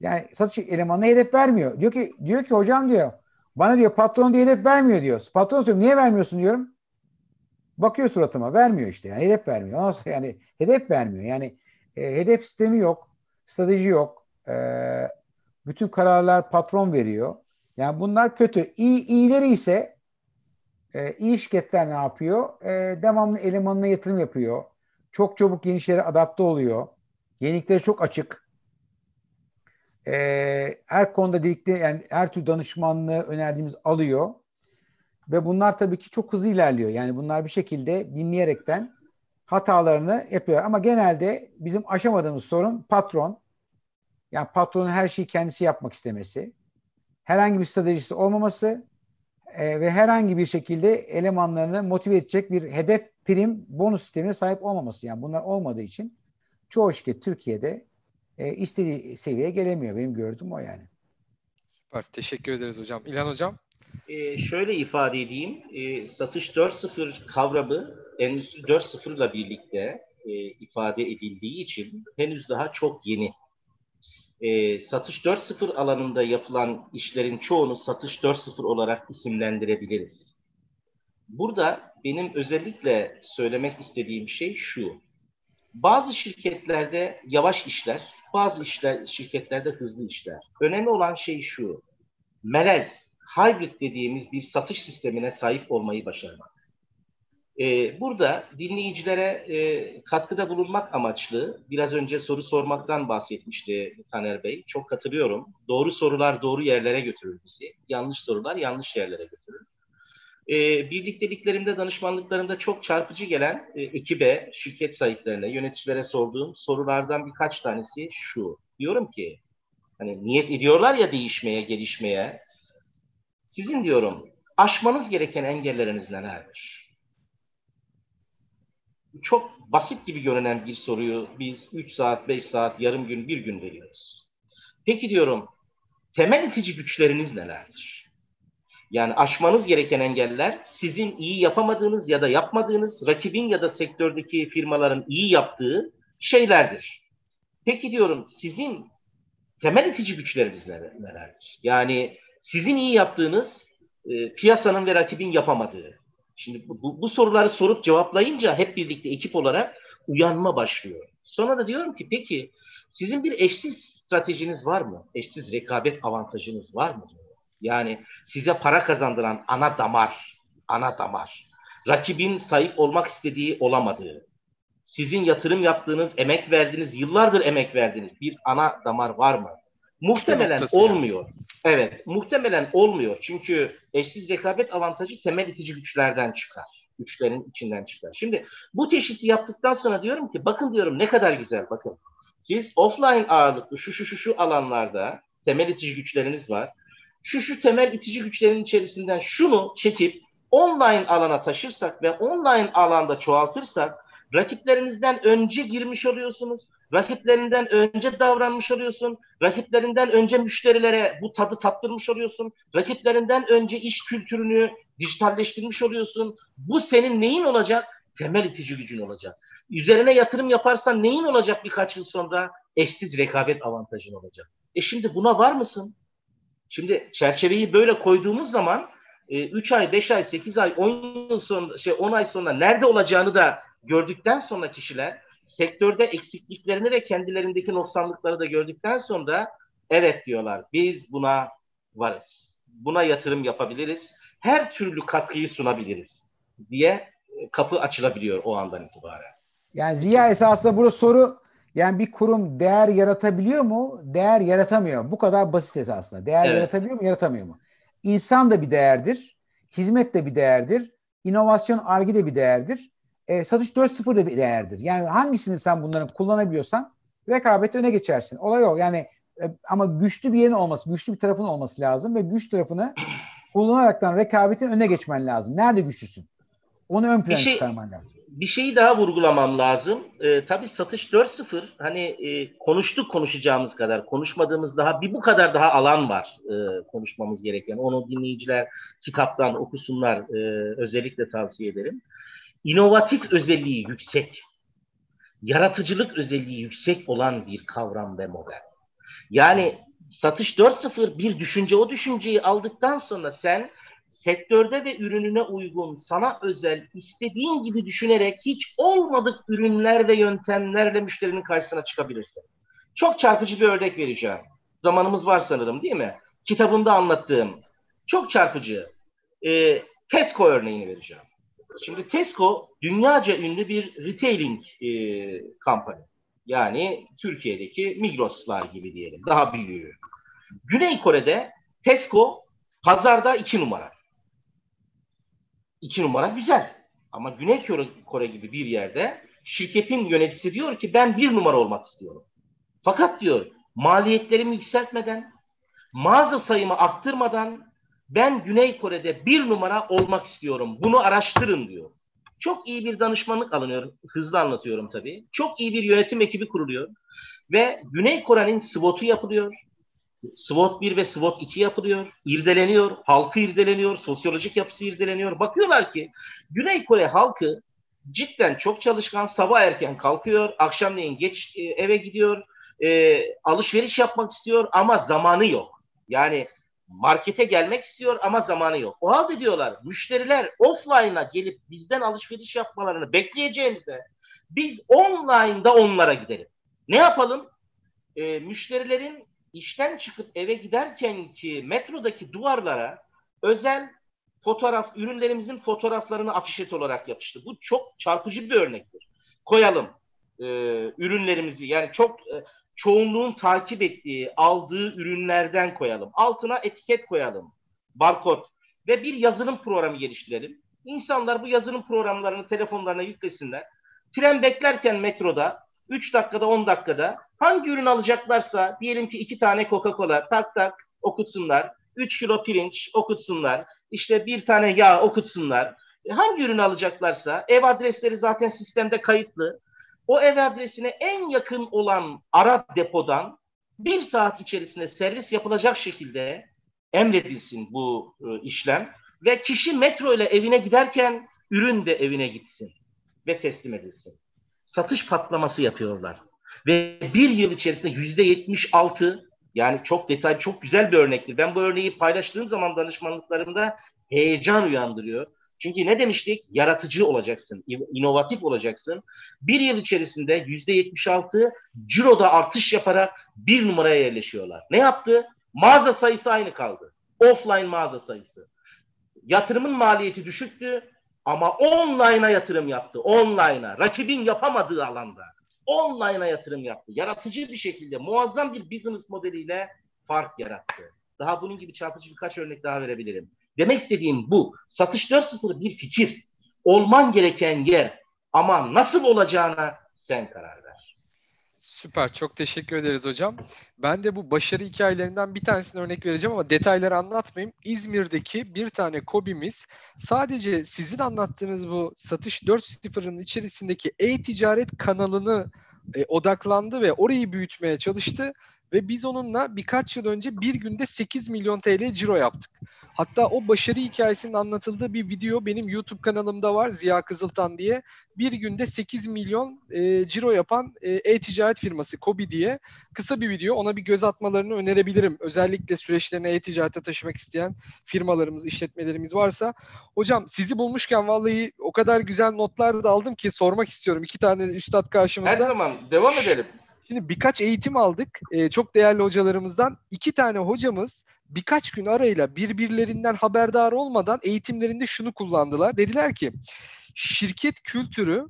Yani satış elemanına hedef vermiyor. Diyor ki diyor ki hocam diyor bana diyor patron diye hedef vermiyor diyor. Patron söylüyor niye vermiyorsun diyorum. Bakıyor suratıma vermiyor işte yani hedef vermiyor. Yani hedef vermiyor. Yani e, hedef sistemi yok. Strateji yok. E, bütün kararlar patron veriyor. Yani bunlar kötü. İyi, iyileri ise e, iyi şirketler ne yapıyor? E, devamlı elemanına yatırım yapıyor. Çok çabuk yeni şeylere adapte oluyor. Yenilikleri çok açık. E, her konuda dedikleri yani her tür danışmanlığı önerdiğimiz alıyor. Ve bunlar tabii ki çok hızlı ilerliyor. Yani bunlar bir şekilde dinleyerekten hatalarını yapıyor. Ama genelde bizim aşamadığımız sorun patron. Yani patronun her şeyi kendisi yapmak istemesi. Herhangi bir stratejisi olmaması e, ve herhangi bir şekilde elemanlarını motive edecek bir hedef prim bonus sistemine sahip olmaması. Yani bunlar olmadığı için çoğu şirket Türkiye'de e, istediği seviyeye gelemiyor. Benim gördüğüm o yani. Süper. Teşekkür ederiz hocam. İlhan hocam? Ee, şöyle ifade edeyim. E, satış 4.0 kavramı Endüstri 4.0 ile birlikte e, ifade edildiği için henüz daha çok yeni e, satış 4.0 alanında yapılan işlerin çoğunu satış 4.0 olarak isimlendirebiliriz. Burada benim özellikle söylemek istediğim şey şu. Bazı şirketlerde yavaş işler, bazı işler, şirketlerde hızlı işler. Önemli olan şey şu. Melez, hybrid dediğimiz bir satış sistemine sahip olmayı başarmak. Ee, burada dinleyicilere e, katkıda bulunmak amaçlı biraz önce soru sormaktan bahsetmişti Taner Bey. Çok katılıyorum. Doğru sorular doğru yerlere götürür bizi. Yanlış sorular yanlış yerlere götürür. Ee, birlikteliklerimde, danışmanlıklarımda çok çarpıcı gelen e, ekibe, şirket sahiplerine, yöneticilere sorduğum sorulardan birkaç tanesi şu. Diyorum ki, hani niyet ediyorlar ya değişmeye, gelişmeye. Sizin diyorum aşmanız gereken engelleriniz nelerdir? Çok basit gibi görünen bir soruyu biz 3 saat, 5 saat, yarım gün, bir gün veriyoruz. Peki diyorum, temel itici güçleriniz nelerdir? Yani aşmanız gereken engeller sizin iyi yapamadığınız ya da yapmadığınız, rakibin ya da sektördeki firmaların iyi yaptığı şeylerdir. Peki diyorum sizin temel itici güçleriniz nelerdir? Yani sizin iyi yaptığınız e, piyasanın ve rakibin yapamadığı. Şimdi bu, bu, soruları sorup cevaplayınca hep birlikte ekip olarak uyanma başlıyor. Sonra da diyorum ki peki sizin bir eşsiz stratejiniz var mı? Eşsiz rekabet avantajınız var mı? Yani size para kazandıran ana damar, ana damar. Rakibin sahip olmak istediği olamadığı. Sizin yatırım yaptığınız, emek verdiğiniz, yıllardır emek verdiğiniz bir ana damar var mı? Muhtemelen olmuyor. Yani. Evet, muhtemelen olmuyor. Çünkü eşsiz rekabet avantajı temel itici güçlerden çıkar. Güçlerin içinden çıkar. Şimdi bu teşhisi yaptıktan sonra diyorum ki bakın diyorum ne kadar güzel bakın. Siz offline ağırlıklı şu şu şu şu alanlarda temel itici güçleriniz var. Şu şu temel itici güçlerin içerisinden şunu çekip online alana taşırsak ve online alanda çoğaltırsak rakiplerinizden önce girmiş oluyorsunuz. Rakiplerinden önce davranmış oluyorsun. Rakiplerinden önce müşterilere bu tadı tattırmış oluyorsun. Rakiplerinden önce iş kültürünü dijitalleştirmiş oluyorsun. Bu senin neyin olacak? Temel itici gücün olacak. Üzerine yatırım yaparsan neyin olacak birkaç yıl sonra? Eşsiz rekabet avantajın olacak. E şimdi buna var mısın? Şimdi çerçeveyi böyle koyduğumuz zaman 3 e, ay, 5 ay, 8 ay, 10 yıl sonra, şey 10 ay sonra nerede olacağını da gördükten sonra kişiler sektörde eksikliklerini ve kendilerindeki noksanlıkları da gördükten sonra evet diyorlar biz buna varız. Buna yatırım yapabiliriz. Her türlü katkıyı sunabiliriz diye e, kapı açılabiliyor o andan itibaren. Yani Ziya esasında burada soru yani bir kurum değer yaratabiliyor mu? Değer yaratamıyor. Bu kadar basit esasında. Değer evet. yaratabiliyor mu? Yaratamıyor mu? İnsan da bir değerdir. Hizmet de bir değerdir. İnovasyon, argi de bir değerdir e, satış 4.0 da bir değerdir. Yani hangisini sen bunların kullanabiliyorsan rekabet öne geçersin. Olay o. Yani e, ama güçlü bir yerin olması, güçlü bir tarafın olması lazım ve güç tarafını kullanaraktan rekabetin öne geçmen lazım. Nerede güçlüsün? Onu ön plana şey, çıkarman lazım. Bir şeyi daha vurgulamam lazım. Ee, tabii satış 4.0 hani e, konuştuk konuşacağımız kadar, konuşmadığımız daha bir bu kadar daha alan var e, konuşmamız gereken. Onu dinleyiciler kitaptan okusunlar e, özellikle tavsiye ederim inovatif özelliği yüksek, yaratıcılık özelliği yüksek olan bir kavram ve model. Yani satış 4.0 bir düşünce o düşünceyi aldıktan sonra sen sektörde ve ürününe uygun, sana özel, istediğin gibi düşünerek hiç olmadık ürünler ve yöntemlerle müşterinin karşısına çıkabilirsin. Çok çarpıcı bir örnek vereceğim. Zamanımız var sanırım değil mi? Kitabımda anlattığım çok çarpıcı. E, Tesco örneğini vereceğim. Şimdi Tesco dünyaca ünlü bir retailing e, kampanya. Yani Türkiye'deki Migros'lar gibi diyelim. Daha büyüğü. Güney Kore'de Tesco pazarda iki numara. İki numara güzel. Ama Güney Kore gibi bir yerde şirketin yöneticisi diyor ki ben bir numara olmak istiyorum. Fakat diyor maliyetlerimi yükseltmeden, mağaza sayımı arttırmadan ben Güney Kore'de bir numara olmak istiyorum. Bunu araştırın diyor. Çok iyi bir danışmanlık alınıyor. Hızlı anlatıyorum tabii. Çok iyi bir yönetim ekibi kuruluyor. Ve Güney Kore'nin SWOT'u yapılıyor. SWOT 1 ve SWOT 2 yapılıyor. İrdeleniyor. Halkı irdeleniyor. Sosyolojik yapısı irdeleniyor. Bakıyorlar ki Güney Kore halkı cidden çok çalışkan. Sabah erken kalkıyor. Akşamleyin geç e, eve gidiyor. E, alışveriş yapmak istiyor ama zamanı yok. Yani markete gelmek istiyor ama zamanı yok. O halde diyorlar müşteriler offline'a gelip bizden alışveriş yapmalarını bekleyeceğimize biz online'da onlara gidelim. Ne yapalım? E, müşterilerin işten çıkıp eve giderken ki metrodaki duvarlara özel fotoğraf, ürünlerimizin fotoğraflarını afişet olarak yapıştı. Bu çok çarpıcı bir örnektir. Koyalım e, ürünlerimizi yani çok e, çoğunluğun takip ettiği, aldığı ürünlerden koyalım. Altına etiket koyalım. Barkod ve bir yazılım programı geliştirelim. İnsanlar bu yazılım programlarını telefonlarına yüklesinler. Tren beklerken metroda 3 dakikada 10 dakikada hangi ürün alacaklarsa diyelim ki 2 tane Coca-Cola tak tak okutsunlar. 3 kilo pirinç okutsunlar. işte bir tane yağ okutsunlar. E, hangi ürünü alacaklarsa ev adresleri zaten sistemde kayıtlı. O ev adresine en yakın olan ara depodan bir saat içerisinde servis yapılacak şekilde emredilsin bu e, işlem ve kişi metro ile evine giderken ürün de evine gitsin ve teslim edilsin. Satış patlaması yapıyorlar. Ve bir yıl içerisinde yüzde yetmiş altı yani çok detay, çok güzel bir örnektir. Ben bu örneği paylaştığım zaman danışmanlıklarımda heyecan uyandırıyor. Çünkü ne demiştik? Yaratıcı olacaksın, inovatif olacaksın. Bir yıl içerisinde yüzde yetmiş altı ciroda artış yaparak bir numaraya yerleşiyorlar. Ne yaptı? Mağaza sayısı aynı kaldı. Offline mağaza sayısı. Yatırımın maliyeti düşüktü ama online'a yatırım yaptı. Online'a. Rakibin yapamadığı alanda. Online'a yatırım yaptı. Yaratıcı bir şekilde muazzam bir business modeliyle fark yarattı. Daha bunun gibi çarpıcı birkaç örnek daha verebilirim. Demek istediğim bu. Satış 4.0 bir fikir. Olman gereken yer. Ama nasıl olacağına sen karar ver. Süper. Çok teşekkür ederiz hocam. Ben de bu başarı hikayelerinden bir tanesini örnek vereceğim ama detayları anlatmayayım. İzmir'deki bir tane kobimiz sadece sizin anlattığınız bu satış 4.0'ın içerisindeki e-ticaret kanalını e, odaklandı ve orayı büyütmeye çalıştı ve biz onunla birkaç yıl önce bir günde 8 milyon TL ciro yaptık. Hatta o başarı hikayesinin anlatıldığı bir video benim YouTube kanalımda var Ziya Kızıltan diye. Bir günde 8 milyon e, ciro yapan e, e-ticaret firması Kobi diye kısa bir video. Ona bir göz atmalarını önerebilirim. Özellikle süreçlerini e-ticarete taşımak isteyen firmalarımız, işletmelerimiz varsa. Hocam sizi bulmuşken vallahi o kadar güzel notlar da aldım ki sormak istiyorum. İki tane üstad karşımızda. Her zaman devam edelim. Şimdi birkaç eğitim aldık. E, çok değerli hocalarımızdan. iki tane hocamız birkaç gün arayla birbirlerinden haberdar olmadan eğitimlerinde şunu kullandılar. Dediler ki şirket kültürü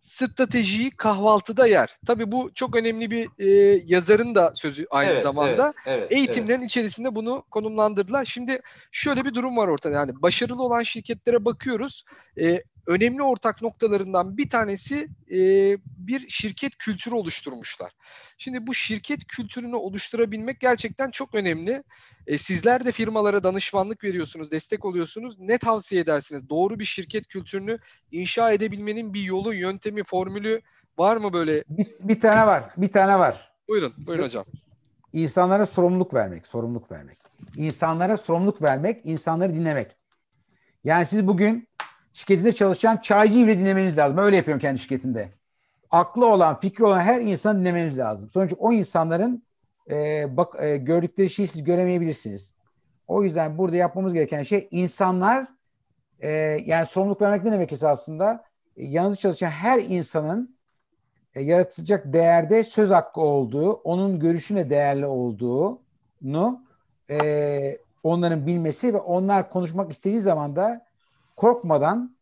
stratejiyi kahvaltıda yer. Tabii bu çok önemli bir e, yazarın da sözü aynı evet, zamanda. Evet, evet, Eğitimlerin evet. içerisinde bunu konumlandırdılar. Şimdi şöyle bir durum var ortada. Yani başarılı olan şirketlere bakıyoruz. E, önemli ortak noktalarından bir tanesi e, bir şirket kültürü oluşturmuşlar. Şimdi bu şirket kültürünü oluşturabilmek gerçekten çok önemli. E, sizler de firmalara danışmanlık veriyorsunuz, destek oluyorsunuz. Ne tavsiye edersiniz? Doğru bir şirket kültürünü inşa edebilmenin bir yolu, yöntemi, formülü var mı böyle? Bir, bir tane var, bir tane var. Buyurun, buyurun hocam. İnsanlara sorumluluk vermek, sorumluluk vermek. İnsanlara sorumluluk vermek, insanları dinlemek. Yani siz bugün şirketinde çalışan çaycıyı bile dinlemeniz lazım. Öyle yapıyorum kendi şirketimde. Aklı olan, fikri olan her insanı dinlemeniz lazım. Sonuçta o insanların e, bak e, gördükleri şeyi siz göremeyebilirsiniz. O yüzden burada yapmamız gereken şey insanlar e, yani sorumluluk vermek ne demek esasında? E, yalnız çalışan her insanın e, yaratacak değerde söz hakkı olduğu, onun görüşüne değerli olduğunu e, onların bilmesi ve onlar konuşmak istediği zaman da korkmadan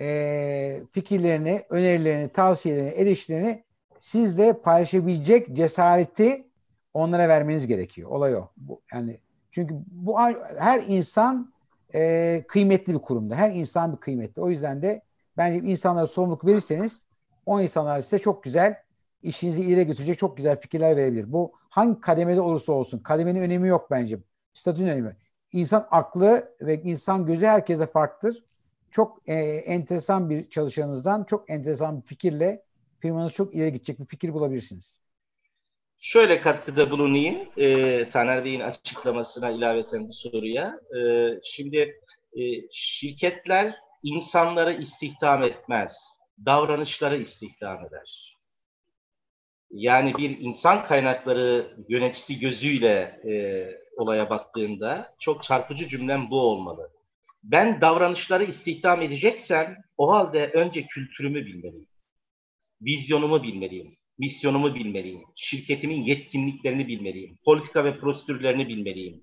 e, fikirlerini, önerilerini, tavsiyelerini, eleştirilerini sizle paylaşabilecek cesareti onlara vermeniz gerekiyor. Olay o. Bu, yani çünkü bu her insan e, kıymetli bir kurumda. Her insan bir kıymetli. O yüzden de bence insanlara sorumluluk verirseniz o insanlar size çok güzel işinizi ileri götürecek çok güzel fikirler verebilir. Bu hangi kademede olursa olsun. Kademenin önemi yok bence. Statünün önemi. İnsan aklı ve insan gözü herkese farklıdır. Çok e, enteresan bir çalışanınızdan çok enteresan bir fikirle firmanız çok ileri gidecek bir fikir bulabilirsiniz. Şöyle katkıda bulunayım e, Taner Bey'in açıklamasına ilaveten bu soruya. E, şimdi e, şirketler insanları istihdam etmez, davranışları istihdam eder. Yani bir insan kaynakları yöneticisi gözüyle e, olaya baktığında çok çarpıcı cümlem bu olmalı. Ben davranışları istihdam edeceksem o halde önce kültürümü bilmeliyim. Vizyonumu bilmeliyim misyonumu bilmeliyim. Şirketimin yetkinliklerini bilmeliyim. Politika ve prosedürlerini bilmeliyim.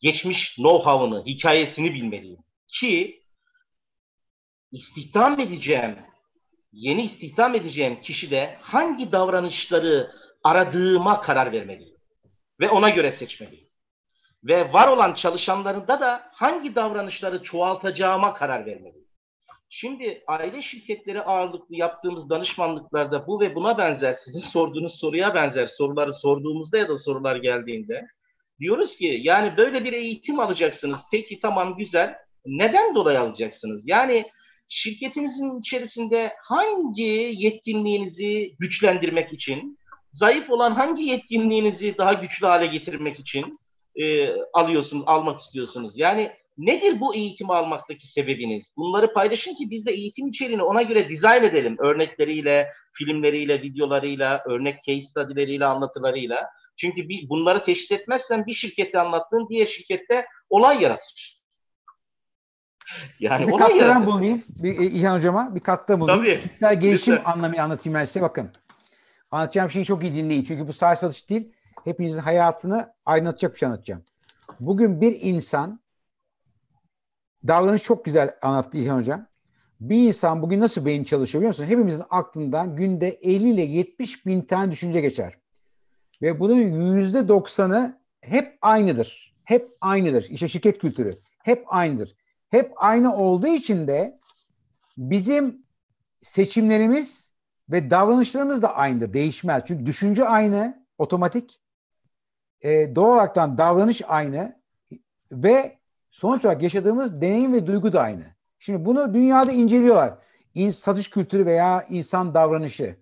Geçmiş know-how'ını, hikayesini bilmeliyim. Ki istihdam edeceğim, yeni istihdam edeceğim kişi de hangi davranışları aradığıma karar vermeliyim. Ve ona göre seçmeliyim. Ve var olan çalışanlarında da hangi davranışları çoğaltacağıma karar vermeliyim. Şimdi aile şirketleri ağırlıklı yaptığımız danışmanlıklarda bu ve buna benzer, sizin sorduğunuz soruya benzer soruları sorduğumuzda ya da sorular geldiğinde Diyoruz ki yani böyle bir eğitim alacaksınız. Peki tamam güzel. Neden dolayı alacaksınız? Yani şirketinizin içerisinde hangi yetkinliğinizi güçlendirmek için, zayıf olan hangi yetkinliğinizi daha güçlü hale getirmek için e, alıyorsunuz, almak istiyorsunuz? Yani nedir bu eğitimi almaktaki sebebiniz? Bunları paylaşın ki biz de eğitim içeriğini ona göre dizayn edelim. Örnekleriyle, filmleriyle, videolarıyla, örnek case study'leriyle, anlatılarıyla. Çünkü bir, bunları teşhis etmezsen bir şirkette anlattığın diğer şirkette olay yaratır. Yani bir katkıdan bulunayım bir, e, İlhan Hocama. Bir katkıda bulunayım. Tabii. Kişisel gelişim Lütfen. anlamı anlatayım ben size. Bakın. Anlatacağım şeyi çok iyi dinleyin. Çünkü bu sadece satış değil. Hepinizin hayatını aydınlatacak bir şey anlatacağım. Bugün bir insan davranış çok güzel anlattı İlhan Hocam. Bir insan bugün nasıl beyin çalışıyor biliyor musun? Hepimizin aklından günde 50 ile 70 bin tane düşünce geçer. Ve bunun yüzde doksanı hep aynıdır. Hep aynıdır. İşte şirket kültürü. Hep aynıdır. Hep aynı olduğu için de bizim seçimlerimiz ve davranışlarımız da aynıdır. Değişmez. Çünkü düşünce aynı, otomatik. E, doğal olaraktan davranış aynı ve sonuç olarak yaşadığımız deneyim ve duygu da aynı. Şimdi bunu dünyada inceliyorlar. İn, satış kültürü veya insan davranışı.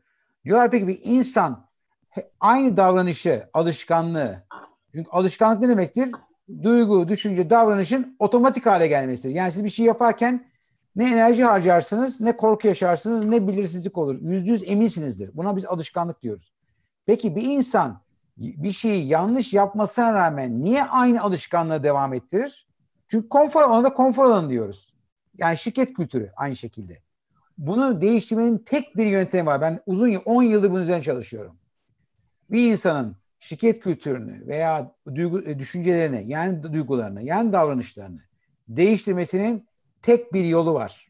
Diyorlar peki bir insan aynı davranışı, alışkanlığı. Çünkü alışkanlık ne demektir? Duygu, düşünce, davranışın otomatik hale gelmesidir. Yani siz bir şey yaparken ne enerji harcarsınız, ne korku yaşarsınız, ne belirsizlik olur. Yüzde yüz eminsinizdir. Buna biz alışkanlık diyoruz. Peki bir insan bir şeyi yanlış yapmasına rağmen niye aynı alışkanlığı devam ettirir? Çünkü konfor ona da konfor alanı diyoruz. Yani şirket kültürü aynı şekilde. Bunu değiştirmenin tek bir yöntemi var. Ben uzun 10 yıldır bunun üzerine çalışıyorum bir insanın şirket kültürünü veya duygu, e, düşüncelerini yani duygularını yani davranışlarını değiştirmesinin tek bir yolu var.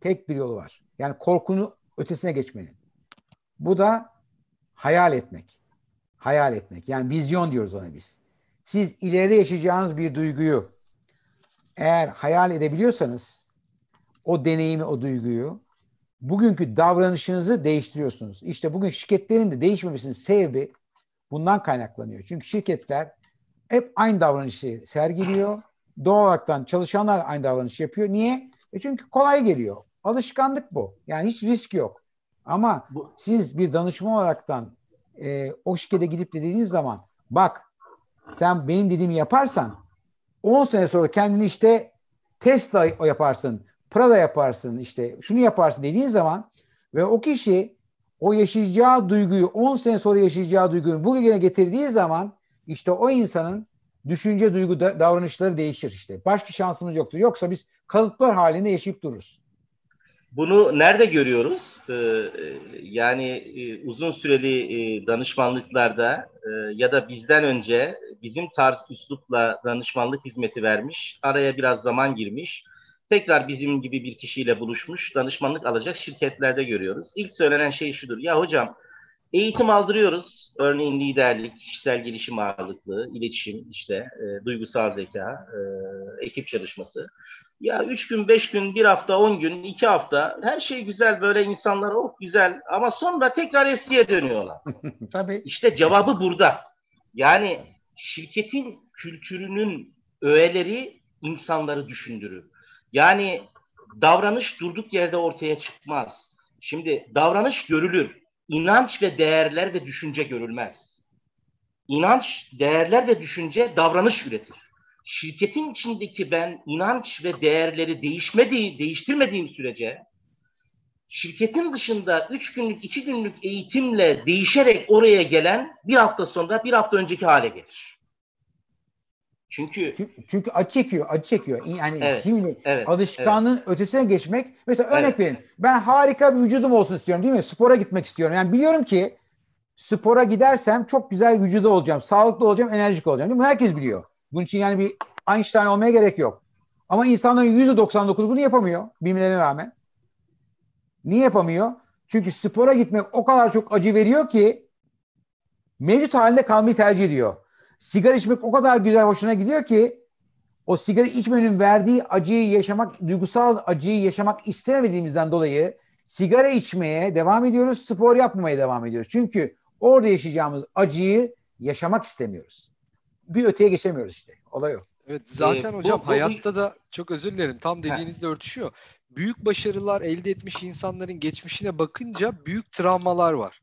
Tek bir yolu var. Yani korkunu ötesine geçmenin. Bu da hayal etmek. Hayal etmek. Yani vizyon diyoruz ona biz. Siz ileride yaşayacağınız bir duyguyu eğer hayal edebiliyorsanız o deneyimi, o duyguyu bugünkü davranışınızı değiştiriyorsunuz. İşte bugün şirketlerin de değişmemesinin sebebi bundan kaynaklanıyor. Çünkü şirketler hep aynı davranışı sergiliyor. Doğal olaraktan çalışanlar aynı davranış yapıyor. Niye? E çünkü kolay geliyor. Alışkanlık bu. Yani hiç risk yok. Ama siz bir danışman olaraktan e, o şirkete gidip dediğiniz zaman bak sen benim dediğimi yaparsan 10 sene sonra kendini işte Tesla yaparsın. Prada yaparsın işte şunu yaparsın dediğin zaman ve o kişi o yaşayacağı duyguyu 10 sene sonra yaşayacağı duyguyu bugüne getirdiği zaman işte o insanın düşünce, duygu, davranışları değişir işte. Başka şansımız yoktur. Yoksa biz kalıplar halinde yaşayıp dururuz. Bunu nerede görüyoruz? Ee, yani e, uzun süreli e, danışmanlıklarda e, ya da bizden önce bizim tarz üslupla danışmanlık hizmeti vermiş, araya biraz zaman girmiş tekrar bizim gibi bir kişiyle buluşmuş, danışmanlık alacak şirketlerde görüyoruz. İlk söylenen şey şudur. Ya hocam eğitim aldırıyoruz. Örneğin liderlik, kişisel gelişim ağırlıklı, iletişim, işte e, duygusal zeka, e, ekip çalışması. Ya üç gün, beş gün, bir hafta, on gün, iki hafta her şey güzel böyle insanlar oh güzel ama sonra tekrar eskiye dönüyorlar. Tabii. İşte cevabı burada. Yani şirketin kültürünün öğeleri insanları düşündürür. Yani davranış durduk yerde ortaya çıkmaz. Şimdi davranış görülür. İnanç ve değerler ve düşünce görülmez. İnanç, değerler ve düşünce davranış üretir. Şirketin içindeki ben inanç ve değerleri değişmediği, değiştirmediğim sürece şirketin dışında üç günlük, iki günlük eğitimle değişerek oraya gelen bir hafta sonra bir hafta önceki hale gelir. Çünkü çünkü acı çekiyor, acı çekiyor. Yani evet, şimdi evet, alışkanlığın evet. ötesine geçmek. Mesela örnek evet. verin. Ben harika bir vücudum olsun istiyorum değil mi? Spora gitmek istiyorum. Yani biliyorum ki spora gidersem çok güzel vücuda olacağım, sağlıklı olacağım, enerjik olacağım. Değil mi? Herkes biliyor. Bunun için yani bir Einstein olmaya gerek yok. Ama insanların %99 bunu yapamıyor bilmelerine rağmen. Niye yapamıyor? Çünkü spora gitmek o kadar çok acı veriyor ki mevcut halinde kalmayı tercih ediyor sigara içmek o kadar güzel hoşuna gidiyor ki o sigara içmenin verdiği acıyı yaşamak, duygusal acıyı yaşamak istemediğimizden dolayı sigara içmeye devam ediyoruz, spor yapmamaya devam ediyoruz. Çünkü orada yaşayacağımız acıyı yaşamak istemiyoruz. Bir öteye geçemiyoruz işte. Olay o. Evet zaten ee, hocam bu, bu, hayatta da çok özür dilerim tam dediğinizle örtüşüyor. Büyük başarılar elde etmiş insanların geçmişine bakınca büyük travmalar var.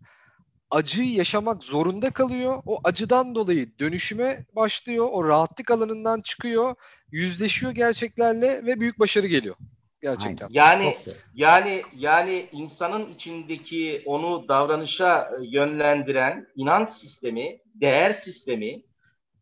Acıyı yaşamak zorunda kalıyor. O acıdan dolayı dönüşüme başlıyor. O rahatlık alanından çıkıyor. Yüzleşiyor gerçeklerle ve büyük başarı geliyor gerçekten. Yani yani yani insanın içindeki onu davranışa yönlendiren inanç sistemi, değer sistemi,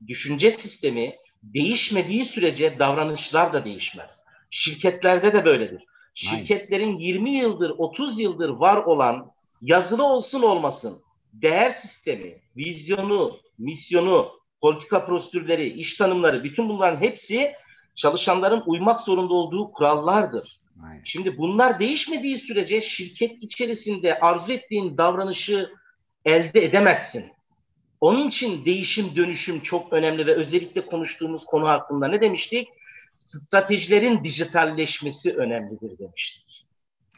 düşünce sistemi değişmediği sürece davranışlar da değişmez. Şirketlerde de böyledir. Şirketlerin 20 yıldır, 30 yıldır var olan yazılı olsun olmasın değer sistemi, vizyonu, misyonu, politika prosedürleri, iş tanımları bütün bunların hepsi çalışanların uymak zorunda olduğu kurallardır. Aynen. Şimdi bunlar değişmediği sürece şirket içerisinde arzu ettiğin davranışı elde edemezsin. Onun için değişim dönüşüm çok önemli ve özellikle konuştuğumuz konu hakkında ne demiştik? Stratejilerin dijitalleşmesi önemlidir demiştik.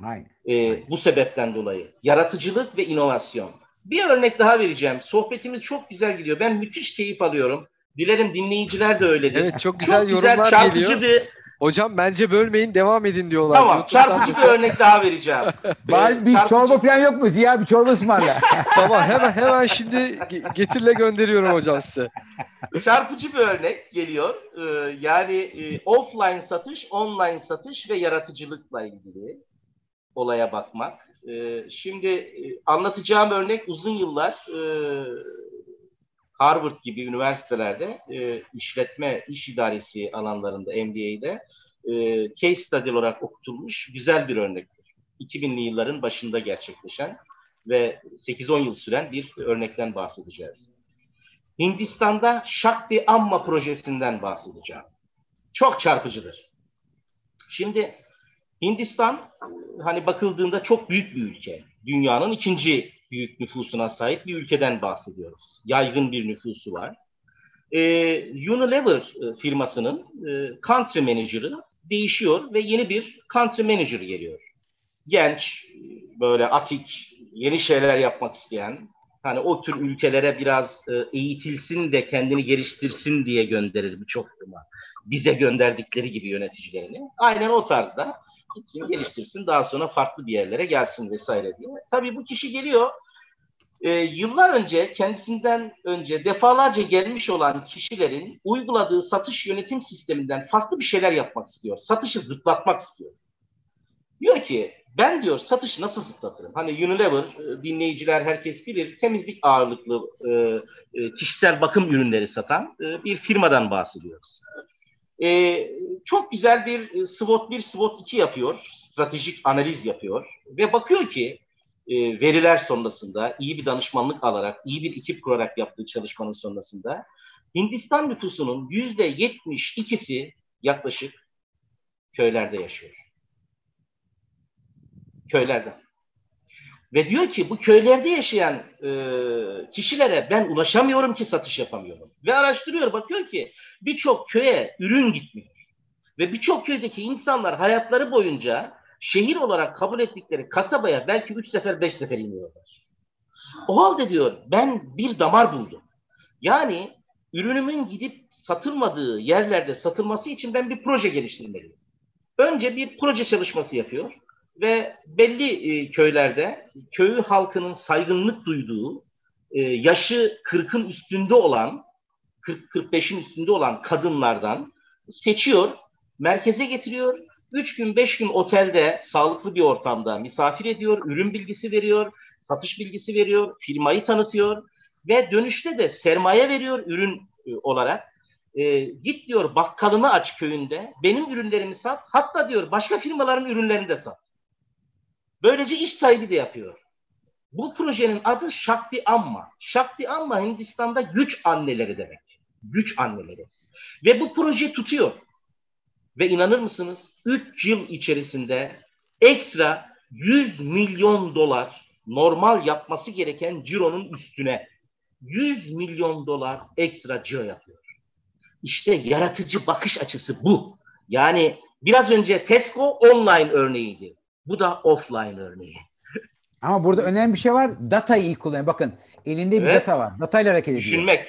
Aynen. Ee, Aynen. Bu sebepten dolayı. Yaratıcılık ve inovasyon. Bir örnek daha vereceğim. Sohbetimiz çok güzel gidiyor. Ben müthiş keyif alıyorum. Dilerim dinleyiciler de öyledir. Evet çok güzel çok yorumlar güzel, geliyor. Bir... Hocam bence bölmeyin devam edin diyorlar. Tamam YouTube'dan çarpıcı bir örnek daha vereceğim. Bari bir çarpıcı... çorba falan yok mu? Ziya bir çorba ısmarla. tamam hemen hemen şimdi getirle gönderiyorum hocam size. Çarpıcı bir örnek geliyor. Ee, yani e, offline satış, online satış ve yaratıcılıkla ilgili olaya bakmak. Ee, şimdi e, anlatacağım örnek uzun yıllar e, Harvard gibi üniversitelerde e, işletme, iş idaresi alanlarında MBA'de e, case study olarak okutulmuş güzel bir örnektir. 2000'li yılların başında gerçekleşen ve 8-10 yıl süren bir örnekten bahsedeceğiz. Hindistan'da Shakti Amma projesinden bahsedeceğim. Çok çarpıcıdır. Şimdi Hindistan hani bakıldığında çok büyük bir ülke. Dünyanın ikinci büyük nüfusuna sahip bir ülkeden bahsediyoruz. Yaygın bir nüfusu var. Ee, Unilever e, firmasının e, country manager'ı değişiyor ve yeni bir country manager geliyor. Genç, böyle atik, yeni şeyler yapmak isteyen, hani o tür ülkelere biraz e, eğitilsin de kendini geliştirsin diye gönderir birçok firma. Bize gönderdikleri gibi yöneticilerini. Aynen o tarzda gitsin geliştirsin daha sonra farklı bir yerlere gelsin vesaire diye. Tabii bu kişi geliyor e, yıllar önce kendisinden önce defalarca gelmiş olan kişilerin uyguladığı satış yönetim sisteminden farklı bir şeyler yapmak istiyor. Satışı zıplatmak istiyor. Diyor ki ben diyor satışı nasıl zıplatırım? Hani Unilever e, dinleyiciler herkes bilir temizlik ağırlıklı e, e, kişisel bakım ürünleri satan e, bir firmadan bahsediyoruz. E, çok güzel bir SWOT 1, SWOT 2 yapıyor. Stratejik analiz yapıyor. Ve bakıyor ki e, veriler sonrasında iyi bir danışmanlık alarak, iyi bir ekip kurarak yaptığı çalışmanın sonrasında Hindistan nüfusunun yüzde yetmiş ikisi yaklaşık köylerde yaşıyor. Köylerde. Ve diyor ki bu köylerde yaşayan e, kişilere ben ulaşamıyorum ki satış yapamıyorum. Ve araştırıyor bakıyor ki birçok köye ürün gitmiyor. Ve birçok köydeki insanlar hayatları boyunca şehir olarak kabul ettikleri kasabaya belki üç sefer beş sefer iniyorlar. O halde diyor ben bir damar buldum. Yani ürünümün gidip satılmadığı yerlerde satılması için ben bir proje geliştirmeliyim. Önce bir proje çalışması yapıyor ve belli e, köylerde köyü halkının saygınlık duyduğu, e, yaşı 40'ın üstünde olan, 40-45'in üstünde olan kadınlardan seçiyor, merkeze getiriyor Üç gün, beş gün otelde sağlıklı bir ortamda misafir ediyor, ürün bilgisi veriyor, satış bilgisi veriyor, firmayı tanıtıyor ve dönüşte de sermaye veriyor ürün e, olarak. E, git diyor bakkalını aç köyünde, benim ürünlerimi sat, hatta diyor başka firmaların ürünlerini de sat. Böylece iş sahibi de yapıyor. Bu projenin adı Shakti Amma. Shakti Amma Hindistan'da güç anneleri demek. Güç anneleri. Ve bu proje tutuyor. Ve inanır mısınız 3 yıl içerisinde ekstra 100 milyon dolar normal yapması gereken cironun üstüne 100 milyon dolar ekstra ciro yapıyor. İşte yaratıcı bakış açısı bu. Yani biraz önce Tesco online örneğiydi. Bu da offline örneği. Ama burada önemli bir şey var. Datayı iyi kullanıyor. Bakın elinde bir evet. data var. Datayla hareket ediyor. Düşünmek.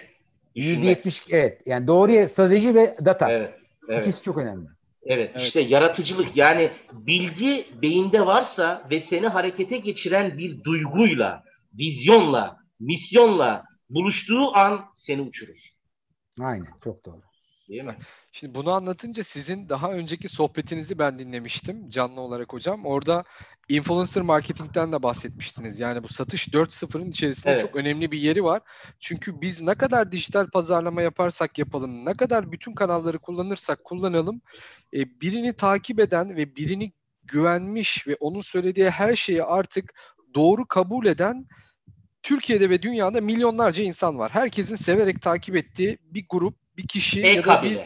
%70 evet. Yani doğru strateji ve data. Evet. evet. İkisi çok önemli. Evet, evet işte yaratıcılık yani bilgi beyinde varsa ve seni harekete geçiren bir duyguyla, vizyonla, misyonla buluştuğu an seni uçurur. Aynen çok doğru. Değil mi? Şimdi bunu anlatınca sizin daha önceki sohbetinizi ben dinlemiştim canlı olarak hocam. Orada influencer marketingten de bahsetmiştiniz. Yani bu satış 4.0'ın içerisinde evet. çok önemli bir yeri var. Çünkü biz ne kadar dijital pazarlama yaparsak yapalım, ne kadar bütün kanalları kullanırsak kullanalım, e, birini takip eden ve birini güvenmiş ve onun söylediği her şeyi artık doğru kabul eden Türkiye'de ve dünyada milyonlarca insan var. Herkesin severek takip ettiği bir grup, bir kişi e ya da bir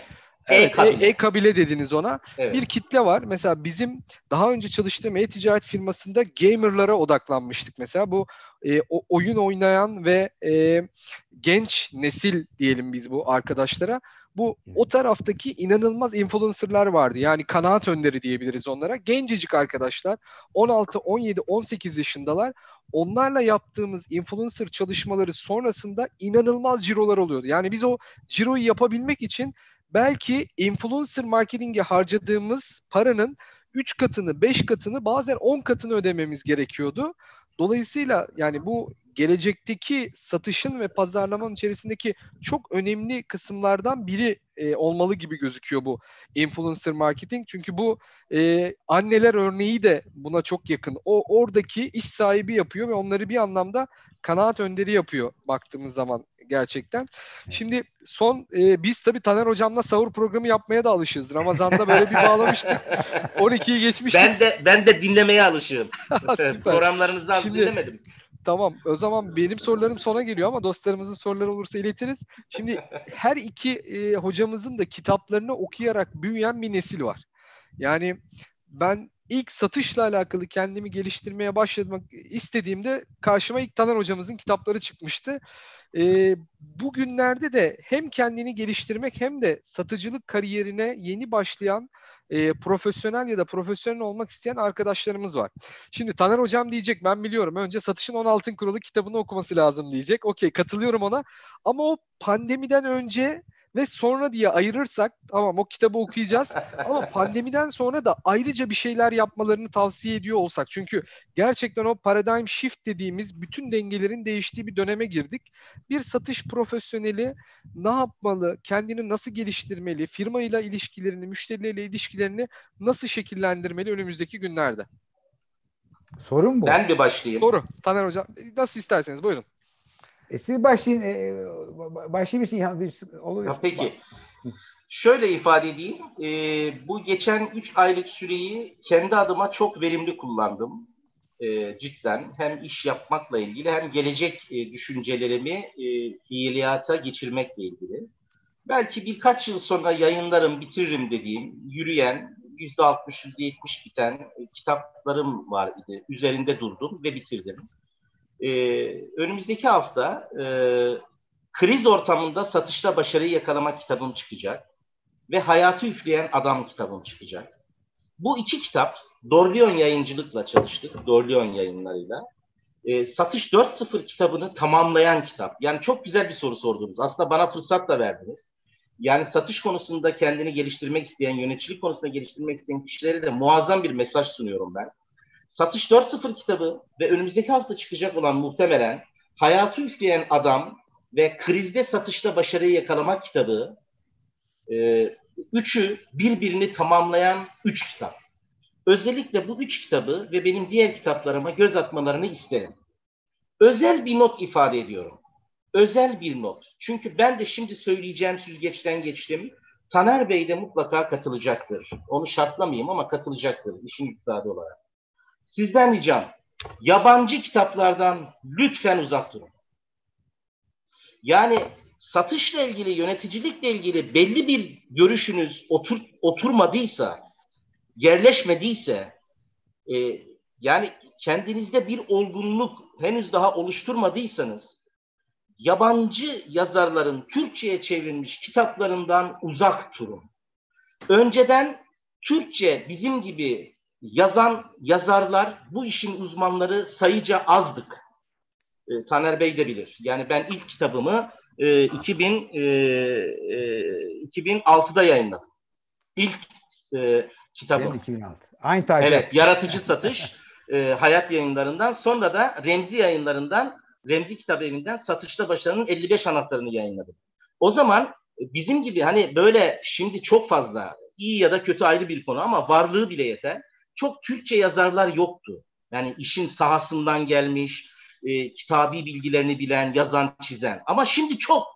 Evet, e-kabile. e-kabile dediniz ona. Evet. Bir kitle var. Mesela bizim daha önce çalıştığım e-ticaret firmasında gamerlara odaklanmıştık. Mesela bu e, oyun oynayan ve e, genç nesil diyelim biz bu arkadaşlara. Bu o taraftaki inanılmaz influencerlar vardı. Yani kanaat önderi diyebiliriz onlara. Gencecik arkadaşlar 16, 17, 18 yaşındalar. Onlarla yaptığımız influencer çalışmaları sonrasında inanılmaz cirolar oluyordu. Yani biz o ciroyu yapabilmek için belki influencer marketing'e harcadığımız paranın 3 katını, 5 katını, bazen 10 katını ödememiz gerekiyordu. Dolayısıyla yani bu gelecekteki satışın ve pazarlamanın içerisindeki çok önemli kısımlardan biri e, olmalı gibi gözüküyor bu influencer marketing. Çünkü bu e, anneler örneği de buna çok yakın. O oradaki iş sahibi yapıyor ve onları bir anlamda kanaat önderi yapıyor baktığımız zaman gerçekten. Şimdi son e, biz tabii Taner hocamla sahur programı yapmaya da alışız. Ramazan'da böyle bir bağlamıştık. 12'yi geçmiştik. Ben de ben de dinlemeye alışığım. Programlarınızı az Şimdi, dinlemedim. Tamam. O zaman benim sorularım sona geliyor ama dostlarımızın soruları olursa iletiriz. Şimdi her iki e, hocamızın da kitaplarını okuyarak büyüyen bir nesil var. Yani ben ilk satışla alakalı kendimi geliştirmeye başlamak istediğimde karşıma ilk Taner hocamızın kitapları çıkmıştı. E, bugünlerde de hem kendini geliştirmek hem de satıcılık kariyerine yeni başlayan e, profesyonel ya da profesyonel olmak isteyen arkadaşlarımız var. Şimdi Taner Hocam diyecek ben biliyorum önce satışın 16 kuralı kitabını okuması lazım diyecek. Okey katılıyorum ona ama o pandemiden önce ve sonra diye ayırırsak tamam o kitabı okuyacağız ama pandemiden sonra da ayrıca bir şeyler yapmalarını tavsiye ediyor olsak çünkü gerçekten o paradigm shift dediğimiz bütün dengelerin değiştiği bir döneme girdik. Bir satış profesyoneli ne yapmalı, kendini nasıl geliştirmeli, firmayla ilişkilerini, müşterileriyle ilişkilerini nasıl şekillendirmeli önümüzdeki günlerde? Sorun bu. Ben bir başlayayım. Doğru. Taner Hocam nasıl isterseniz buyurun. E siz başlayın. E, başlayın ya, bir olur. Ya peki. Şöyle ifade edeyim. E, bu geçen 3 aylık süreyi kendi adıma çok verimli kullandım. E, cidden. Hem iş yapmakla ilgili hem gelecek e, düşüncelerimi e, fiiliyata geçirmekle ilgili. Belki birkaç yıl sonra yayınlarım, bitiririm dediğim, yürüyen, %60-%70 biten e, kitaplarım var idi. Üzerinde durdum ve bitirdim e, önümüzdeki hafta e, kriz ortamında satışta başarıyı yakalamak kitabım çıkacak ve hayatı üfleyen adam kitabım çıkacak. Bu iki kitap Dorleon yayıncılıkla çalıştık, Dorleon yayınlarıyla. E, Satış 4.0 kitabını tamamlayan kitap. Yani çok güzel bir soru sordunuz. Aslında bana fırsat da verdiniz. Yani satış konusunda kendini geliştirmek isteyen, yöneticilik konusunda geliştirmek isteyen kişilere de muazzam bir mesaj sunuyorum ben. Satış 4.0 kitabı ve önümüzdeki hafta çıkacak olan muhtemelen Hayatı Üfleyen Adam ve Krizde Satışta Başarıyı Yakalamak kitabı e, üçü birbirini tamamlayan üç kitap. Özellikle bu üç kitabı ve benim diğer kitaplarıma göz atmalarını isterim. Özel bir not ifade ediyorum. Özel bir not. Çünkü ben de şimdi söyleyeceğim süzgeçten geçtim. Taner Bey de mutlaka katılacaktır. Onu şartlamayayım ama katılacaktır işin iktidarı olarak. Sizden ricam yabancı kitaplardan lütfen uzak durun. Yani satışla ilgili, yöneticilikle ilgili belli bir görüşünüz otur, oturmadıysa, yerleşmediyse, e, yani kendinizde bir olgunluk henüz daha oluşturmadıysanız, yabancı yazarların Türkçe'ye çevrilmiş kitaplarından uzak durun. Önceden Türkçe bizim gibi yazan yazarlar, bu işin uzmanları sayıca azdık. E, Taner Bey de bilir. Yani ben ilk kitabımı e, 2000 e, e, 2006'da yayınladım. İlk e, kitabım. Ben 2006. Aynı tarihte. Evet, Yaratıcı Satış e, Hayat Yayınlarından sonra da Remzi Yayınlarından Remzi Kitap Evi'nden Satışta Başarının 55 anahtarını yayınladım. O zaman bizim gibi hani böyle şimdi çok fazla iyi ya da kötü ayrı bir konu ama varlığı bile yeter. Çok Türkçe yazarlar yoktu. Yani işin sahasından gelmiş, e, kitabi bilgilerini bilen, yazan, çizen. Ama şimdi çok.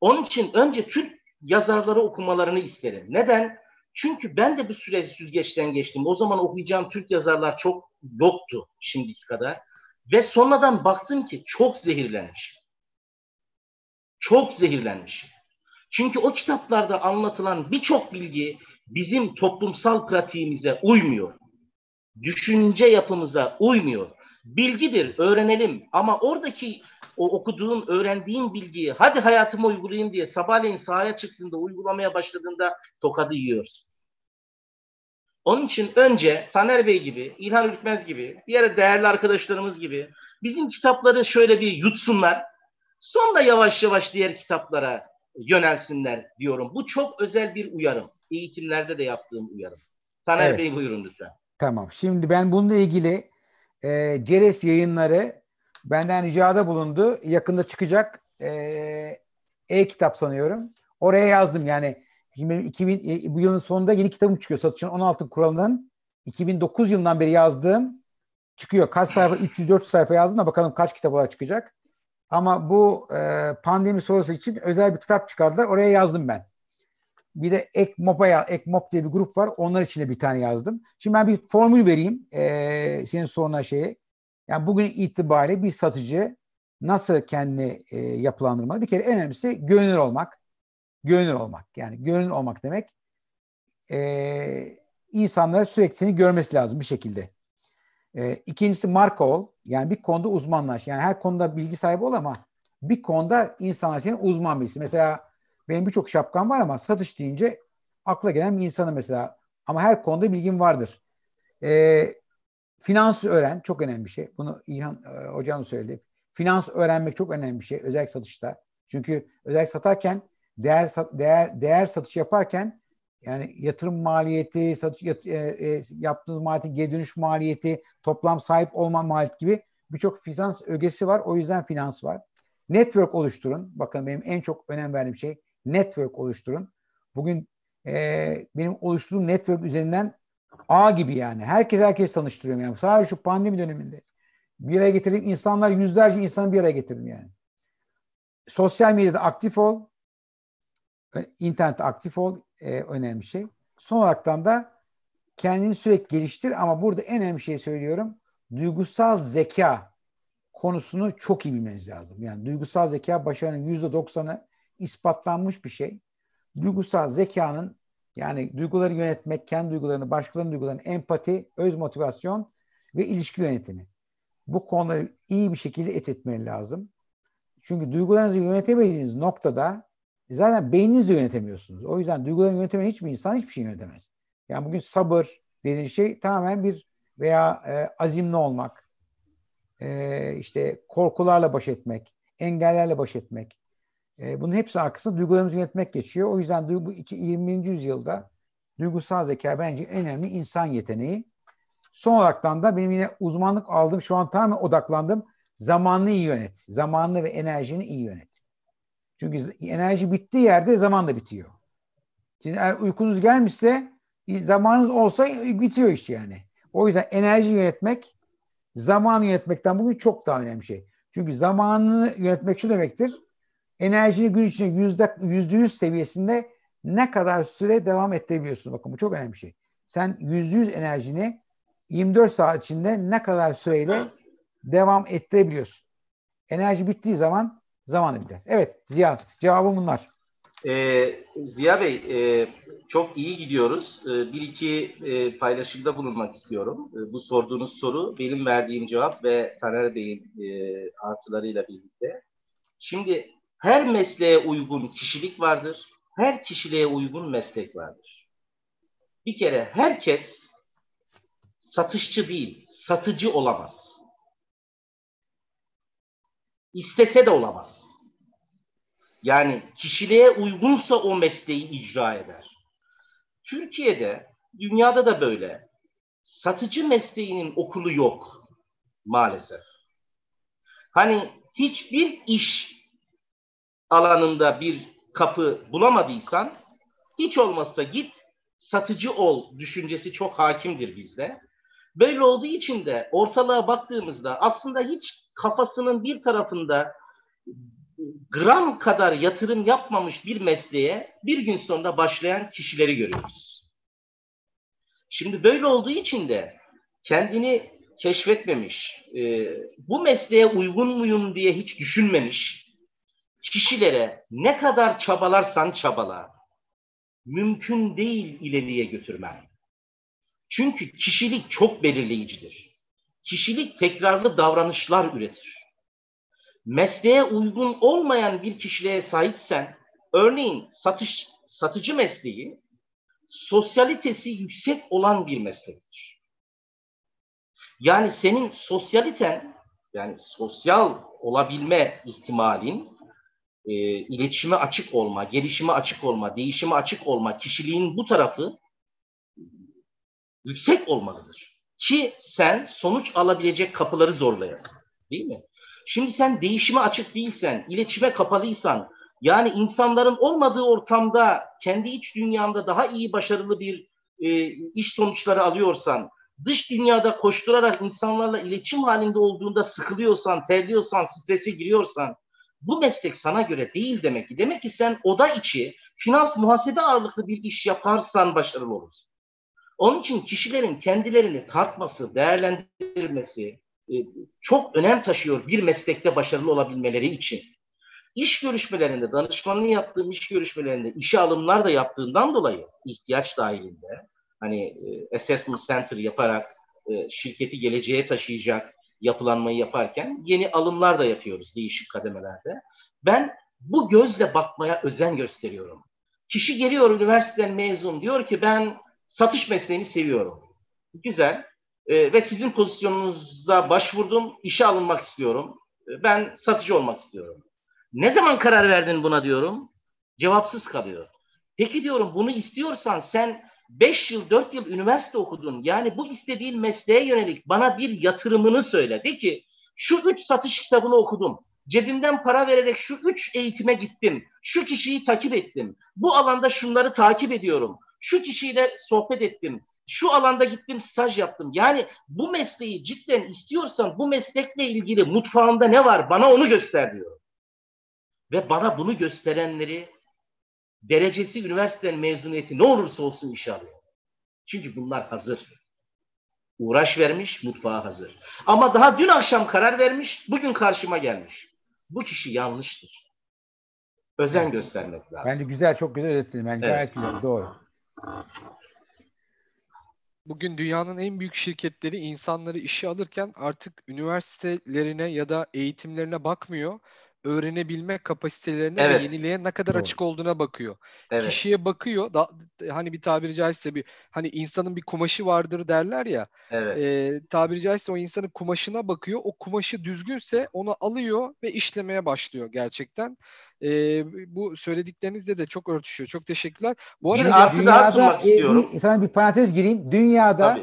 Onun için önce Türk yazarları okumalarını isterim. Neden? Çünkü ben de bir süre süzgeçten geçtim. O zaman okuyacağım Türk yazarlar çok yoktu şimdiki kadar. Ve sonradan baktım ki çok zehirlenmiş. Çok zehirlenmiş. Çünkü o kitaplarda anlatılan birçok bilgi bizim toplumsal pratiğimize uymuyor. Düşünce yapımıza uymuyor. Bilgidir, öğrenelim. Ama oradaki o okuduğun, öğrendiğin bilgiyi hadi hayatıma uygulayayım diye sabahleyin sahaya çıktığında, uygulamaya başladığında tokadı yiyorsun. Onun için önce Taner Bey gibi, İlhan Ürkmez gibi, diğer değerli arkadaşlarımız gibi bizim kitapları şöyle bir yutsunlar. Sonra yavaş yavaş diğer kitaplara yönelsinler diyorum. Bu çok özel bir uyarım. Eğitimlerde de yaptığım uyarım. Taner evet. Bey buyurun lütfen. Tamam. Şimdi ben bununla ilgili e, Ceres yayınları benden ricada bulundu. Yakında çıkacak e, e-kitap sanıyorum. Oraya yazdım yani Şimdi benim 2000, e, bu yılın sonunda yeni kitabım çıkıyor. Satışın 16 kuralının 2009 yılından beri yazdığım çıkıyor. Kaç sayfa? 304 sayfa yazdım da bakalım kaç kitap olarak çıkacak. Ama bu e, pandemi sonrası için özel bir kitap çıkardılar. Oraya yazdım ben. Bir de Ekmop'a Ekmop diye bir grup var. Onlar için de bir tane yazdım. Şimdi ben bir formül vereyim e, senin soruna şeye. Yani bugün itibariyle bir satıcı nasıl kendini e, yapılandırmalı? Bir kere en önemlisi gönül olmak. Gönül olmak. Yani gönül olmak demek e, insanlara sürekli seni görmesi lazım bir şekilde. E, ikincisi marka ol. Yani bir konuda uzmanlaş. Yani her konuda bilgi sahibi ol ama bir konuda insanlar senin uzman birisi. Mesela benim birçok şapkam var ama satış deyince akla gelen bir insanı mesela. Ama her konuda bilgim vardır. E, finans öğren. Çok önemli bir şey. Bunu İlhan e, hocam söyledi. Finans öğrenmek çok önemli bir şey. Özellikle satışta. Çünkü özellikle satarken değer değer değer satış yaparken yani yatırım maliyeti, satış yat, e, e, yaptığınız maliyetin geri dönüş maliyeti, toplam sahip olma maliyeti gibi birçok finans ögesi var. O yüzden finans var. Network oluşturun. Bakın benim en çok önem verdiğim şey network oluşturun. Bugün e, benim oluşturduğum network üzerinden ağ gibi yani. Herkes herkes tanıştırıyorum yani. Sadece şu pandemi döneminde. Bir araya getirdim. insanlar yüzlerce insanı bir araya getirdim yani. Sosyal medyada aktif ol internet aktif ol e, önemli şey. Son olaraktan da kendini sürekli geliştir ama burada en önemli şey söylüyorum. Duygusal zeka konusunu çok iyi bilmeniz lazım. Yani duygusal zeka başarının yüzde doksanı ispatlanmış bir şey. Duygusal zekanın yani duyguları yönetmek, kendi duygularını, başkalarının duygularını, empati, öz motivasyon ve ilişki yönetimi. Bu konuları iyi bir şekilde et etmeli lazım. Çünkü duygularınızı yönetemediğiniz noktada zaten beyninizle yönetemiyorsunuz. O yüzden duygularını yönetemeyen hiçbir insan hiçbir şey yönetemez. Yani bugün sabır dediğiniz şey tamamen bir veya e, azimli olmak, e, işte korkularla baş etmek, engellerle baş etmek. E, bunun hepsi arkasında duygularımızı yönetmek geçiyor. O yüzden duygu, 20. yüzyılda duygusal zeka bence en önemli insan yeteneği. Son olaraktan da benim yine uzmanlık aldığım, şu an tamamen odaklandım. Zamanını iyi yönet. Zamanını ve enerjini iyi yönet. Çünkü enerji bittiği yerde zaman da bitiyor. Şimdi eğer uykunuz gelmişse zamanınız olsa bitiyor iş yani. O yüzden enerji yönetmek zamanı yönetmekten bugün çok daha önemli şey. Çünkü zamanını yönetmek şu demektir. Enerjini gün içinde yüzde, yüzde yüz seviyesinde ne kadar süre devam ettirebiliyorsun. Bakın bu çok önemli bir şey. Sen yüzde yüz enerjini 24 saat içinde ne kadar süreyle devam ettirebiliyorsun. Enerji bittiği zaman zamanı biter. Evet Ziya cevabım bunlar. Ee, Ziya Bey e, çok iyi gidiyoruz. E, bir iki e, paylaşımda bulunmak istiyorum. E, bu sorduğunuz soru benim verdiğim cevap ve Taner Bey'in e, artılarıyla birlikte. Şimdi her mesleğe uygun kişilik vardır. Her kişiliğe uygun meslek vardır. Bir kere herkes satışçı değil, satıcı olamaz. İstese de olamaz. Yani kişiliğe uygunsa o mesleği icra eder. Türkiye'de, dünyada da böyle. Satıcı mesleğinin okulu yok maalesef. Hani hiçbir iş alanında bir kapı bulamadıysan hiç olmazsa git satıcı ol düşüncesi çok hakimdir bizde. Böyle olduğu için de ortalığa baktığımızda aslında hiç kafasının bir tarafında gram kadar yatırım yapmamış bir mesleğe bir gün sonra başlayan kişileri görüyoruz. Şimdi böyle olduğu için de kendini keşfetmemiş, e, bu mesleğe uygun muyum diye hiç düşünmemiş kişilere ne kadar çabalarsan çabala, mümkün değil ileriye götürmen. Çünkü kişilik çok belirleyicidir. Kişilik tekrarlı davranışlar üretir. Mesleğe uygun olmayan bir kişiliğe sahipsen, örneğin satış satıcı mesleği sosyalitesi yüksek olan bir meslektir. Yani senin sosyaliten, yani sosyal olabilme ihtimalin, e, iletişime açık olma, gelişime açık olma, değişime açık olma, kişiliğin bu tarafı yüksek olmalıdır. Ki sen sonuç alabilecek kapıları zorlayasın. Değil mi? Şimdi sen değişime açık değilsen, iletişime kapalıysan, yani insanların olmadığı ortamda kendi iç dünyanda daha iyi başarılı bir e, iş sonuçları alıyorsan, dış dünyada koşturarak insanlarla iletişim halinde olduğunda sıkılıyorsan, terliyorsan, strese giriyorsan, bu meslek sana göre değil demek ki. Demek ki sen oda içi, finans muhasebe ağırlıklı bir iş yaparsan başarılı olursun. Onun için kişilerin kendilerini tartması, değerlendirmesi e, çok önem taşıyor bir meslekte başarılı olabilmeleri için. İş görüşmelerinde, danışmanlığı yaptığım iş görüşmelerinde işe alımlar da yaptığından dolayı ihtiyaç dahilinde hani e, assessment center yaparak e, şirketi geleceğe taşıyacak yapılanmayı yaparken yeni alımlar da yapıyoruz değişik kademelerde. Ben bu gözle bakmaya özen gösteriyorum. Kişi geliyor üniversiteden mezun diyor ki ben satış mesleğini seviyorum. Güzel. E, ve sizin pozisyonunuza başvurdum, işe alınmak istiyorum. E, ben satıcı olmak istiyorum. Ne zaman karar verdin buna diyorum. Cevapsız kalıyor. Peki diyorum bunu istiyorsan sen 5 yıl, 4 yıl üniversite okudun. Yani bu istediğin mesleğe yönelik bana bir yatırımını söyle. De ki şu üç satış kitabını okudum. Cebimden para vererek şu üç eğitime gittim. Şu kişiyi takip ettim. Bu alanda şunları takip ediyorum. Şu kişiyle sohbet ettim. Şu alanda gittim staj yaptım. Yani bu mesleği cidden istiyorsan bu meslekle ilgili mutfağında ne var bana onu göster diyor. Ve bana bunu gösterenleri derecesi üniversitenin mezuniyeti ne olursa olsun işe alıyor. Çünkü bunlar hazır. Uğraş vermiş, mutfağa hazır. Ama daha dün akşam karar vermiş, bugün karşıma gelmiş. Bu kişi yanlıştır. Özen evet. göstermek lazım. Bence güzel, çok güzel özetledin. Bence evet. gayet güzel, doğru. Bugün dünyanın en büyük şirketleri insanları işe alırken artık üniversitelerine ya da eğitimlerine bakmıyor öğrenebilme kapasitelerine evet. ve yeniliğe ne kadar Doğru. açık olduğuna bakıyor. Evet. Kişiye bakıyor. Da, hani bir tabiri caizse bir hani insanın bir kumaşı vardır derler ya. Evet. E, tabiri caizse o insanın kumaşına bakıyor. O kumaşı düzgünse onu alıyor ve işlemeye başlıyor gerçekten. E, bu söylediklerinizde de çok örtüşüyor. Çok teşekkürler. Bu arada artı dünyada, e, bir, sana bir parantez gireyim. Dünyada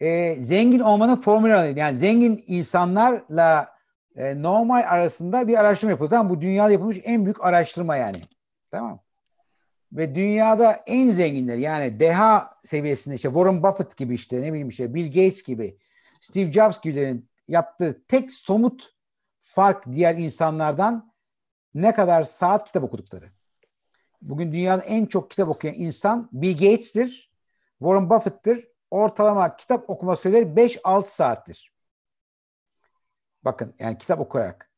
e, zengin olmanın formülü yani zengin insanlarla e, normal arasında bir araştırma yapıldı. Tamam Bu dünyada yapılmış en büyük araştırma yani. Tamam Ve dünyada en zenginler yani deha seviyesinde işte Warren Buffett gibi işte ne bileyim işte Bill Gates gibi Steve Jobs gibilerin yaptığı tek somut fark diğer insanlardan ne kadar saat kitap okudukları. Bugün dünyada en çok kitap okuyan insan Bill Gates'tir, Warren Buffett'tir. Ortalama kitap okuma süreleri 5-6 saattir. Bakın yani kitap okuyarak.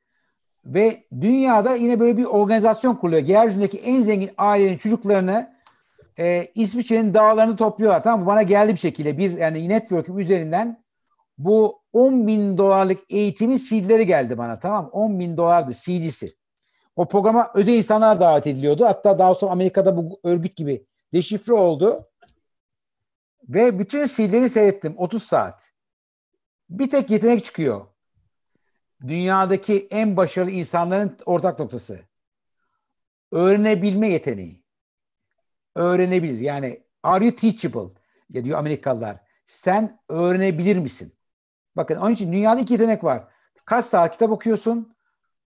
Ve dünyada yine böyle bir organizasyon kuruluyor. Yeryüzündeki en zengin ailenin çocuklarını e, İsviçre'nin dağlarını topluyorlar. Tamam mı? Bana geldi bir şekilde bir yani network'üm üzerinden bu 10 bin dolarlık eğitimin CD'leri geldi bana tamam mı? 10 bin dolardı CD'si. O programa özel insanlar davet ediliyordu. Hatta daha sonra Amerika'da bu örgüt gibi deşifre oldu. Ve bütün CD'leri seyrettim 30 saat. Bir tek yetenek çıkıyor dünyadaki en başarılı insanların ortak noktası. öğrenebilme yeteneği. Öğrenebilir. Yani are you teachable? Ya diyor Amerikalılar. Sen öğrenebilir misin? Bakın onun için dünyada iki yetenek var. Kaç saat kitap okuyorsun?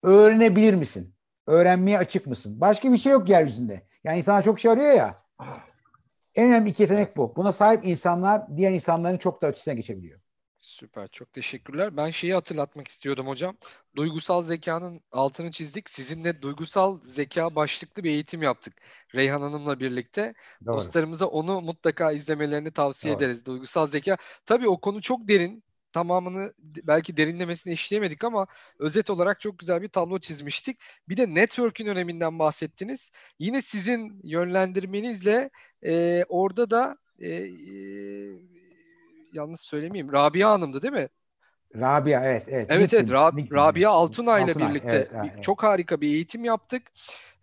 Öğrenebilir misin? Öğrenmeye açık mısın? Başka bir şey yok yeryüzünde. Yani insanlar çok şey arıyor ya. En önemli iki yetenek bu. Buna sahip insanlar diğer insanların çok da ötesine geçebiliyor. Süper. Çok teşekkürler. Ben şeyi hatırlatmak istiyordum hocam. Duygusal zekanın altını çizdik. Sizinle duygusal zeka başlıklı bir eğitim yaptık. Reyhan Hanım'la birlikte. Doğru. Dostlarımıza onu mutlaka izlemelerini tavsiye Doğru. ederiz. Duygusal zeka. Tabii o konu çok derin tamamını belki derinlemesine işleyemedik ama özet olarak çok güzel bir tablo çizmiştik. Bir de network'ün öneminden bahsettiniz. Yine sizin yönlendirmenizle e, orada da e, e, yanlış söylemeyeyim. Rabia Hanım'dı değil mi? Rabia evet evet. Evet evet Rab- Rabia Altunay ile birlikte evet, evet. çok harika bir eğitim yaptık.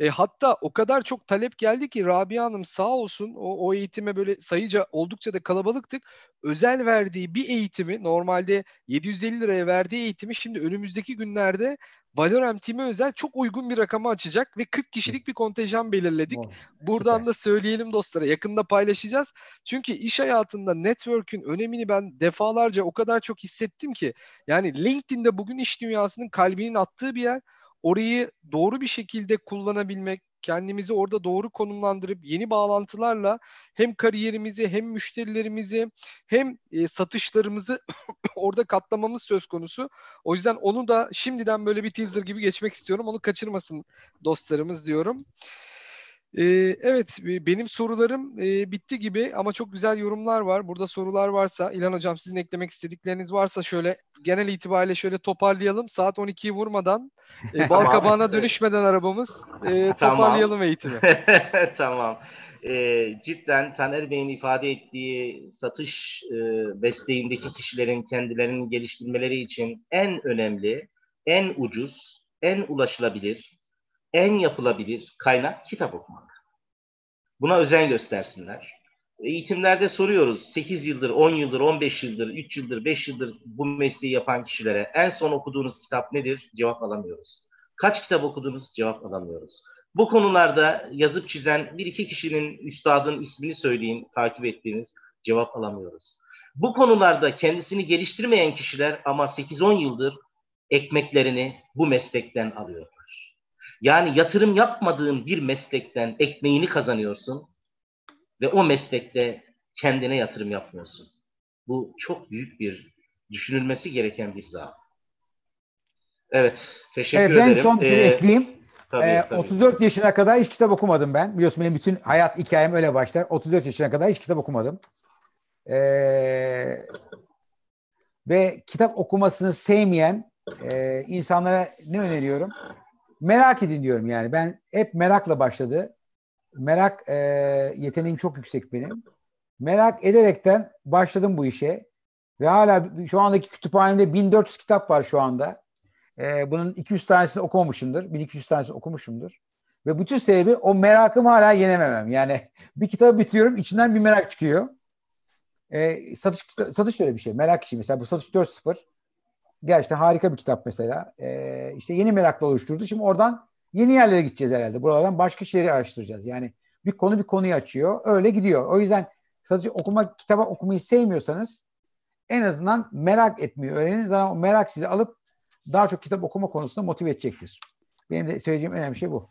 E, hatta o kadar çok talep geldi ki Rabia Hanım sağ olsun o, o eğitime böyle sayıca oldukça da kalabalıktık. Özel verdiği bir eğitimi normalde 750 liraya verdiği eğitimi şimdi önümüzdeki günlerde Valorem Team'e özel çok uygun bir rakamı açacak ve 40 kişilik bir kontenjan belirledik. Oh, Buradan süper. da söyleyelim dostlara yakında paylaşacağız. Çünkü iş hayatında network'ün önemini ben defalarca o kadar çok hissettim ki yani LinkedIn'de bugün iş dünyasının kalbinin attığı bir yer orayı doğru bir şekilde kullanabilmek, kendimizi orada doğru konumlandırıp yeni bağlantılarla hem kariyerimizi hem müşterilerimizi hem e, satışlarımızı orada katlamamız söz konusu. O yüzden onu da şimdiden böyle bir teaser gibi geçmek istiyorum. Onu kaçırmasın dostlarımız diyorum. Ee, evet benim sorularım e, bitti gibi ama çok güzel yorumlar var. Burada sorular varsa İlhan Hocam sizin eklemek istedikleriniz varsa şöyle genel itibariyle şöyle toparlayalım. Saat 12'yi vurmadan e, bal kabağına dönüşmeden arabamız e, toparlayalım tamam. eğitimi. tamam. E, cidden Taner Bey'in ifade ettiği satış e, desteğindeki kişilerin kendilerini geliştirmeleri için en önemli, en ucuz, en ulaşılabilir en yapılabilir kaynak kitap okumak. Buna özen göstersinler. Eğitimlerde soruyoruz 8 yıldır, 10 yıldır, 15 yıldır, 3 yıldır, 5 yıldır bu mesleği yapan kişilere en son okuduğunuz kitap nedir? Cevap alamıyoruz. Kaç kitap okudunuz? Cevap alamıyoruz. Bu konularda yazıp çizen bir iki kişinin üstadın ismini söyleyin, takip ettiğiniz cevap alamıyoruz. Bu konularda kendisini geliştirmeyen kişiler ama 8-10 yıldır ekmeklerini bu meslekten alıyor. Yani yatırım yapmadığın bir meslekten ekmeğini kazanıyorsun ve o meslekte kendine yatırım yapmıyorsun. Bu çok büyük bir düşünülmesi gereken bir zaaf. Evet, teşekkür ben ederim. Ben son bir şey ee, ekleyeyim. Tabii, ee, tabii. 34 yaşına kadar hiç kitap okumadım ben. Biliyorsun benim bütün hayat hikayem öyle başlar. 34 yaşına kadar hiç kitap okumadım. Ee, ve kitap okumasını sevmeyen e, insanlara ne öneriyorum? Merak edin diyorum yani. Ben hep merakla başladı. Merak e, yeteneğim çok yüksek benim. Merak ederekten başladım bu işe. Ve hala şu andaki kütüphanemde 1400 kitap var şu anda. E, bunun 200 tanesini okumamışımdır. 1200 tanesini okumuşumdur. Ve bütün sebebi o merakımı hala yenememem. Yani bir kitabı bitiriyorum içinden bir merak çıkıyor. E, satış satış şöyle bir şey. Merak işi. Mesela bu satış 4.0 Gerçekten harika bir kitap mesela. Ee, işte yeni merakla oluşturdu. Şimdi oradan yeni yerlere gideceğiz herhalde. Buralardan başka şeyleri araştıracağız. Yani bir konu bir konuyu açıyor. Öyle gidiyor. O yüzden sadece okuma, kitaba okumayı sevmiyorsanız en azından merak etmeyi öğrenin. Zaten o merak sizi alıp daha çok kitap okuma konusunda motive edecektir. Benim de söyleyeceğim önemli şey bu.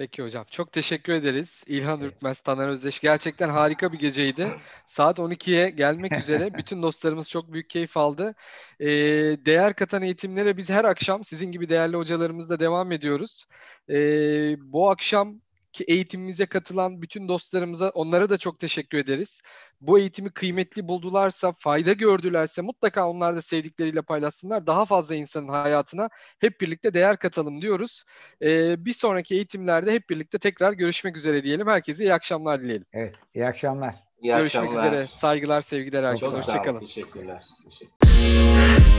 Peki hocam. Çok teşekkür ederiz. İlhan Ürkmez, Taner Özdeş. Gerçekten harika bir geceydi. Saat 12'ye gelmek üzere. Bütün dostlarımız çok büyük keyif aldı. Ee, değer katan eğitimlere biz her akşam sizin gibi değerli hocalarımızla devam ediyoruz. Ee, bu akşam ki eğitimimize katılan bütün dostlarımıza onlara da çok teşekkür ederiz. Bu eğitimi kıymetli buldularsa, fayda gördülerse mutlaka onlar da sevdikleriyle paylaşsınlar. Daha fazla insanın hayatına hep birlikte değer katalım diyoruz. Ee, bir sonraki eğitimlerde hep birlikte tekrar görüşmek üzere diyelim. Herkese iyi akşamlar dileyelim. Evet, iyi akşamlar. İyi Görüşmek akşamlar. üzere. Saygılar, sevgiler herkese. Hoşçakalın. Teşekkürler. Teşekkürler.